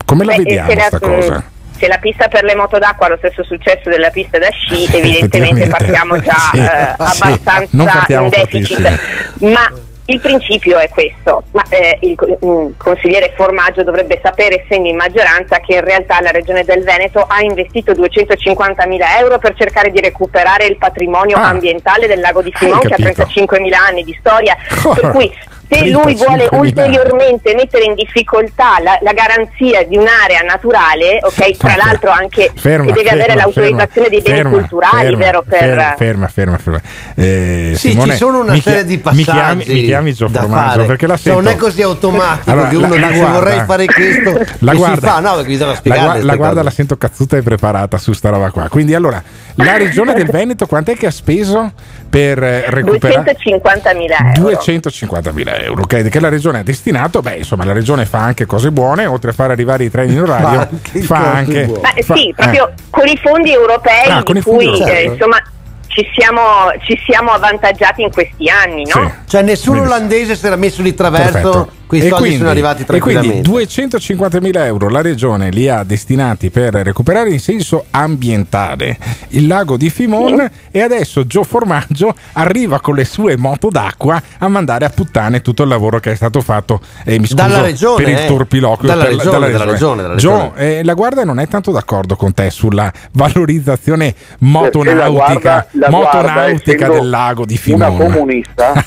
Come la Beh, vediamo se la- sta cosa? Se la pista per le moto d'acqua ha lo stesso successo della pista da sci, evidentemente partiamo già Sì, eh, sì, abbastanza partiamo in deficit. Ma il principio è questo, ma eh, il co- mm, consigliere Formaggio dovrebbe sapere, essendo in maggioranza, che in realtà la Regione del Veneto ha investito 250 mila euro per cercare di recuperare il patrimonio Ah. ambientale del lago di Hai Fimon, che ha capito. 35 mila anni di storia, per cui se lui 35.000 vuole ulteriormente mettere in difficoltà la, la garanzia di un'area naturale, ok, tra l'altro anche Ferma, che deve avere ferma, l'autorizzazione dei beni ferma, culturali, ferma, vero? Per, Ferma, ferma, ferma. ferma. Eh, Sì, Simone, ci sono una mi serie chia- di Mi passaggi chiami, mi chiami Gio da Formaggio fare. perché la Cioè, sento. non è così automatico Allora, che uno la- la dice guarda- vorrei fare questo La guarda, si fa, no, perché bisogna la, spiegare queste la guarda cose. la sento cazzuta e preparata su sta roba qua. Quindi allora, la regione del Veneto quant'è che ha speso per eh, recuperare 250 mila euro. 250 mila euro, ok? Che la regione ha destinato, beh, insomma, la regione fa anche cose buone, oltre a far arrivare i treni in orario, anche fa anche. buone. Ma fa- sì, proprio eh. con i fondi europei Ah, di i fondi cui europei. eh, insomma ci siamo, ci siamo avvantaggiati in questi anni, no? Sì. Cioè nessun Benissimo. olandese si era messo di traverso, Perfetto. Quei E soldi quindi- sono arrivati E quindi tranquillamente. 250 mila euro la regione li ha destinati per recuperare in senso ambientale il lago di Fimon e adesso Gio Formaggio arriva con le sue moto d'acqua a mandare a puttane tutto il lavoro che è stato fatto e mi scuso Dalla regione, per il eh. turpiloquio Dalla per- regione, dalla regione, dalla Gio, regione. eh, la guardia non è tanto d'accordo con te sulla valorizzazione motonautica, la guarda- la guarda, motonautica essendo del lago di una Fimon comunista,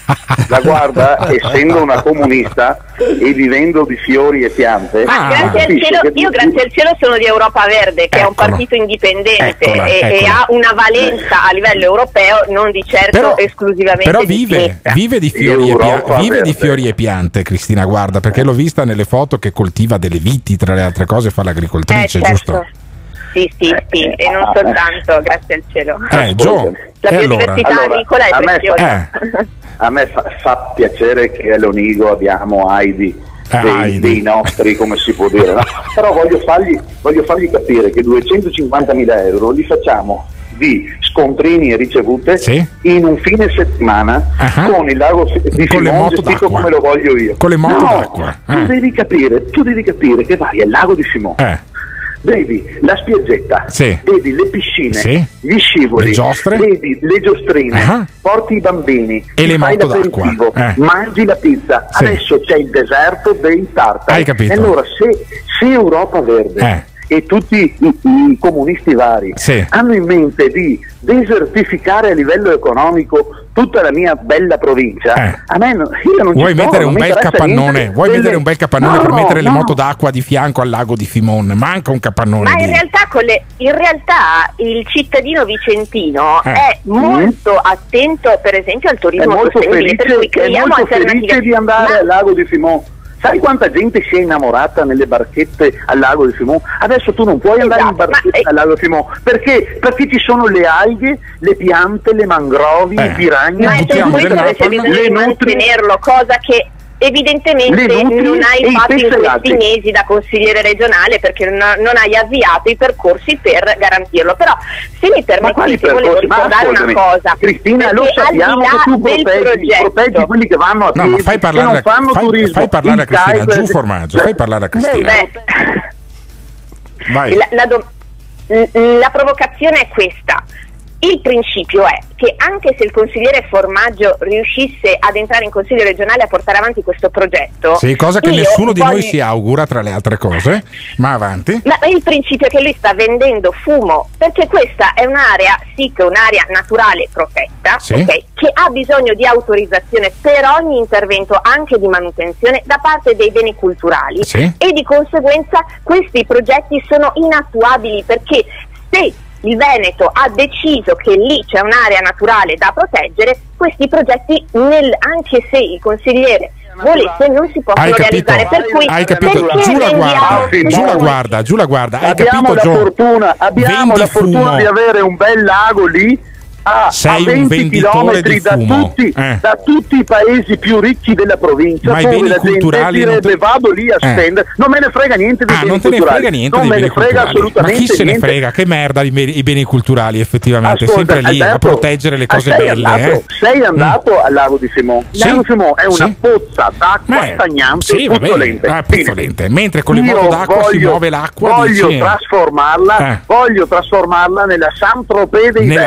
la guarda essendo una comunista e vivendo di fiori e piante, Ma grazie cielo, io grazie al cielo sono di Europa Verde, che è un partito indipendente Eccola, e, e eccola. ha una valenza a livello europeo, non di certo Però- esclusivamente Però di vive, sinistra. vive di fiori, e, pia- vive di fiori e piante, Cristina, guarda, perché l'ho vista nelle foto che coltiva delle viti, tra le altre cose fa Eh, l'agricoltrice, certo. giusto? Sì, sì, sì, e non soltanto, grazie al cielo. Eh, Gio, La e biodiversità allora? agricola è a me fa- preziosa. A me fa, fa piacere che all'Onigo abbiamo Heidi Eh, dei, dei nostri, come si può dire, no? però voglio fargli, voglio fargli capire che 250.000 euro li facciamo di scontrini e ricevute in un fine settimana con il lago di Con moto gestito come lo voglio io. Con le moto No, d'acqua. Tu Eh. devi capire, tu devi capire che vai al lago di Simone. Vedi la spiaggetta, Sì. vedi le piscine, Sì. gli scivoli, Le giostre. vedi le giostrine, Ah. porti i bambini, E le fai l'aperitivo. Eh. mangi la pizza. Sì. Adesso c'è il deserto dei tartari. Hai capito. E allora se, se Europa Verde e tutti i, i comunisti vari Eh. Sì. hanno in mente di desertificare a livello economico tutta la mia bella provincia, a me no- io non ci Eh. Vuoi mettere non un bel capannone? Vuoi delle- mettere un bel capannone No, per mettere le no. moto d'acqua di fianco al lago di Fimon? Manca un capannone Ma in realtà, con le- in realtà il cittadino vicentino Eh. è molto attento per esempio al è turismo molto sostenibile, per cui felice, è creiamo molto alternative. felice di andare Ma- al lago di Fimon. Sai quanta gente si è innamorata nelle barchette al lago di Fimon? Adesso tu non puoi andare in Esatto, barchetta al lago di Fimon perché? Perché ci sono le alghe, le piante, le mangrovi, Eh. i piragni, Ma è per questo che c'è napalm, bisogno le di nutrie. mantenerlo, cosa che evidentemente non hai fatto in questi mesi da consigliere regionale perché non, non hai avviato i percorsi per garantirlo. Però se mi Ma quali permettete volevo percorsi? Ma ricordare una cosa. Cristina, lo sappiamo che tu proteggi, proteggi quelli che vanno a No, ma fai che parlare, non fanno fai, turismo. fai parlare a Cristina, giù formaggio, fai parlare a Cristina. Beh, Vai. La, la do- la provocazione è questa. Il principio è che anche se il consigliere Formaggio riuscisse ad entrare in consiglio regionale a portare avanti questo progetto, Sì, cosa che nessuno di noi voglio- si augura tra le altre cose, ma avanti. Ma il principio è che lui sta vendendo fumo, perché questa è un'area, sì che è un'area naturale protetta, Sì. ok, che ha bisogno di autorizzazione per ogni intervento anche di manutenzione da parte dei beni culturali Sì. e di conseguenza questi progetti sono inattuabili perché se il Veneto ha deciso che lì c'è un'area naturale da proteggere, questi progetti, nel- anche se il consigliere volesse, non si possono Hai capito? realizzare. Per cui Hai capito? Giù la guarda, giù la guarda, giù la guarda. Hai abbiamo capito, la Gio? fortuna, abbiamo Vendi la fortuna fumo. di avere un bel lago lì a, Sei a un 20 venditore di chilometri da tutti, Eh. da tutti i paesi più ricchi della provincia Ma i dove beni la gente culturali non direbbe te- vado lì a Eh. spendere non me ne frega niente dei Ah, non te ne frega niente non me ne frega culturali. Ma assolutamente chi se ne niente. frega? Che merda i beni, i beni culturali, effettivamente. Ascolta, sempre lì a Alberto, proteggere le ah, cose sei belle. andato, eh. sei andato al lago di Simon il Sì. lago di Simon è una Sì. pozza d'acqua Eh, stagnante sì, puzzolente Ah, puzzolente. Mentre con le moto d'acqua si muove l'acqua. Voglio trasformarla, Eh. voglio trasformarla nella dei Nella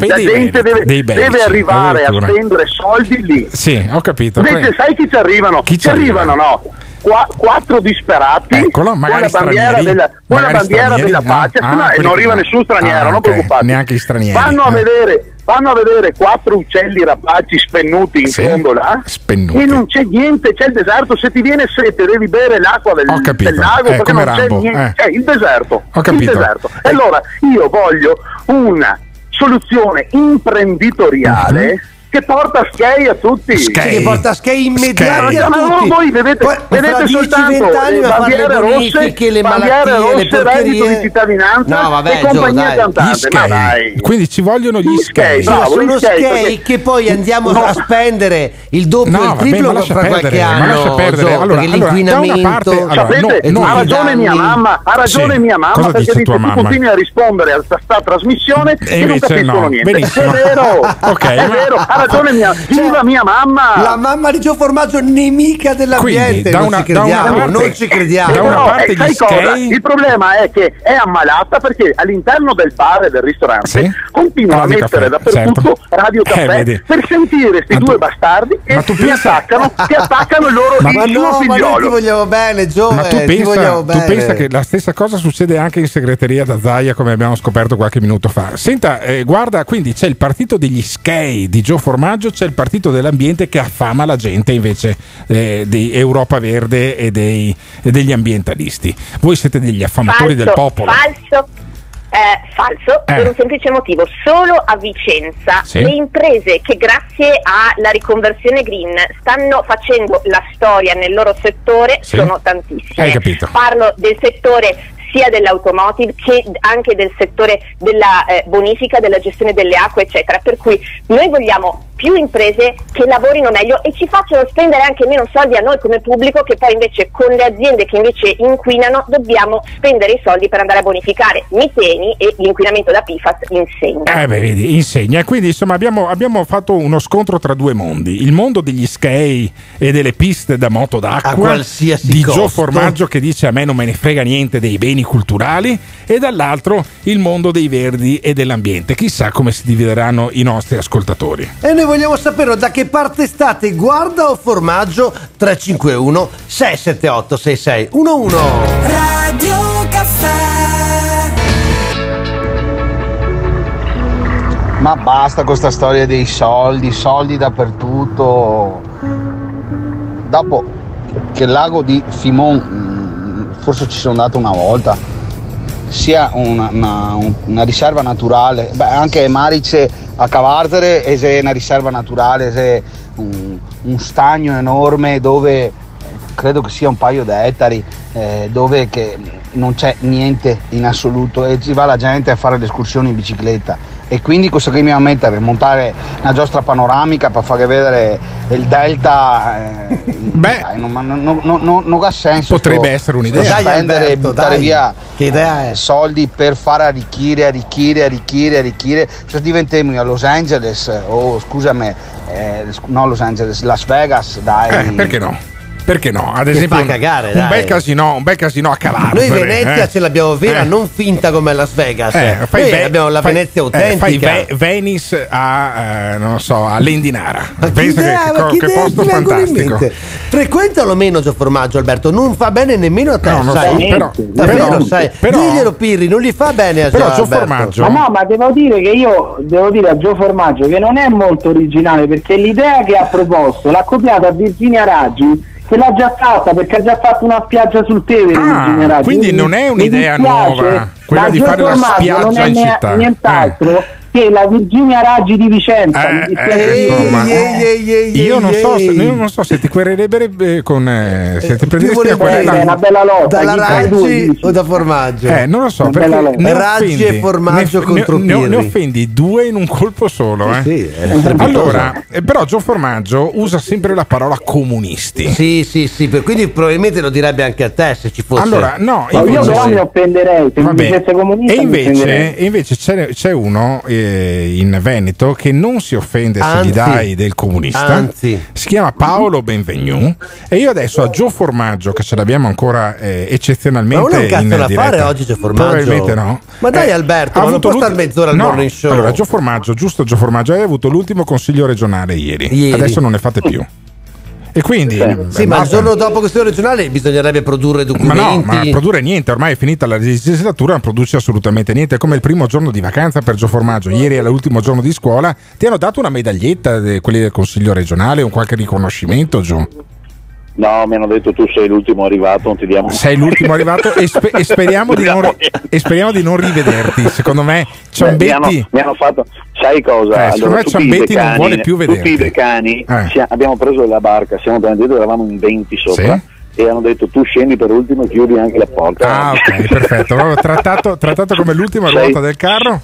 Saint-Tropez La dei gente deve, dei Iberici, deve arrivare a spendere soldi lì. Sì, ho capito. Invece sai chi ci arrivano? Chi ci ci arrivano, no? Qua- quattro disperati Eccolo, con la bandiera della, con la bandiera della no? pace Ah, No, e non arriva nessun straniero, Ah, non ok, preoccupate. neanche gli stranieri, Vanno a eh. vedere vanno a vedere quattro uccelli rapaci spennuti in Sì, fondo là spennuti. e non c'è niente, c'è il deserto, se ti viene sete devi bere l'acqua del, del lago eh, perché non c'è Rambo, niente, eh. c'è il deserto, Ho capito. il deserto. E allora io voglio una soluzione imprenditoriale che porta skei a tutti. Sì, che porta skei immediati a Ma no, tutti. voi vedete, Poi, vedete fra 10-20 soltanto le a bandiere rosse, bonifiche, le bandiere malattie, le rosse, reddito di cittadinanza No, vabbè, e compagnia cantante. Ma skei. dai. Quindi ci vogliono gli skei. Bravo, sono skei, skei perché- che poi andiamo No. a spendere il doppio No, e il vabbè, triplo ma lascia fra perdere, qualche ma anno. lascia perdere. Gio, Allora, allora, parte- allora, Sapete, no, ha no. ragione mia mamma, ha ragione Sì. mia mamma Cosa perché dice tu mamma? continui a rispondere a questa trasmissione E e, non invece capiscono no, niente. benissimo. È vero, è ma- vero, ha ragione mia, viva mia mamma. La mamma di Gio Formaggio nemica dell'ambiente. Quindi, da non una- ci da una crediamo, parte- non ci crediamo. da una parte eh, sai gli cosa? skei- Il problema è che è ammalata perché all'interno del bar e del ristorante Sì. continua a mettere Caffè, dappertutto certo. Radio Eh, Caffè vedi. per sentire questi tu- due bastardi che ma tu si pensa- attaccano, che attaccano il loro Ma- il Ma no, ma noi ti figliolo. vogliamo bene, Gio. Ma tu eh, ti pensa, vogliamo tu pensa che la stessa cosa succede anche in segreteria da Zaia, come abbiamo scoperto qualche minuto fa. Senta, eh, guarda, quindi c'è il partito degli skei di Gio Formaggio c'è il partito dell'ambiente che affama la gente invece eh, di Europa Verde e, dei- e degli ambientalisti. Voi siete degli affamatori del popolo. Falso. eh, falso Eh. per un semplice motivo, solo a Vicenza Sì. le imprese che grazie alla riconversione green stanno facendo la storia nel loro settore Sì. sono tantissime. Hai capito. Parlo del settore sia dell'automotive che anche del settore della eh, bonifica, della gestione delle acque, eccetera. Per cui noi vogliamo più imprese che lavorino meglio e ci facciano spendere anche meno soldi a noi come pubblico che poi invece con le aziende che invece inquinano dobbiamo spendere i soldi per andare a bonificare miteni e l'inquinamento da PFAS insegna. Eh beh, vedi, insegna. Quindi insomma abbiamo, abbiamo fatto uno scontro tra due mondi: il mondo degli skei e delle piste da moto d'acqua di costo. Gio Formaggio che dice a me non me ne frega niente dei beni culturali, e dall'altro il mondo dei verdi e dell'ambiente. Chissà come si divideranno i nostri ascoltatori. E noi vogliamo sapere da che parte state, guarda o formaggio 351 678 6611. Radio Caffè Ma basta con questa storia dei soldi, soldi dappertutto. Dopo che il lago di Fimon, mm, forse ci sono andato una volta, sia una, una- un- una riserva naturale, beh, anche Marice a Cavarzere è una riserva naturale, è un, un stagno enorme dove credo che sia un paio di ettari, eh, dove non c'è niente in assoluto e ci va la gente a fare le escursioni in bicicletta. E quindi cosa che mi va a mettere? Montare una giostra panoramica per fare vedere il delta. eh, dai, non, non- non- non- non ha senso. Potrebbe sto- essere un'idea. Dai, Spendere e Alberto, buttare dai. via che idea eh, soldi per fare arricchire, arricchire, arricchire, arricchire. Se diventiamo a Los Angeles o scusami, eh, no Los Angeles, Las Vegas, dai. Eh, perché no? Perché no? Ad esempio, fa cagare, un, bel casino, un bel casino a cavallo. Noi Venezia ce l'abbiamo vera, Eh. non finta come Las Vegas. Eh, fai Noi Ve- abbiamo la fai- Venezia eh, autentica. fai Ve- Venice a, eh, non lo so, a Lendinara. Ma Pensa che, che ma che posto fantastico. Frequentalo meno Gio Formaggio, Alberto. Non fa bene nemmeno a te, No, non sai? so, però- Davvero, però- sai? però- Diglielo Pirri, non gli fa bene a Però Gio Gio. Formaggio- Ma no, ma devo dire che io devo dire a Gio Formaggio che non è molto originale perché l'idea che ha proposto l'ha copiata a Virginia Raggi che l'ha già fatta perché ha già fatto una spiaggia sul Tevere. Ah, quindi non è un'idea nuova, quella di fare la spiaggia in città. nient'altro che la Virginia Raggi di Vicenza. Eh, eh, insomma, io non so, se, ehi. io non so se ti quererebbe con. Eh, se ti prenderesti vuole a quella. È una bella lotta, Dalla Raggi o da Formaggio? Eh, non lo so, ne Raggi offendi- e Formaggio ne- contro ne, ne, Pirri. ne offendi due in un colpo solo. Eh? Sì, strepitoso. allora, eh, però Gio Formaggio usa sempre la parola comunisti. Sì, sì, sì, per- quindi probabilmente lo direbbe anche a te se ci fosse. Allora, no, Ma io invece- però mi offenderei se mi dicesse comunista E invece, e invece c'è, c'è uno eh, in Veneto che non si offende se Anzi. gli dai del comunista. Anzi. Si chiama Paolo Benvenu. E io adesso a Gio Formaggio, che ce l'abbiamo ancora eh, eccezionalmente Ma non in da diretta, fare oggi, Gio Formaggio? Probabilmente no. Ma dai, Eh, Alberto, ha ma non può l'ulti- star mezz'ora al No, morning show. Allora, Gio Formaggio, giusto Gio Formaggio, hai avuto l'ultimo consiglio regionale ieri. Ieri. Adesso non ne fate più. E quindi... Sì, beh, ma il giorno dopo questo regionale bisognerebbe produrre Ma documenti. no, ma produrre niente, ormai è finita la legislatura, non produce assolutamente niente. È come il primo giorno di vacanza per Gio Formaggio. Ieri è l'ultimo giorno di scuola. Ti hanno dato una medaglietta, de- quelli del Consiglio regionale, un qualche riconoscimento, Gio? No, mi hanno detto tu sei l'ultimo arrivato, non ti diamo Sei l'ultimo arrivato e, spe- e speriamo di non, e speriamo di non rivederti. Secondo me Beh, mi, hanno, Ciambetti... mi hanno fatto, sai cosa? Eh, secondo me tutti Ciambetti non vuole più Tutti vederti. i decani Eh. sia- abbiamo preso la barca, siamo dietro, eravamo in 20 sopra. E hanno detto tu scendi per ultimo e chiudi anche la porta. Ah, ok, perfetto. Trattato, trattato come l'ultima Sei- ruota del carro.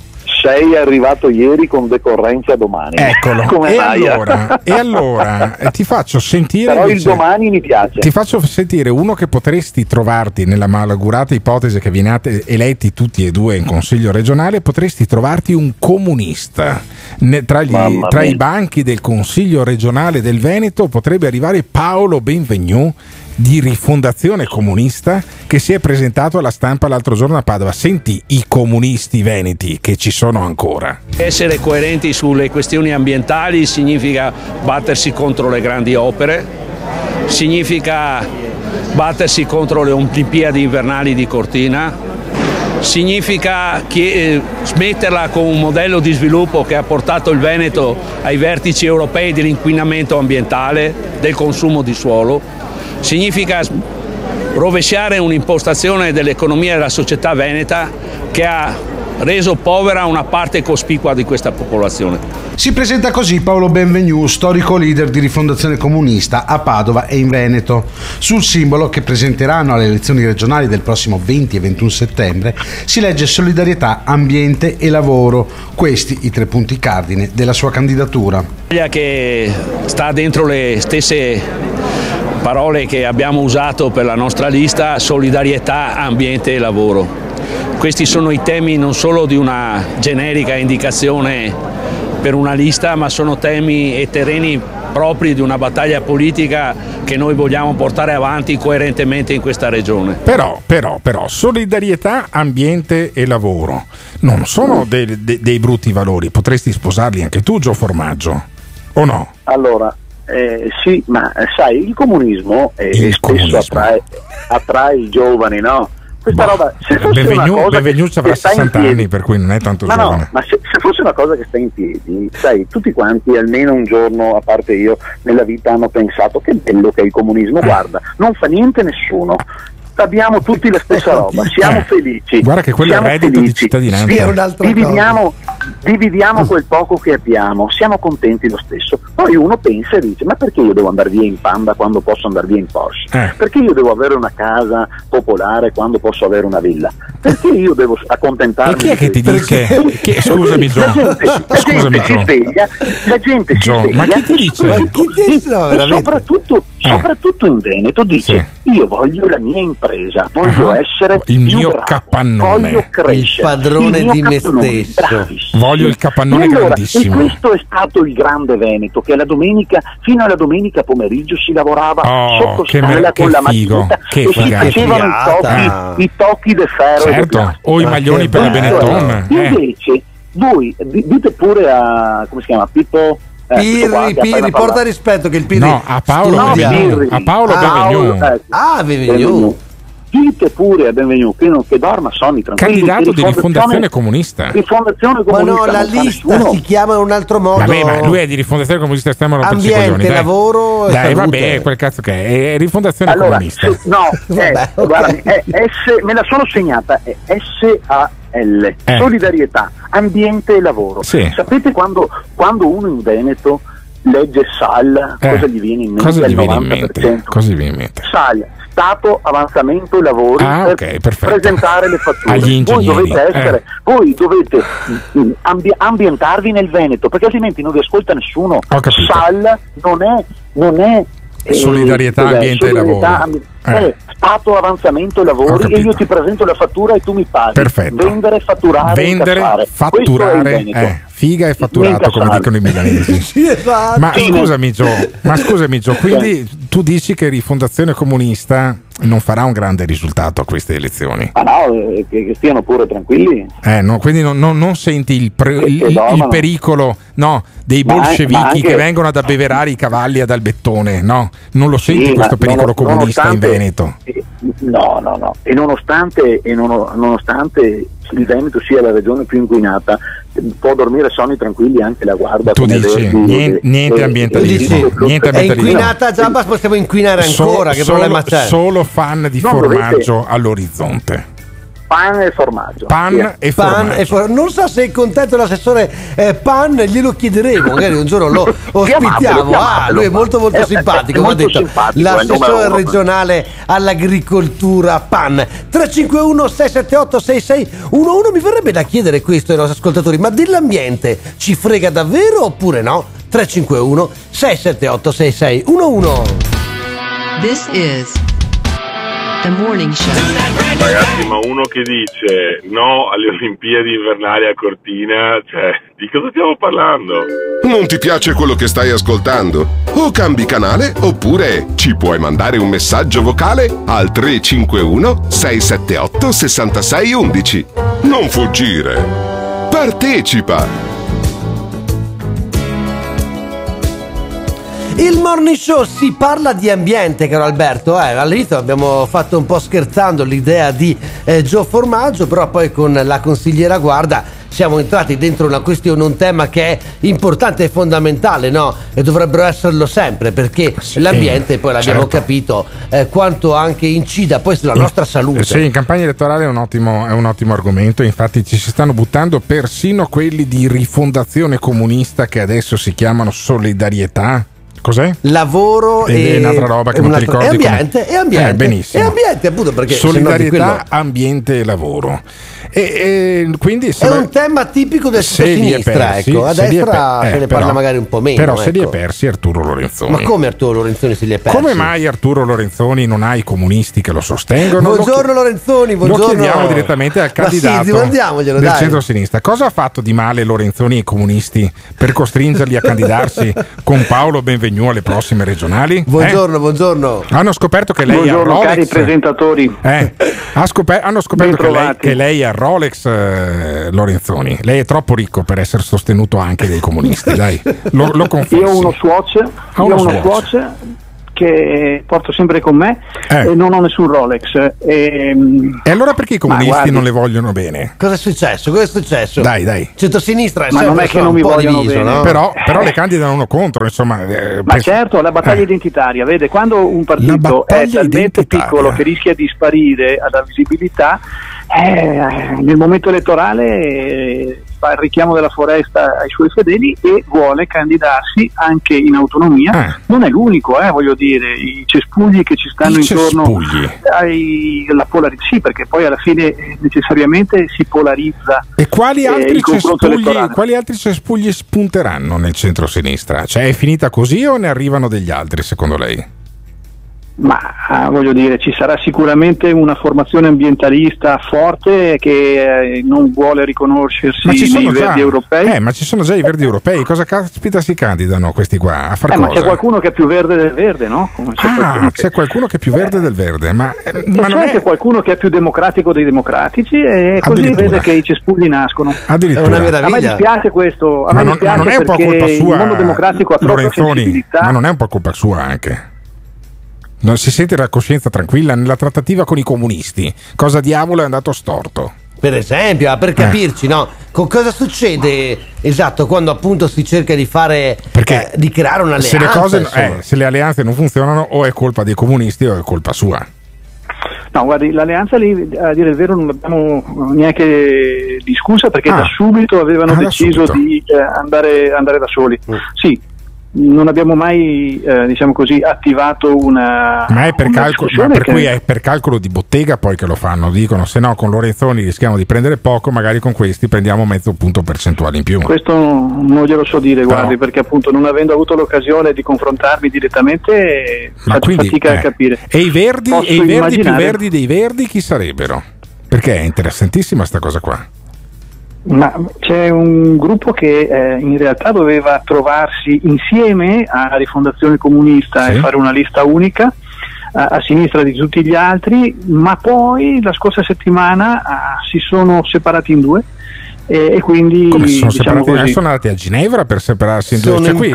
Sei arrivato ieri con decorrenza domani. Eccolo. Come e, mai? allora, e allora eh, ti faccio sentire. Però il invece- domani mi piace. Ti faccio sentire uno che potresti trovarti nella malaugurata ipotesi che veniate eletti tutti e due in consiglio regionale, potresti trovarti un comunista. Ne- tra, gli- tra i banchi del consiglio regionale del Veneto potrebbe arrivare Paolo Benvenu di rifondazione comunista che si è presentato alla stampa l'altro giorno a Padova. Senti i comunisti veneti che ci sono ancora. Essere coerenti sulle questioni ambientali significa battersi contro le grandi opere, significa battersi contro le Olimpiadi invernali di Cortina, significa eh, smetterla con un modello di sviluppo che ha portato il Veneto ai vertici europei dell'inquinamento ambientale, del consumo di suolo, significa rovesciare un'impostazione dell'economia della società veneta che ha reso povera una parte cospicua di questa popolazione. Si presenta così Paolo Benvenu, storico leader di Rifondazione Comunista a Padova e in Veneto. Sul simbolo che presenteranno alle elezioni regionali del prossimo 20 e 21 settembre si legge solidarietà, ambiente e lavoro. Questi i tre punti cardine della sua candidatura. Che sta dentro le stesse parole che abbiamo usato per la nostra lista, solidarietà, ambiente e lavoro. Questi sono i temi non solo di una generica indicazione per una lista, ma sono temi e terreni propri di una battaglia politica che noi vogliamo portare avanti coerentemente in questa regione. Però, però, però, solidarietà, ambiente e lavoro non sono dei, dei- dei brutti valori. Potresti sposarli anche tu, Gio Formaggio, o no? Allora, eh, sì, ma eh, sai, il comunismo eh, Il spesso comunismo. Attrae, attrae i giovani, no? Questa roba, se fosse Benvenu, una cosa Benvenu che, avrà che sta in 60 piedi, anni, per cui non è tanto ma giovane. no, ma se, se fosse una cosa che sta in piedi, sai, tutti quanti almeno un giorno, a parte io, nella vita hanno pensato che bello che è il comunismo, guarda, non fa niente nessuno. Abbiamo tutti la stessa roba, siamo Eh, felici. guarda che quello è reddito di felici. cittadinanza. Sì, dividiamo, dividiamo quel poco che abbiamo, siamo contenti lo stesso. Poi uno pensa e dice: Ma perché io devo andare via in Panda quando posso andare via in Porsche? Eh. Perché io devo avere una casa popolare quando posso avere una villa? Perché io devo accontentarmi? E chi è che ti di dice? Chi- scusami, gente, la gente si sveglia, la gente si Gio, sveglia ma chi ti dice? Ma chi ti dice? No, soprattutto, soprattutto in Veneto dice: Io voglio la mia impresa, voglio essere Il più mio bravo, capannone. voglio crescere, Il padrone mio di me stesso. bravissimo. Voglio il capannone E allora, grandissimo. E questo è stato il grande Veneto, che la domenica, fino alla domenica pomeriggio si lavorava Oh, sotto che scala con che la figo, matita che e si facevano i i tocchi de ferro Certo, o i maglioni per la Benetton. eh. Invece, voi di- dite pure a come si chiama Pippo eh, questo qua Pirri, Pirri, porta rispetto che il Pirri No, a Paolo studia. Benvenu. A Paolo Benvenu. eh, Ah, Benvenu. Dite pure a Benvenu che, non, che dorma sonni tranquilli. Candidato di rifondazione comunista. Rifondazione Ma comunista. no, la lista si chiama in un altro modo. Vabbè, ma lui è di rifondazione comunista ai Ambiente, lavoro e Dai, vabbè, quel cazzo che è. È rifondazione Allora, comunista. se- no, è, guarda, è S, me la sono segnata, è SAL, Eh. solidarietà, ambiente e lavoro. Sì. Sapete quando, quando uno in Veneto legge SAL, Eh, cosa gli viene in mente? Cosa gli viene in 90%? mente? Cosa gli viene in mente? SAL, Stato Avanzamento e Lavori Ah, per ok, perfetto. presentare le fatture. Agli voi dovete, essere, eh. voi dovete ambi- ambientarvi nel Veneto, perché altrimenti non vi ascolta nessuno. SAL non è, non è eh, Solidarietà, ambiente e Solidarietà, lavoro. ambi- Eh. Stato avanzamento lavori e io ti presento la fattura e tu mi paghi. Perfetto. Vendere, fatturare, Vendere, incassare. Fatturare, eh, figa e fatturato, come dicono i milanesi. Sì, esatto. Ma scusami Gio, ma scusami Gio, quindi tu dici che Rifondazione Comunista non farà un grande risultato a queste elezioni? Ma no, eh, che, che stiano pure tranquilli. Eh, no, quindi non, non- non senti il, pre- il- il pericolo no, dei Ma- bolscevichi anche- che vengono ad abbeverare i cavalli ad Albettone, no? Non lo senti Sì, questo pericolo comunista in nonostante- Veneto? eh, No, no, no. E nonostante, e nono- nonostante il Veneto sia la regione più inquinata, eh, può dormire sonni tranquilli anche la guarda. Tu dici, Verdi, niente, niente e- ambientalismo, niente È inquinata già, ma possiamo inquinare ancora. che solo, problema c'è? solo fan di Non formaggio all'orizzonte. Pan e formaggio. Pan Sì. e Pan formaggio. e for- non so se è contento l'assessore eh, Pan, glielo chiederemo, magari un giorno lo ospitiamo. Chiamatelo, Ah, lui è molto molto è- simpatico, mi ha detto il l'assessore regionale all'agricoltura Pan. 351 678 6611 mi verrebbe da chiedere questo ai nostri ascoltatori, ma dell'ambiente ci frega davvero oppure no? 351 678 6611 This is. Ragazzi, ma uno che dice no alle Olimpiadi invernali a Cortina, cioè, di cosa stiamo parlando? Non ti piace quello che stai ascoltando? O cambi canale oppure ci puoi mandare un messaggio vocale al 351 678 6611. Non fuggire. Partecipa. Il morning show si parla di ambiente, caro Alberto. Eh, all'inizio abbiamo fatto un po' scherzando l'idea di eh, Gio Formaggio, però poi con la consigliera Guarda siamo entrati dentro una questione, un tema che è importante e fondamentale, no? E dovrebbero esserlo sempre, perché l'ambiente, poi l'abbiamo certo. capito, eh, quanto anche incida poi sulla nostra salute. Sì, in campagna elettorale è un, ottimo, è un ottimo argomento, infatti ci si stanno buttando persino quelli di rifondazione comunista che adesso si chiamano solidarietà. Cos'è? Lavoro e è un'altra roba che non ti un'altra- ricordi E come- ambiente, e ambiente. Eh, benissimo. E ambiente, appunto, perché Solidarietà, quello- ambiente e lavoro. E, e quindi È un tema tipico del centro-sinistra, persi- ecco. A destra per- se eh, ne parla però- magari un po' meno. Però se li è ecco. persi Arturo Lorenzoni. Ma come Arturo Lorenzoni se li è persi? Come mai Arturo Lorenzoni non ha i comunisti che lo sostengono? Buongiorno Lorenzoni, Lo buongiorno. chiediamo direttamente al sì, candidato domandiamoglielo, del dai. centro-sinistra. Cosa ha fatto di male Lorenzoni e i comunisti per costringerli a candidarsi con Paolo Benvenu alle prossime regionali? Buongiorno, buongiorno. Hanno scoperto che lei Buongiorno, ha Rolex. cari presentatori. Eh, ha scoper- hanno scoperto che lei, che lei ha Rolex eh, Lorenzoni. Lei è troppo ricco per essere sostenuto anche dai comunisti. Dai, lo, lo confessi. Io ho uno Swatch, io uno ho uno Swatch. Swatch che porto sempre con me Eh. e non ho nessun Rolex. Ehm, E allora perché i comunisti guardi- non le vogliono bene? Cosa è successo? Cosa è successo? Dai, dai. Centrosinistra è Ma non è che non mi vogliono diviso, bene. no? Però, però le candidano uno contro, insomma. eh, Ma penso- certo, la battaglia Eh. identitaria, vede, quando un partito è talmente piccolo che rischia di sparire alla visibilità, eh, nel momento elettorale eh, fa il richiamo della foresta ai suoi fedeli e vuole candidarsi anche in autonomia. Ah. Non è l'unico, eh, voglio dire, i cespugli che ci stanno I intorno ai, la polarizzazione, sì, perché poi alla fine eh, necessariamente si polarizza E quali eh, altri, cespugli, quali altri cespugli spunteranno nel centro-sinistra? Cioè è finita così o ne arrivano degli altri secondo lei? Ma ah, voglio dire, ci sarà sicuramente una formazione ambientalista forte che eh, non vuole riconoscersi Ma ci nei sono già, verdi europei. eh, ma ci sono già i verdi europei. Cosa caspita si candidano questi qua? A far Eh, ma cosa? c'è qualcuno che è più verde del verde, no? Come c'è qualcuno Ah, che- c'è qualcuno che è più verde del verde, ma, eh, ma c'è non anche è qualcuno che è più democratico dei democratici e così vede che i cespugli nascono. addirittura. A me dispiace questo, a Ma me non, ma dispiace non è un po' colpa sua, il mondo democratico ha troppa Lorenzoni, sensibilità. ma non è un po' colpa sua anche. Non si sente la coscienza tranquilla nella trattativa con i comunisti. Cosa diavolo è andato storto? Per esempio, ah, per capirci, no? Con cosa succede esatto quando appunto si cerca di fare Perché eh, di creare un'alleanza? se le, cose, eh, se le alleanze non funzionano, o è colpa dei comunisti o è colpa sua. No, guardi, l'alleanza lì, a dire il vero, non l'abbiamo neanche discussa perché Ah. da subito avevano Ah, deciso subito. di eh, andare, andare da soli. Mm. Sì, non abbiamo mai, eh, diciamo così, attivato una. Ma è per, una calcolo, ma per che- cui è per calcolo di bottega poi che lo fanno. Dicono se no con Lorenzoni rischiamo di prendere poco, magari con questi prendiamo mezzo punto percentuale in più. Questo non glielo so dire, guardi, perché appunto non avendo avuto l'occasione di confrontarmi direttamente Ma faccio quindi, fatica eh, a capire. E i verdi, Posso e i verdi più immaginare- verdi dei verdi chi sarebbero? Perché è interessantissima sta cosa qua. Ma c'è un gruppo che eh, in realtà doveva trovarsi insieme a Rifondazione Comunista Sì. e fare una lista unica a, a sinistra di tutti gli altri, ma poi la scorsa settimana ah, si sono separati in due e, e quindi Come sono diciamo separati? così, Sono andati a Ginevra per separarsi in due. Cioè, qui,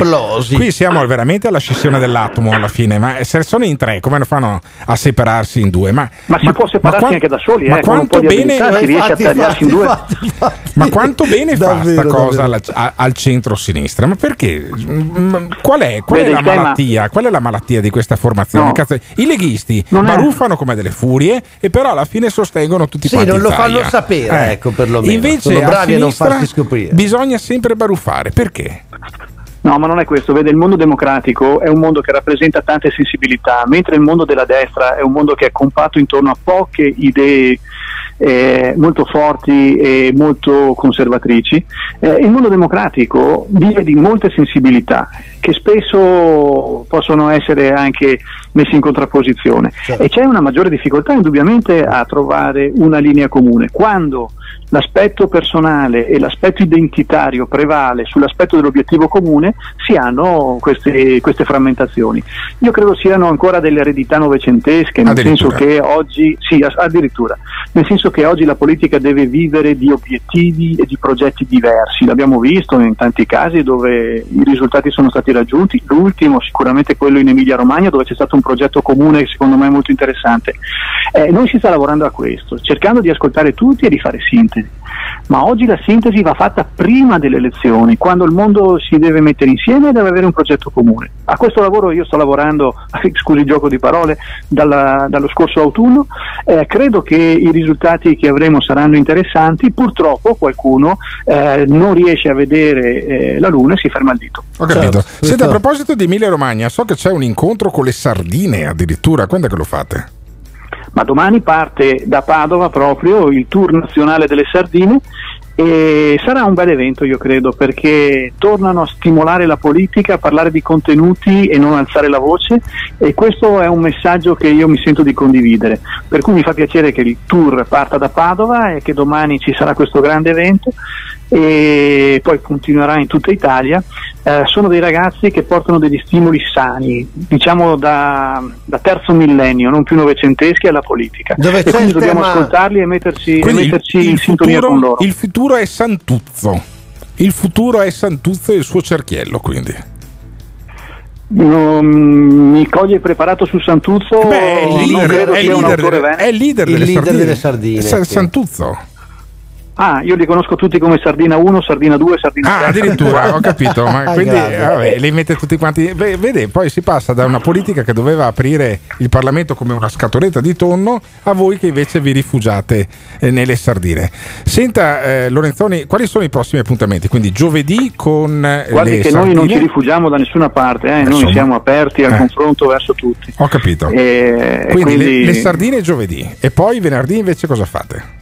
qui siamo veramente alla scissione dell'atomo alla fine. Ma se sono in tre, come lo fanno a separarsi in due? Ma, ma si può separarsi qua- anche da soli, ma eh, con un po' quanto bene, si riesce a Infatti, tagliarsi in due. infatti, infatti. ma quanto bene fa Davvero, sta cosa alla- a- al centro-sinistra? Ma perché? Mm, Qual è, qual è la il tema- malattia? Qual è la malattia di questa formazione? No. Cazzo, I leghisti Non è- baruffano come delle furie e però alla fine sostengono tutti Sì, quanti non in lo fanno sapere, ecco, perlomeno. Invece bravi a non farsi scoprire. Bisogna sempre baruffare. Perché? No, ma non è questo, vede, il mondo democratico è un mondo che rappresenta tante sensibilità, mentre il mondo della destra è un mondo che è compatto intorno a poche idee eh, molto forti e molto conservatrici. Eh, il mondo democratico vive di molte sensibilità che spesso possono essere anche messe in contrapposizione e c'è una maggiore difficoltà indubbiamente a trovare una linea comune. Quando l'aspetto personale e l'aspetto identitario prevale sull'aspetto dell'obiettivo comune, si hanno queste, queste frammentazioni. Io credo siano ancora delle eredità novecentesche, nel senso che oggi, sì, addirittura, nel senso che oggi la politica deve vivere di obiettivi e di progetti diversi. L'abbiamo visto in tanti casi dove i risultati sono stati stati raggiunti, l'ultimo sicuramente quello in Emilia Romagna dove c'è stato un progetto comune secondo me molto interessante. Eh, noi si sta lavorando a questo, cercando di ascoltare tutti e di fare sintesi, ma oggi la sintesi va fatta prima delle elezioni, quando il mondo si deve mettere insieme e deve avere un progetto comune. A questo lavoro io sto lavorando, scusi il gioco di parole, dalla- dallo scorso autunno, eh, credo che i risultati che avremo saranno interessanti, purtroppo qualcuno eh, non riesce a vedere eh, la luna e si ferma al dito. Ho capito. Senta, a proposito di Emilia Romagna, so che c'è un incontro con le sardine addirittura. Quando è che lo fate? ma domani parte da Padova proprio il tour nazionale delle sardine e sarà un bel evento io credo perché tornano a stimolare la politica, a parlare di contenuti e non alzare la voce e questo è un messaggio che io mi sento di condividere per cui mi fa piacere che il tour parta da Padova e che domani ci sarà questo grande evento e poi continuerà in tutta Italia Eh, sono dei ragazzi che portano degli stimoli sani diciamo da, da terzo millennio non più novecenteschi alla politica Dove e quindi il dobbiamo tema- ascoltarli e metterci, e metterci in sintonia futuro, con loro il futuro è Santuzzo. Il futuro è Santuzzo e il suo cerchiello, quindi. Non- mi coglie preparato su Santuzzo Beh, è il leader, è il leader autore delle- veneto. è il leader Il delle leader sardine. delle sardine, Sa- sì. Santuzzo. Ah, io li conosco tutti come Sardina 1, Sardina 2, Sardina 3. Ah, addirittura, ho capito. Ma quindi grazie. vabbè, li mette tutti quanti. Beh, vede, poi si passa da una politica che doveva aprire il Parlamento come una scatoletta di tonno a voi che invece vi rifugiate eh, nelle sardine. Senta, eh, Lorenzoni, quali sono i prossimi appuntamenti? Quindi giovedì con eh, Guardi le che sardine. noi non ci rifugiamo da nessuna parte, eh, noi Insomma. siamo aperti al Eh. confronto verso tutti. Ho capito. E- quindi, le- quindi- Le, sardine giovedì e poi venerdì invece cosa fate?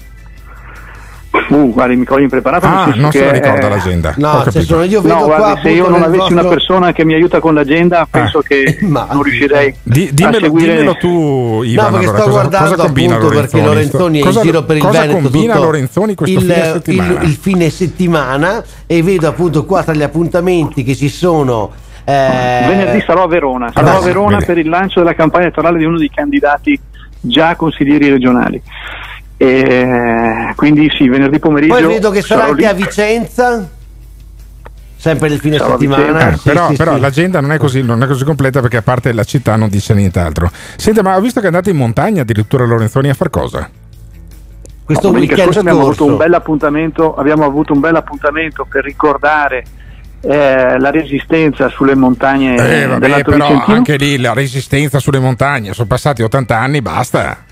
Uh, guardi, mi coglie impreparato. Ah, non se la ricorda eh, l'agenda. No, cioè, capito. sono- io vedo no, qua guardi, se io non avessi una vostro- persona che mi aiuta con l'agenda, penso che non riuscirei Di- a dimmelo, seguire. dimmelo tu, Ivan. no, perché allora, sto cosa, guardando cosa combina appunto perché Lorenzoni? Lorenzoni è cosa, in giro per il cosa Veneto combina Lorenzoni questo il, fine il- settimana? il fine settimana e vedo appunto qua tra gli appuntamenti che ci sono eh, Venerdì sarò a Verona, sarò Ah, a Verona vedi. per il lancio della campagna elettorale di uno dei candidati già consiglieri regionali. E, quindi sì, venerdì pomeriggio. poi vedo che sarà anche lì. a Vicenza sempre il fine Sarò a settimana. Eh, Sì, però sì, però sì. l'agenda non è, così, non è così completa perché a parte la città non dice nient'altro. Senta, ma ho visto che andate in montagna addirittura Lorenzoni a far cosa? questo No, domenica weekend scorsa abbiamo avuto, un bel appuntamento, abbiamo avuto un bel appuntamento per ricordare eh, la resistenza sulle montagne Eh, vabbè, però Vicentino. anche lì la resistenza sulle montagne, sono passati 80 anni, basta.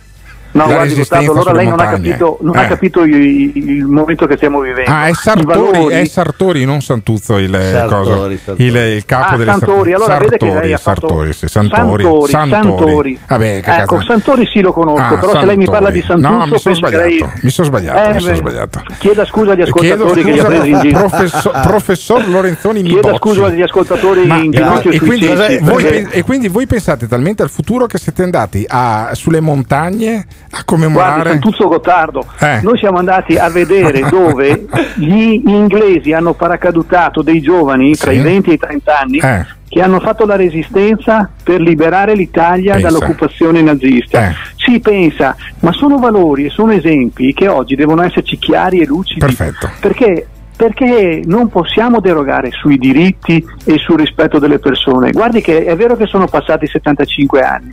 No, la guardi, Gustavo, allora lei non ha capito, non Eh. ha capito il, il momento che stiamo vivendo. Ah, è Sartori, valori- è Sartori, non Santuzzo il, eh, Sartori, Sartori. il, il capo Ah, delle Santori, allora vede che Sartori, lei ha fatto Sartori, sì, Santori, Santori, Santori. Vabbè, che Ecco, cazzo- Santori sì lo conosco, Ah, però se lei mi Santori. parla di Santuzzo No, mi sono che lei- sbagliato, mi sono sbagliato, Eh, mi sono sbagliato. Chieda scusa agli Chiedo ascoltatori che li ha scusa, presi in giro. professor, professor Lorenzoni Chieda Mibocci. scusa agli ascoltatori Ma- in ginocchio e, sui quindi, voi e quindi pensate talmente al futuro che siete andati a- sulle montagne a commemorare Guardi, Santuzzo Gottardo, Eh. noi siamo andati a vedere dove gli inglesi hanno paracadutato dei giovani tra Sì. i 20 e i 30 anni Eh. che hanno fatto la resistenza per liberare l'Italia Pensa. dall'occupazione nazista. Eh. Si pensa, ma sono valori e sono esempi che oggi devono esserci chiari e lucidi. Perfetto. Perché? Perché non possiamo derogare sui diritti e sul rispetto delle persone. Guardi che è vero che sono passati 75 anni,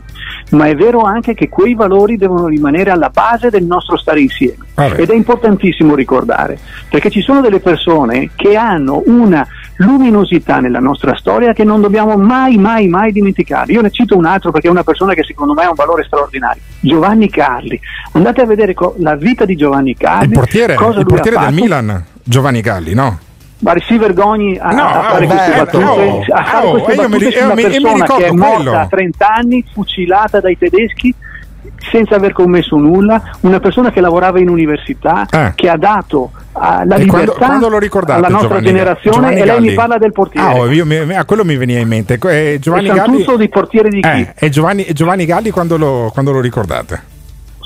ma è vero anche che quei valori devono rimanere alla base del nostro stare insieme. Vabbè. Ed è importantissimo ricordare, perché ci sono delle persone che hanno una luminosità nella nostra storia che non dobbiamo mai, mai, mai dimenticare. Io ne cito un altro perché è una persona che secondo me ha un valore straordinario. Giovanni Carli. Andate a vedere co- la vita di Giovanni Carli. il portiere, il portiere del. Milan, Giovanni Galli, no? Ma si vergogni a, No, a fare oh, queste beh, battute, no, a fare oh, queste battute io una mi- io mi che è morta quello. a 30 anni, fucilata dai tedeschi senza aver commesso nulla, una persona che lavorava in università, Eh. che ha dato ah, la E libertà quando, quando alla nostra Giovanni- generazione Giovanni e lei mi parla del portiere. Ah, oh, io mi- a quello mi veniva in mente. Eh, Giovanni Galli. Di portiere di chi? Eh, e Giovanni, Giovanni Galli quando lo, quando lo ricordate?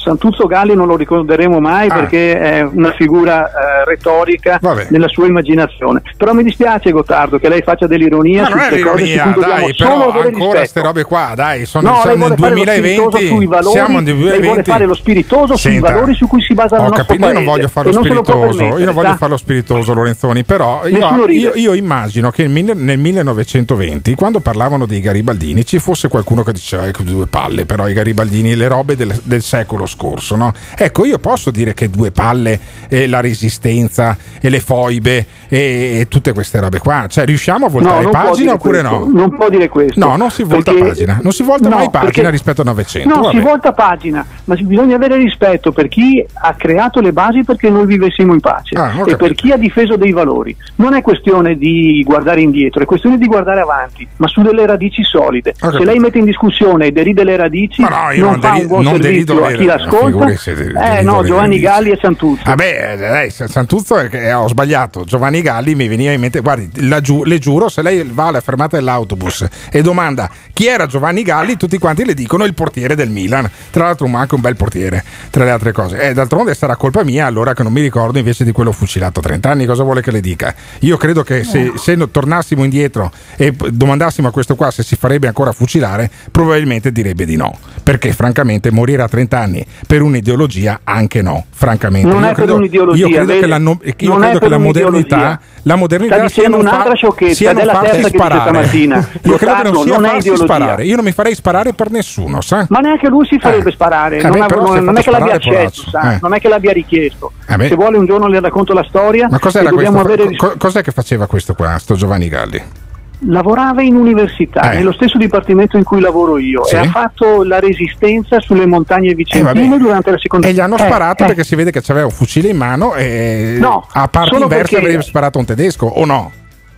Santuzzo Galli non lo ricorderemo mai ah. perché è una figura eh, retorica Vabbè. nella sua immaginazione. Però mi dispiace Gottardo che lei faccia dell'ironia su queste cose dai, dai però ancora queste robe qua, dai, sono, no, sono nel 2020, sui valori, siamo nel 2020. vuole fare lo spiritoso Senta, sui valori su cui si basa la nostra capito, paese. Io non voglio fare lo spiritoso, io voglio fare lo spiritoso Lorenzoni, però io, io, io immagino che nel 1920 quando parlavano dei garibaldini ci fosse qualcuno che diceva ecco due palle, però i garibaldini le robe del, del secolo scorso scorso. No? Ecco, io posso dire che due palle e la resistenza e le foibe e, e tutte queste robe qua, cioè riusciamo a voltare no, pagina oppure questo, no? Non può dire questo. No, non si volta perché, pagina, non si volta no, mai pagina rispetto a 900. No, vabbè. si volta pagina, ma bisogna avere rispetto per chi ha creato le basi perché noi vivessimo in pace ah, e per chi ha difeso dei valori. Non è questione di guardare indietro, è questione di guardare avanti, ma su delle radici solide. Se lei mette in discussione e deride le radici, no, non, non, deri- non derido le, ascolta. Eh no, Giovanni. Galli e Santuzzo. Vabbè, eh, lei, Santuzzo che eh, ho sbagliato. Giovanni Galli mi veniva in mente, guardi, la giu, le giuro, se lei va alla fermata dell'autobus e domanda chi era Giovanni Galli, tutti quanti le dicono il portiere del Milan. Tra l'altro ma anche un bel portiere, tra le altre cose. Eh, d'altronde sarà colpa mia allora che non mi ricordo invece di quello fucilato a 30 anni, cosa vuole che le dica? Io credo che se, eh. se tornassimo indietro e domandassimo a questo qua se si farebbe ancora fucilare, probabilmente direbbe di no, perché francamente morire a 30 anni per un'ideologia anche no, francamente. Non io è credo, per un'ideologia. Io credo vedi? che la, no, io credo che la modernità, la modernità sia un'altra fa, sciocchezza della farsi sparare. io credo che non sia non farsi sparare. Io non mi farei sparare per nessuno, sa? Ma neanche lui si farebbe eh. sparare. Non, av- non, non è che l'abbia accesso, non è che l'abbia richiesto. Eh Se vuole un giorno le racconto la storia. Ma cos'era questo? Cos'è che faceva questo qua, sto Giovanni Galli? lavorava in università, eh. nello stesso dipartimento in cui lavoro io, sì. e ha fatto la resistenza sulle montagne vicentine eh, durante la seconda. E gli hanno eh, sparato eh, perché si vede che c'aveva un fucile in mano e no, a parte inversa avrebbe sparato un tedesco o no?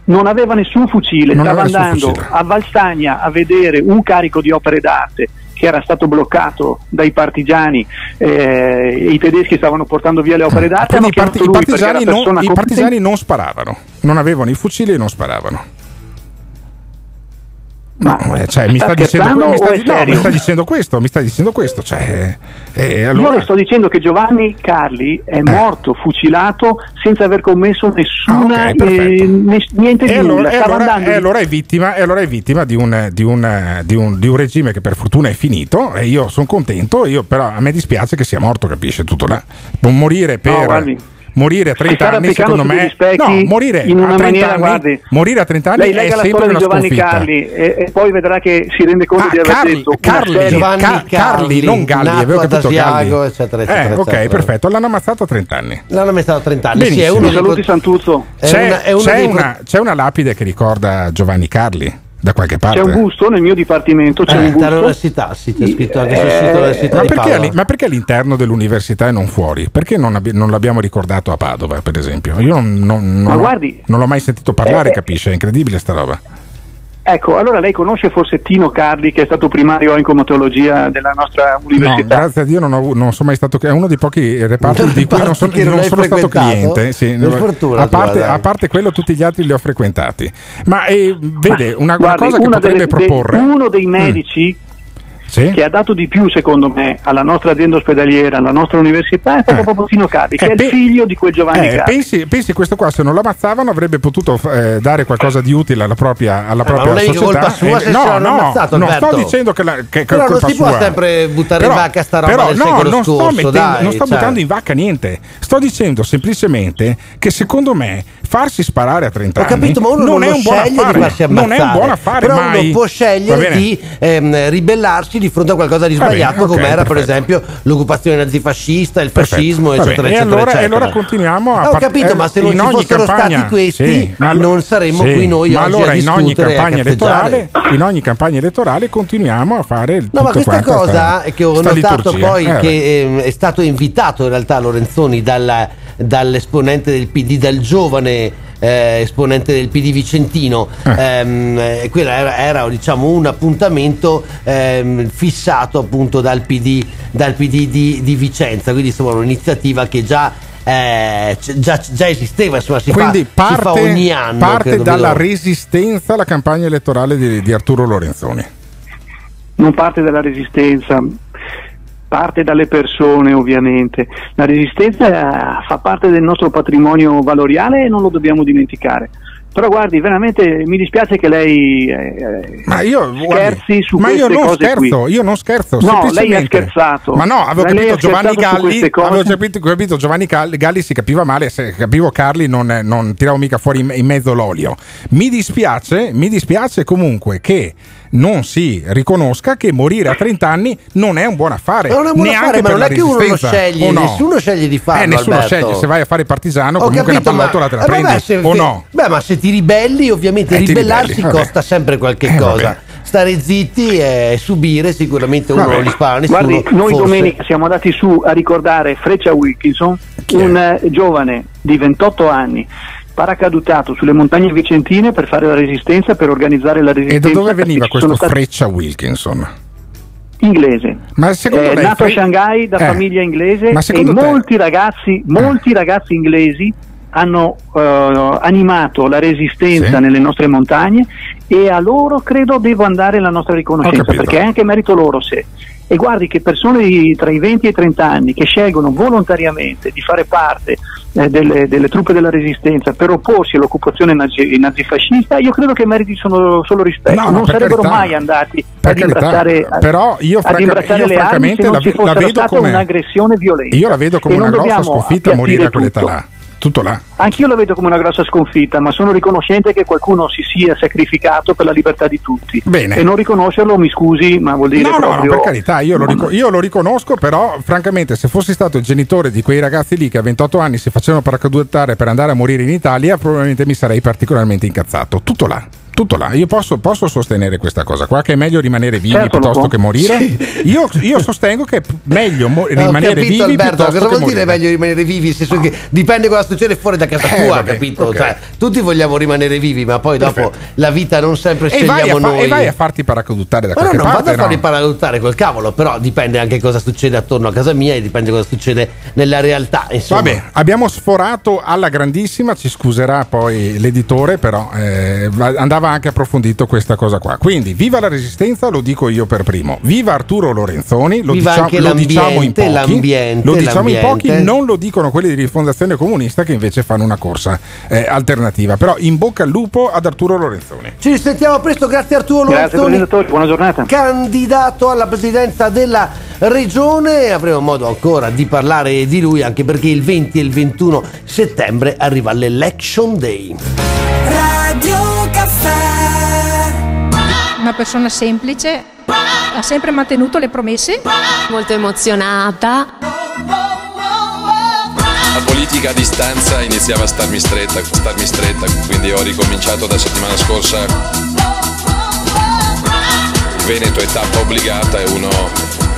Non aveva nessun fucile, non stava andando fucile. a Valsagna a vedere un carico di opere d'arte che era stato bloccato dai partigiani eh, i tedeschi stavano portando via le opere ah, d'arte. I, parti, i, partigiani non, i partigiani non sparavano, non avevano i fucili e non sparavano. Ma eh, cioè, mi, sta dicendo, mi, sta, no, mi, sta dicendo, questo, mi sta dicendo questo. Cioè, eh, eh allora... Io le sto dicendo che Giovanni Carli è eh. morto, fucilato, senza aver commesso nessuna, ah, okay, eh, ne, niente di allora, nulla. E allora, e, allora è vittima, e allora è vittima di un, di, un, di, un, di un, regime che per fortuna è finito e io sono contento, io, però a me dispiace che sia morto, capisce tutto là. Non morire per... No, morire a 30 anni secondo me no, morire, in una a 30 maniera, anni, morire a 30 anni lei è sempre una Giovanni sconfitta. Carli e, e, poi vedrà che si rende conto ah, di aver Carli, detto Carli, Giovanni Ca- Carli, non Galli, avevo capito Asiago, Galli. Eccetera, eccetera, eh, eccetera, ok, eccetera. perfetto, l'hanno ammazzato a 30 anni. L'hanno ammazzato a 30 anni. Sì, è uno Saluti Santuzzo. C'è una lapide che ricorda Giovanni Carli da qualche parte. C'è un gusto nel mio dipartimento. C'è eh, un busto. All'università, sì, c'è scritto anche sul sito eh, dell'università. Ma, perché ma perché all'interno dell'università e non fuori? Perché non, abbi- non l'abbiamo ricordato a Padova, per esempio? Io non, non, non, guardi, non l'ho mai sentito parlare, eh, eh. capisci? È incredibile sta roba. Ecco, allora lei conosce forse Tino Carli che è stato primario in comatologia della nostra università? No, grazie a Dio non, ho, non sono mai stato, è uno dei pochi reparti di cui non, sono, non sono stato cliente, sì, fortuna, a, parte, a, parte, quello tutti gli altri li ho frequentati. Ma eh, vede, Ma, una, guardi, una, cosa che potrebbe delle, proporre... De, uno dei mm. medici mm sì. che ha dato di più secondo me alla nostra azienda ospedaliera, alla nostra università, è stato eh. proprio Tino Capi, eh, che pe- è il figlio di quel Giovanni eh, Capi. Pensi, pensi questo qua, se non l'ammazzavano avrebbe potuto eh, dare qualcosa di utile alla propria, alla eh, propria eh, società. Sua, eh, no, no, non sto dicendo che, la, che, però non si sua. può sempre buttare però, in vacca sta roba però, del no, secolo non scorso, sto mettendo, dai, non sto cioè. buttando in vacca niente, sto dicendo semplicemente che secondo me farsi sparare a 30 Ho capito, anni ma uno non, non è un buon affare. Non è un buon affare, però mai. uno può scegliere di ehm, ribellarsi di fronte a qualcosa di sbagliato, come era per esempio l'occupazione nazifascista, il fascismo, perfetto, eccetera, eccetera, e allora, eccetera. E allora continuiamo a. No, ho capito, eh, ma se non ci fossero campagna, stati questi, sì, ma allora, non saremmo sì, qui noi ma allora, in ogni elettorale, in ogni campagna elettorale continuiamo a fare il No, ma questa cosa che ho notato poi eh, che ehm, è stato invitato in realtà Lorenzoni dalla dall'esponente del PD, dal giovane eh, esponente del PD Vicentino. Ah. Ehm, eh, era, era diciamo, un appuntamento ehm, fissato appunto dal PD, dal PD di, di, Vicenza, quindi insomma un'iniziativa che già, eh, già, già esisteva, insomma, si, quindi fa, parte, si fa ogni anno. Parte dalla resistenza alla campagna elettorale di, di Arturo Lorenzoni. Non parte dalla resistenza, dalle persone ovviamente. La resistenza eh, fa parte del nostro patrimonio valoriale e non lo dobbiamo dimenticare. Però guardi, veramente mi dispiace che lei eh, Ma io, scherzi guardi, su ma io queste non cose scherzo, qui. io non scherzo. No, lei ha scherzato. Ma no, avevo capito Giovanni Galli, avevo capito, capito Giovanni Cal- Galli si capiva male, se capivo Carli non, non tiravo mica fuori in mezzo l'olio. Mi dispiace, mi dispiace comunque che non si riconosca che morire a 30 anni non è un buon affare. Ma non è un buon neanche affare, ma non è che uno lo sceglie, no? nessuno sceglie di farlo. Eh, nessuno Alberto. sceglie, se vai a fare partigiano Ho comunque capito, una pallottola te la eh, vabbè, prendi se- o no? Beh, ma se ti ribelli, ovviamente Eh, ribellarsi ribelli, costa sempre qualche Eh, cosa. vabbè. Stare zitti e subire sicuramente uno non gli spara nessuno. Guardi, noi forse. domenica siamo andati su a ricordare Freccia Wilkinson, un eh, giovane di 28 anni paracadutato sulle montagne vicentine per fare la resistenza, per organizzare la E resistenza. da dove veniva questo stati- Freccia Wilkinson? inglese. Ma secondo Eh, lei nato a Shanghai da Eh. famiglia inglese Ma e te- molti ragazzi, molti ragazzi inglesi hanno eh, animato la resistenza Sì. nelle nostre montagne e a loro credo devo andare la nostra riconoscenza perché è anche merito loro se e guardi che persone tra i 20 e i 30 anni che scelgono volontariamente di fare parte eh, delle, delle truppe della resistenza per opporsi all'occupazione nazi- nazifascista, io credo che meriti solo, solo rispetto. No, no, non sarebbero carità. mai andati ad carità, imbrattare, però io ad franca- imbrattare io le armi se francamente non la ci fosse stata come- un'aggressione violenta. Io la vedo come E una grossa sconfitta morire a quell'età là. Tutto là. Anch'io la vedo come una grossa sconfitta, ma sono riconoscente che qualcuno si sia sacrificato per la libertà di tutti. Bene. E non riconoscerlo, mi scusi, ma vuol dire No, no, no, proprio... per carità, io lo, rico- io lo riconosco, però francamente se fossi stato il genitore di quei ragazzi lì che a 28 anni si facevano paracadutare per andare a morire in Italia, probabilmente mi sarei particolarmente incazzato. Tutto là. Tutto là, io posso, posso sostenere questa cosa qua, che è meglio rimanere vivi Certo, piuttosto che morire. Io, io sostengo che è meglio mo- Ho rimanere capito, vivi Alberto, piuttosto cosa che vuol dire morire. meglio rimanere vivi? Nel senso che dipende cosa succede fuori da casa Eh, tua, vabbè, capito? ok. Cioè, tutti vogliamo rimanere vivi, ma poi dopo Perfetto. la vita non sempre scegliamo fa- noi. e vai a farti paracadutare da Ma no, qualche non parte. vado a farmi no? paradottare col cavolo, però dipende anche cosa succede attorno a casa mia e dipende cosa succede nella realtà. Insomma. Vabbè, abbiamo sforato alla grandissima, ci scuserà poi l'editore, però eh, va- andava anche approfondito questa cosa qua. Quindi, viva la resistenza, lo dico io per primo. Viva Arturo Lorenzoni, lo, Viva diciamo, anche lo diciamo in l'ambiente, pochi. l'ambiente, lo diciamo in l'ambiente. pochi, non lo dicono quelli di Rifondazione Comunista che invece fanno una corsa eh, alternativa. Però in bocca al lupo ad Arturo Lorenzoni. Ci risentiamo presto, grazie Arturo Grazie Lorenzoni. presentatori, buona giornata. candidato alla presidenza della regione. Avremo modo ancora di parlare di lui anche perché il 20 e il 21 settembre arriva l'Election Day. Radio Una persona semplice, ha sempre mantenuto le promesse. Molto emozionata. La politica a distanza iniziava a starmi stretta, starmi stretta, quindi ho ricominciato da settimana scorsa. Il Veneto è tappa obbligata, è uno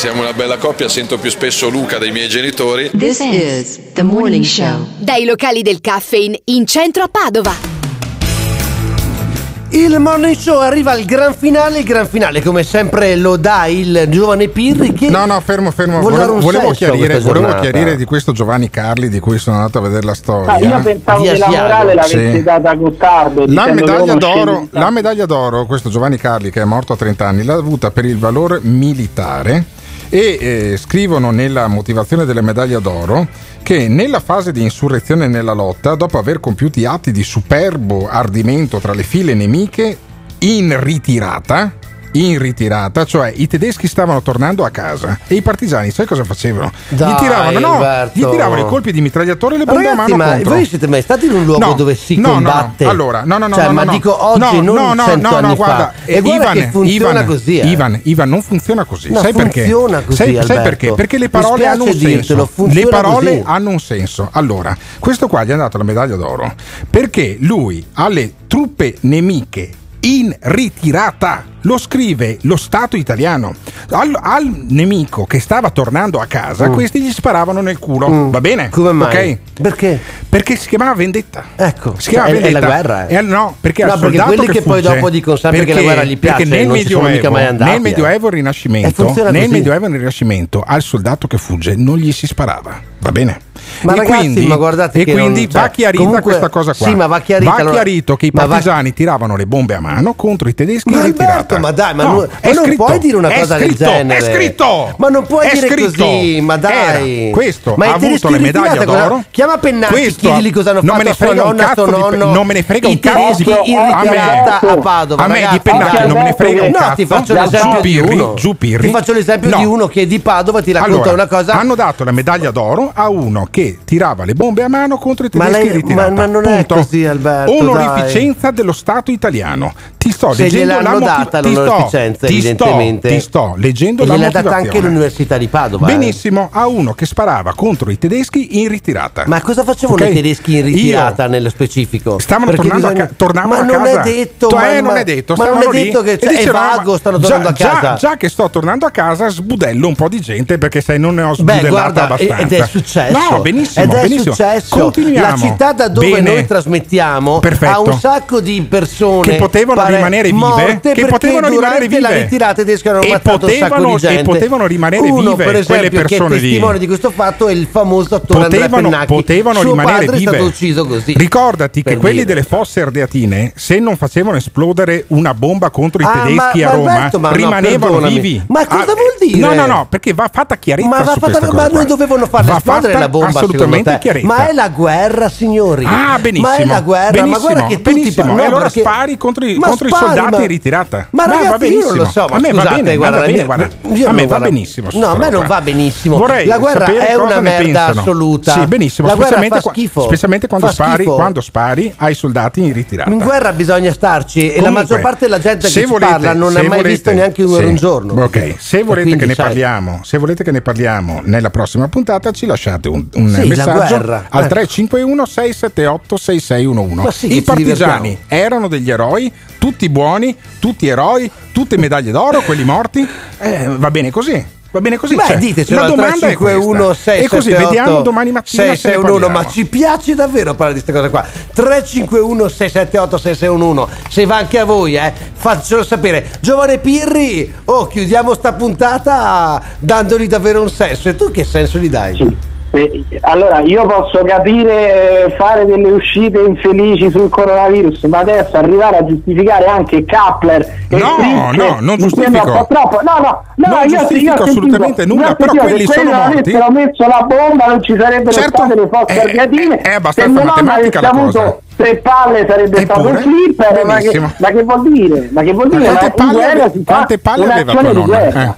Siamo una bella coppia, sento più spesso Luca dei miei genitori. This is the morning show. Dai locali del caffeine in centro a Padova. Il morning show arriva al gran finale, il gran finale come sempre lo dà il giovane Pirri che No, no, fermo, fermo. Volevo, volevo chiarire, volevo chiarire di questo Giovanni Carli di cui sono andato a vedere la storia. Ah, io pensavo Via che la morale l'avesse Sì. data a Gottardo. La medaglia, d'oro, la medaglia d'oro, questo Giovanni Carli che è morto a 30 anni, l'ha avuta per il valore militare e eh, scrivono nella motivazione della medaglia d'oro che nella fase di insurrezione nella lotta, dopo aver compiuti atti di superbo ardimento tra le file nemiche, in ritirata, in ritirata, cioè i tedeschi stavano tornando a casa e i partigiani, sai cosa facevano? Dai, gli tiravano, no, gli tiravano i colpi di mitragliatore e le bombe a Ragazzi, mano ma contro. voi siete mai stati in un luogo No, dove si no, no, no. combatte? Allora, no, no, no, Cioè, no, ma no. dico oggi, No, non no, no, cento no, anni no, fa. guarda, E guarda Ivan, funziona Ivan, così, eh. Ivan, Ivan, non funziona così. No, sai perché? funziona così, sai, sai perché? Perché le parole hanno un dirtelo, senso. Le parole così. hanno un senso. Allora, questo qua gli ha dato la medaglia d'oro perché lui alle truppe nemiche in ritirata. Lo scrive lo Stato italiano. Al, al nemico che stava tornando a casa, Mm. questi gli sparavano nel culo. Mm. Va bene? Come mai? Ok? Perché? Perché si chiamava vendetta. Ecco, Si chiama Cioè, è- è vendetta. la guerra, eh. E al- no, perché No, perché quelli che poi fugge- dopo dicono sempre che la guerra gli piace, perché nel non ci sono mica Medioevo, mai andati, nel eh. Medioevo e Rinascimento, nel. Medioevo e Rinascimento al soldato che fugge non gli si sparava. Va bene? Ma e ragazzi, quindi, ma guardate e che quindi non- cioè, va chiarita comunque- questa cosa qua. sì, ma va chiarita, allora- chiarito che i ma va- partigiani tiravano le bombe a mano contro i tedeschi Ma. Alberto, ma dai, ma, No, non, ma non puoi dire una cosa del scritto, genere. È scritto! Ma non puoi È dire scritto. così, ma dai. Era questo ma ha avuto le medaglie ritirata cosa- d'oro. Chiama Pennacchi, Questo- chiedili cosa hanno non fatto me ne frega nonna, di- nonno. non me ne frega un cazzo di- a Padova. a me di. Pennacchi non me ne frega un cazzo. ti faccio l'esempio di uno. Ti faccio l'esempio di uno che di Padova ti racconta una cosa. Hanno dato la medaglia d'oro a uno che tirava le bombe a mano contro i Ma tedeschi lei- in ritirata. ma- ma non è Punto. così, Alberto, Onorificenza dello Stato italiano. Ti sto Se leggendo la motiv- data ti sto- l'onorificenza, ti sto- evidentemente. Ti sto leggendo E la gliel'ha data motivazione. anche l'Università di Padova. eh. Benissimo, a uno che sparava contro i tedeschi in ritirata. Ma cosa facevano Ok? i tedeschi in Io- ritirata nello specifico? Stavano Perché tornando, bisogna- a, ca- tornavano ma a non casa. è detto, To- ma, non ma- è detto, ma non è detto che cioè, è dicevano, vago, stanno già- tornando a già- casa. Già, che sto tornando a casa, sbudello un po' di gente perché sai, non ne ho Beh, sbudellata guarda, abbastanza. ed è successo. No, benissimo, Ed è benissimo. successo. Continuiamo. La città da dove Bene. noi trasmettiamo Perfetto. ha un sacco di persone Che potevano pare- rimanere vive, che potevano rimanere durante la vive. ritirata tedesca hanno E ammazzato un sacco potevano- e potevano rimanere Uno, vive per esempio, quelle persone lì. testimone di questo fatto è il famoso attore Andrea Potevano, Pennacchi. potevano Suo rimanere vive. è stato ucciso così. Ricordati che quelli delle fosse ardeatine, se non facevano esplodere una bomba contro i Ah, tedeschi a ma Roma, rimanevano vivi. Ma cosa Ah, vuol dire? No, no, no, perché va fatta chiarezza Ma, va su fatta- ma non qua. dovevano farle esplodere fatta la bomba assolutamente secondo te. chiarezza. Ma è la guerra, signori. Ah, benissimo. Ma è la guerra. benissimo, ma guarda che tutti benissimo. fanno- e allora perché- spari contro i, Ma contro i spari, soldati ma- in ritirata. Ma va ragazzi, io non benissimo. lo so, ma a me scusate, va bene, guarda, va bene, guarda. io a me va guarda- benissimo. No, a me non va benissimo. Vorrei la guerra è una merda assoluta. Sì, benissimo, specialmente, quando, spari, schifo. quando spari ai soldati in ritirata. In guerra bisogna starci e la maggior parte della gente che volete- parla non ha mai volete- visto neanche un, sì. un giorno. Ok, se volete quindi, che ne parliamo, se volete che ne parliamo nella prossima puntata, ci lasciate un, un Sì, la messaggio guerra. al Eh. 351 678 6611. Ma sì, I partigiani erano degli eroi, tutti buoni, tutti eroi, tutte medaglie d'oro, quelli morti. Eh, va bene così. Va bene così. Beh, Cioè, ditecelo la domanda è 351 questa. E così 678 vediamo domani mattina se ne 661 ma parliamo. ci piace davvero parlare di queste cose qua 351 678 6611 se va anche a voi eh faccelo sapere giovane Pirri oh chiudiamo sta puntata dandogli davvero un senso e tu che senso gli dai? Eh, Allora, io posso capire eh, fare delle uscite infelici sul coronavirus, ma adesso arrivare a giustificare anche Kappler e No, Frick no, non giustifico. troppo. No, no, no, Non io, giustifico io sentito- assolutamente nulla, però quelli sono morti. avessero messo la bomba non ci sarebbero Certo, state le fosse è- è- abbastanza Se matematica la cosa. tre palle sarebbe stato Eppure, flipper, ma che, ma che vuol dire? Ma che vuol dire? quante palle quante palle aveva tua nonna?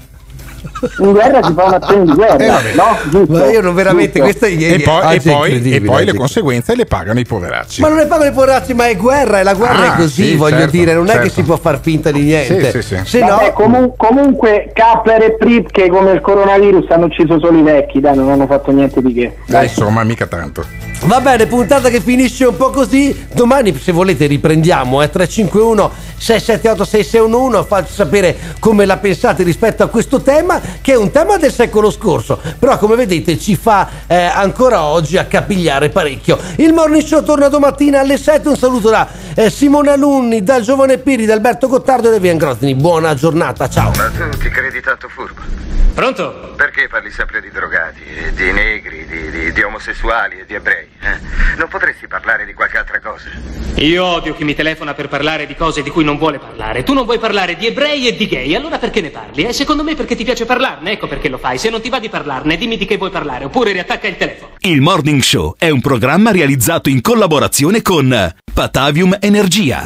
Eh. In guerra si fa un'azione di guerra, Eh, no? Giusto? Ma io non veramente, questa ieri E poi, e oggi è poi- e poi le conseguenze le pagano i poveracci. ma non ne pagano i porazzi, ma è guerra e la guerra Ah, è così, sì, voglio certo, dire, non è che certo. si può far finta di niente. Sì, sì, sì. Se Vabbè, no, comu- comunque Kappler e Prip che come il coronavirus hanno ucciso solo i vecchi, dai, non hanno fatto niente di che. Dai, insomma, mica tanto. Va bene, puntata che finisce un po' così. Domani, se volete, riprendiamo. Eh, 351 678 6611. Faccio sapere come la pensate rispetto a questo tema, che è un tema del secolo scorso. Però, come vedete, ci fa eh, ancora oggi accapigliare parecchio. Il morning show torna domattina alle 7. Un saluto da eh, Simone Alunni, dal giovane Piri, da Alberto Gottardo e da Vian Grosni. Buona giornata, ciao. Ma tu ti credi tanto furbo? Pronto? Perché parli sempre di drogati, e di negri, di, di- di omosessuali e di ebrei? eh? Non potresti parlare di qualche altra cosa? Io odio chi mi telefona per parlare di cose di cui non vuole parlare. Tu non vuoi parlare di ebrei e di gay, allora perché ne parli? Eh, secondo me perché ti piace parlarne, ecco perché lo fai. Se non ti va di parlarne, dimmi di che vuoi parlare, oppure riattacca il telefono. Il Morning Show è un programma realizzato in collaborazione con Patavium Energia.